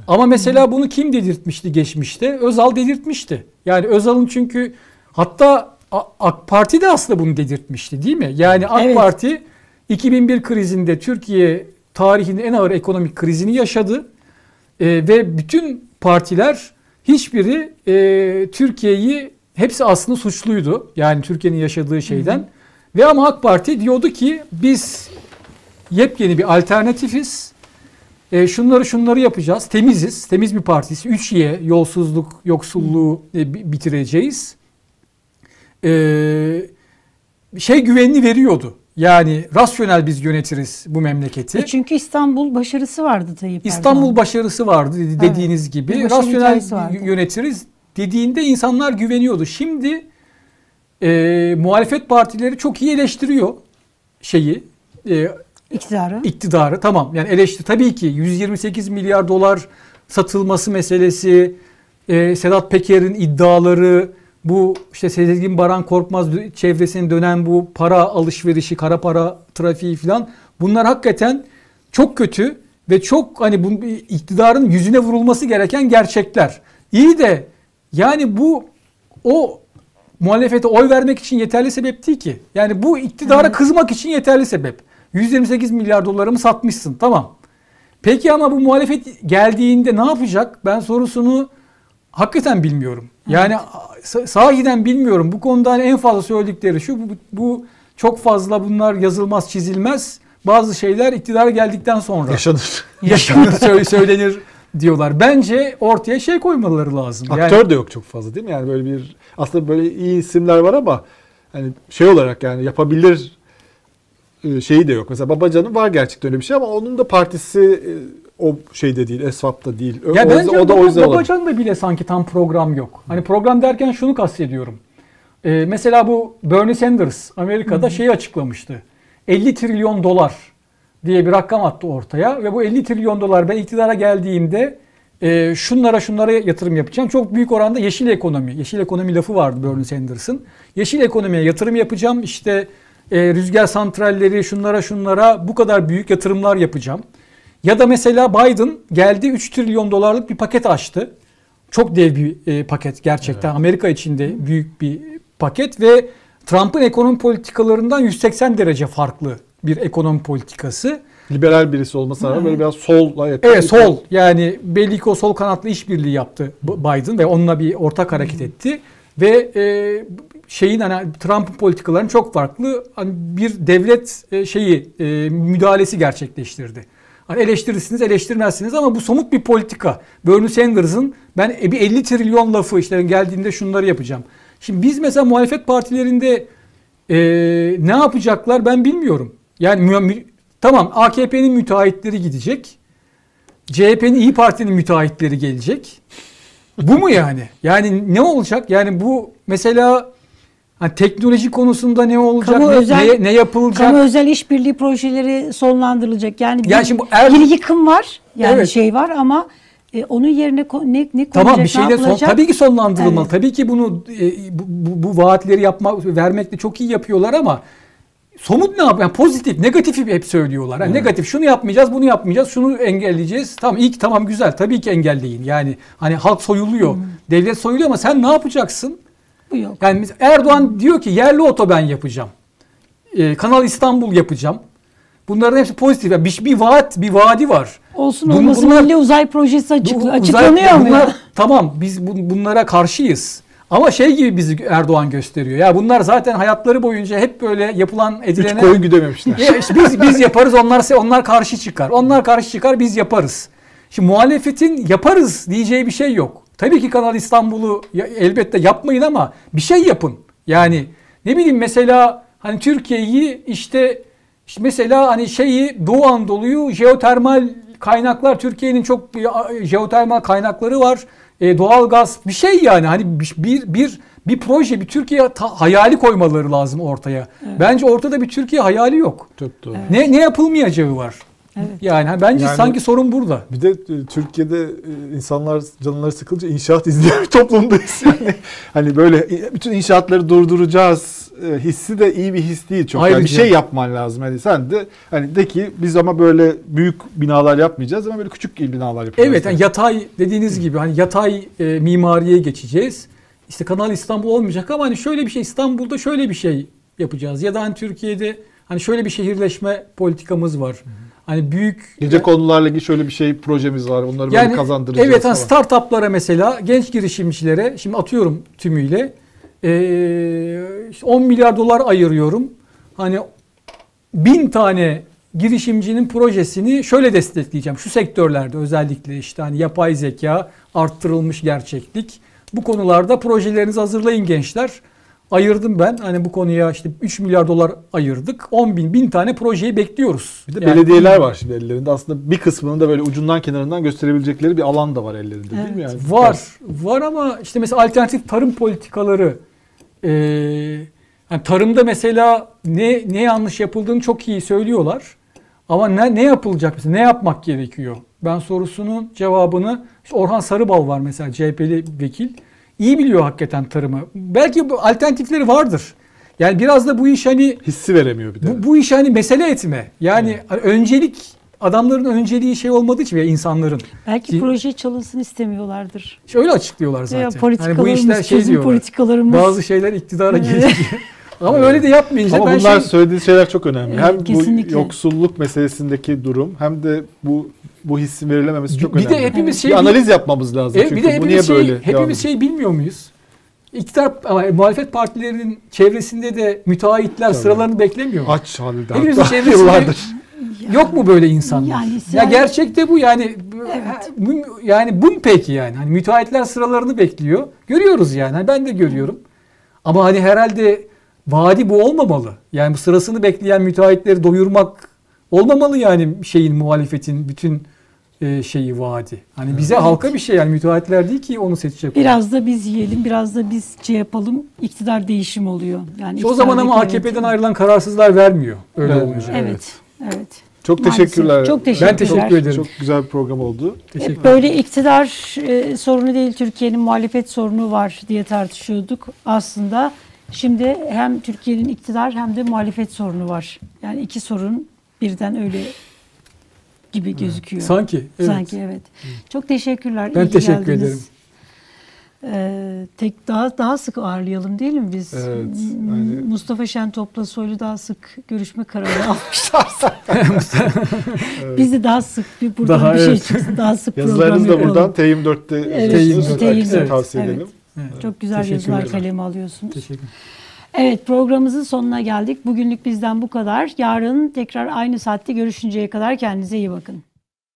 C: Ama mesela bunu kim dedirtmişti geçmişte? Özal dedirtmişti. Yani Özal'ın çünkü hatta AK Parti de aslında bunu dedirtmişti değil mi? Yani AK
A: Evet.
C: Parti 2001 krizinde Türkiye tarihinin en ağır ekonomik krizini yaşadı. E, ve bütün partiler hiçbiri e, Türkiye'yi hepsi aslında suçluydu. Yani Türkiye'nin yaşadığı şeyden. Ve ama AK Parti diyordu ki biz yepyeni bir alternatifiz. E, şunları şunları yapacağız. Temiziz. Temiz bir partiyiz. 3Y yolsuzluk, yoksulluğu e, bi- bitireceğiz. E, şey güvenini veriyordu. Yani rasyonel biz yönetiriz bu memleketi.
A: E çünkü İstanbul başarısı vardı Tayyip
C: İstanbul
A: Erdoğan.
C: başarısı vardı dedi- dediğiniz gibi.
A: Bir
C: Rasyonel yönetiriz dediğinde insanlar güveniyordu. Şimdi e, muhalefet partileri çok iyi eleştiriyor şeyi, e,
A: iktidarı.
C: iktidarı. Tamam yani eleştir tabii ki 128 milyar dolar satılması meselesi, e, Sedat Peker'in iddiaları, bu işte Sezgin Baran Korkmaz çevresine dönen bu para alışverişi, kara para trafiği falan bunlar hakikaten çok kötü ve çok hani bu iktidarın yüzüne vurulması gereken gerçekler. İyi de yani bu o muhalefete oy vermek için yeterli sebep değil ki. Yani bu iktidara kızmak için yeterli sebep. 128 milyar dolarımı satmışsın tamam. Peki ama bu muhalefet geldiğinde ne yapacak? Ben sorusunu hakikaten bilmiyorum. Yani sa- sahiden bilmiyorum. Bu konuda hani en fazla söyledikleri şu bu, bu çok fazla bunlar yazılmaz çizilmez. Bazı şeyler iktidara geldikten sonra
B: Yaşanır.
C: yaşanır söyle- söylenir diyorlar. Bence ortaya şey koymaları lazım. Yani-
D: Aktör de yok çok fazla değil mi? Yani böyle bir aslında böyle iyi isimler var ama hani şey olarak yani yapabilir şeyi de yok. Mesela Babacan'ın var gerçekten öyle bir şey ama onun da partisi e, o şeyde değil, Esvap'ta değil. O,
C: Ya
D: o,
C: bence
D: o da o yüzden olabilir.
C: Babacan'da bile sanki tam program yok. Hani program derken şunu kastediyorum. Ee, mesela bu Bernie Sanders Amerika'da şeyi açıklamıştı. 50 trilyon dolar diye bir rakam attı ortaya ve bu 50 trilyon dolar ben iktidara geldiğimde e, şunlara şunlara yatırım yapacağım. Çok büyük oranda yeşil ekonomi. Yeşil ekonomi lafı vardı Bernie Sanders'ın. Yeşil ekonomiye yatırım yapacağım. İşte e, rüzgar santralleri şunlara şunlara bu kadar büyük yatırımlar yapacağım. Ya da mesela Biden geldi 3 trilyon dolarlık bir paket açtı. Çok dev bir e, paket gerçekten. Amerika içinde büyük bir paket ve Trump'ın ekonomi politikalarından 180 derece farklı bir ekonomi politikası.
D: Liberal birisi olmasına rağmen böyle biraz solla yakın.
C: Evet sol yani belli ki o sol kanatlı işbirliği yaptı Biden ve onunla bir ortak hareket etti. Ve e, şeyin hani Trump'ın politikalarının çok farklı hani bir devlet e, şeyi e, müdahalesi gerçekleştirdi. Hani eleştirirsiniz eleştirmezsiniz ama bu somut bir politika. Bernie Sanders'ın ben e, bir 50 trilyon lafı işte geldiğinde şunları yapacağım. Şimdi biz mesela muhalefet partilerinde ne yapacaklar ben bilmiyorum. Yani tamam AKP'nin müteahhitleri gidecek. CHP'nin İyi Parti'nin müteahhitleri gelecek. Bu mu yani? Yani ne olacak? Yani bu mesela hani teknoloji konusunda ne olacak?
A: Kamu
C: ne,
A: özel-
C: ne, ne yapılacak?
A: Kamu özel işbirliği projeleri sonlandırılacak. Yani bir,
C: Ya şimdi bu er-
A: bir yıkım var. Yani
C: Evet.
A: şey var ama e, onun yerine ko- ne ne
C: Tamam
A: konacak,
C: bir şeyler
A: ne
C: son, tabii ki sonlandırılmalı.
A: Evet.
C: Tabii ki bunu e, bu, bu, bu vaatleri yapmak vermekle çok iyi yapıyorlar ama somut ne yap? Yani pozitif, negatifi hep söylüyorlar. Yani negatif şunu yapmayacağız, bunu yapmayacağız, şunu engelleyeceğiz. Tamam ki tamam güzel. Tabii ki engelleyin. Yani hani halk soyuluyor, devlet soyuluyor ama sen ne yapacaksın?
A: Bu yok.
C: Yani Erdoğan diyor ki yerli otoban yapacağım. Ee, Kanal İstanbul yapacağım. Bunların hepsi pozitif. Yani bir, bir vaat, bir vaadi var.
A: Olsun
C: Bunu-
A: olmasın
C: bunlar-
A: milli uzay projesi açık,
C: uzay-
A: açıklanıyor mu
C: bunlar-
A: ya?
C: Tamam biz bu- bunlara karşıyız. Ama şey gibi bizi Erdoğan gösteriyor. Ya bunlar zaten hayatları boyunca hep böyle yapılan
D: Üç
C: edilene
D: koyun güdememişler.
C: Ya işte biz biz yaparız onlar onlar karşı çıkar. Onlar karşı çıkar biz yaparız. Şimdi muhalefetin yaparız diyeceği bir şey yok. Tabii ki Kanal İstanbul'u ya- elbette yapmayın ama bir şey yapın. Yani ne bileyim mesela hani Türkiye'yi işte, işte mesela hani şeyi Doğu Anadolu'yu jeotermal kaynaklar Türkiye'nin çok jeotermal kaynakları var. E, doğalgaz bir şey yani hani bir bir bir, bir proje bir Türkiye ta- hayali koymaları lazım ortaya. Bence ortada bir Türkiye hayali yok.
B: Çok doğru.
C: Ne ne yapılmayacağı var.
A: Evet.
C: Yani bence
B: Yani-
C: sanki sorun burada.
B: Bir de e, Türkiye'de e, insanlar canları sıkılınca inşaat izleyen bir toplumdayız yani. hani böyle e, bütün inşaatları durduracağız hissi de iyi bir his değil çok. Yani bir
C: Ayrıca-
B: şey yapman lazım. Hani sen de hani de ki biz ama böyle büyük binalar yapmayacağız ama böyle küçük binalar yapacağız.
C: Evet yani yatay dediğiniz gibi hani yatay e, mimariye geçeceğiz. İşte Kanal İstanbul olmayacak ama hani şöyle bir şey İstanbul'da şöyle bir şey yapacağız. Ya da hani Türkiye'de hani şöyle bir şehirleşme politikamız var. Hani büyük
B: Gece konularla ilgili şöyle bir şey projemiz var. Onları böyle
C: yani
B: kazandıracağız
C: evet hani startuplara mesela genç girişimcilere şimdi atıyorum tümüyle e, işte 10 milyar dolar ayırıyorum. Hani bin tane girişimcinin projesini şöyle destekleyeceğim. Şu sektörlerde özellikle işte hani yapay zeka, arttırılmış gerçeklik. Bu konularda projelerinizi hazırlayın gençler. Ayırdım ben. Hani bu konuya işte 3 milyar dolar ayırdık. 10 bin, bin tane projeyi bekliyoruz.
B: Bir de
C: Yani-
B: belediyeler var şimdi ellerinde. Aslında bir kısmını da böyle ucundan kenarından gösterebilecekleri bir alan da var ellerinde değil mi
A: Evet.
B: yani?
C: Var. Var ama işte mesela alternatif tarım politikaları eee, yani tarımda mesela ne ne yanlış yapıldığını çok iyi söylüyorlar. Ama ne ne yapılacak mesela? Ne yapmak gerekiyor? Ben sorusunun cevabını işte Orhan Sarıbal var mesela CHP'li vekil. İyi biliyor hakikaten tarımı. Belki bu alternatifleri vardır. Yani biraz da bu iş hani
B: Hissi veremiyor bir de.
C: bu, bu iş hani mesele etme. Yani hani öncelik adamların önceliği şey olmadığı için ya insanların.
A: Belki
C: Ki-
A: proje çalınsın istemiyorlardır.
C: İşte öyle açıklıyorlar zaten. Hani bu
A: politikalarımız,
C: işler şey
A: çözüm
C: diyorlar.
A: politikalarımız.
C: Bazı şeyler iktidara gelince. Ama öyle de yapmayınca
B: Ama
C: ben
B: bunlar
C: şey,
B: söylediği şeyler çok önemli.
A: Evet,
B: hem
A: kesinlikle.
B: bu yoksulluk meselesindeki durum hem de bu bu hissin verilememesi çok
C: bir de
B: önemli.
C: hepimiz
A: Evet.
C: şey
B: bir analiz yapmamız lazım.
C: E,
B: Çünkü
C: bir de
B: bu niye
C: hepimiz şey,
B: böyle
C: hepimiz şey bilmiyor muyuz? İktidar muhalefet partilerinin çevresinde de müteahhitler
B: Tabii.
C: sıralarını beklemiyor.
B: aç halde.
C: Hepimizin çevresinde
B: yıllardır.
C: yok mu böyle insanlar?
A: Yani
C: ya gerçekte bu yani bu- yani bu mu peki yani? Hani müteahhitler sıralarını bekliyor. Görüyoruz yani. Hani ben de görüyorum. Ama hani herhalde vaadi bu olmamalı. Yani bu sırasını bekleyen müteahhitleri doyurmak olmamalı yani şeyin muhalefetin bütün e, şeyi vaadi. Hani bize halka bir şey yani müteahhitler değil ki onu seçecek.
A: Biraz da biz yiyelim, biraz da biz şey yapalım. İktidar değişim oluyor. Yani
C: o zaman ama AKP'den
A: yönetim-
C: ayrılan kararsızlar vermiyor. Öyle
B: Evet.
C: olunca.
A: Evet, evet.
B: Çok
A: Maalesef.
B: teşekkürler.
A: Çok teşekkürler.
C: Ben teşekkür ederim.
B: Çok güzel bir program oldu.
C: Teşekkür
A: böyle iktidar e, sorunu değil, Türkiye'nin muhalefet sorunu var diye tartışıyorduk. Aslında şimdi hem Türkiye'nin iktidar hem de muhalefet sorunu var. Yani iki sorun birden öyle gibi gözüküyor.
C: Sanki. Evet.
A: Sanki evet. Çok teşekkürler.
C: Ben
A: iyi
C: teşekkür
A: geldiniz.
C: ederim.
A: Ee, tek daha daha sık ağırlayalım değil mi biz?
B: Evet, yani-
A: Mustafa Şentop'la Soylu daha sık görüşme kararı almışlar. Biz de daha sık bir buradan
C: Daha,
A: bir şey
C: evet.
A: çıksın. Daha sık program
B: Yazılarınız da buradan T24'te
A: Evet,
B: yazıyorsunuz.
C: T24,
B: Herkese
A: evet,
B: tavsiye
A: evet.
B: edelim.
C: Evet.
A: Çok güzel
C: Teşekkür
A: yazılar
C: ederim.
A: kaleme alıyorsunuz.
C: Teşekkür
A: Evet programımızın sonuna geldik. Bugünlük bizden bu kadar. Yarın tekrar aynı saatte görüşünceye kadar kendinize iyi bakın.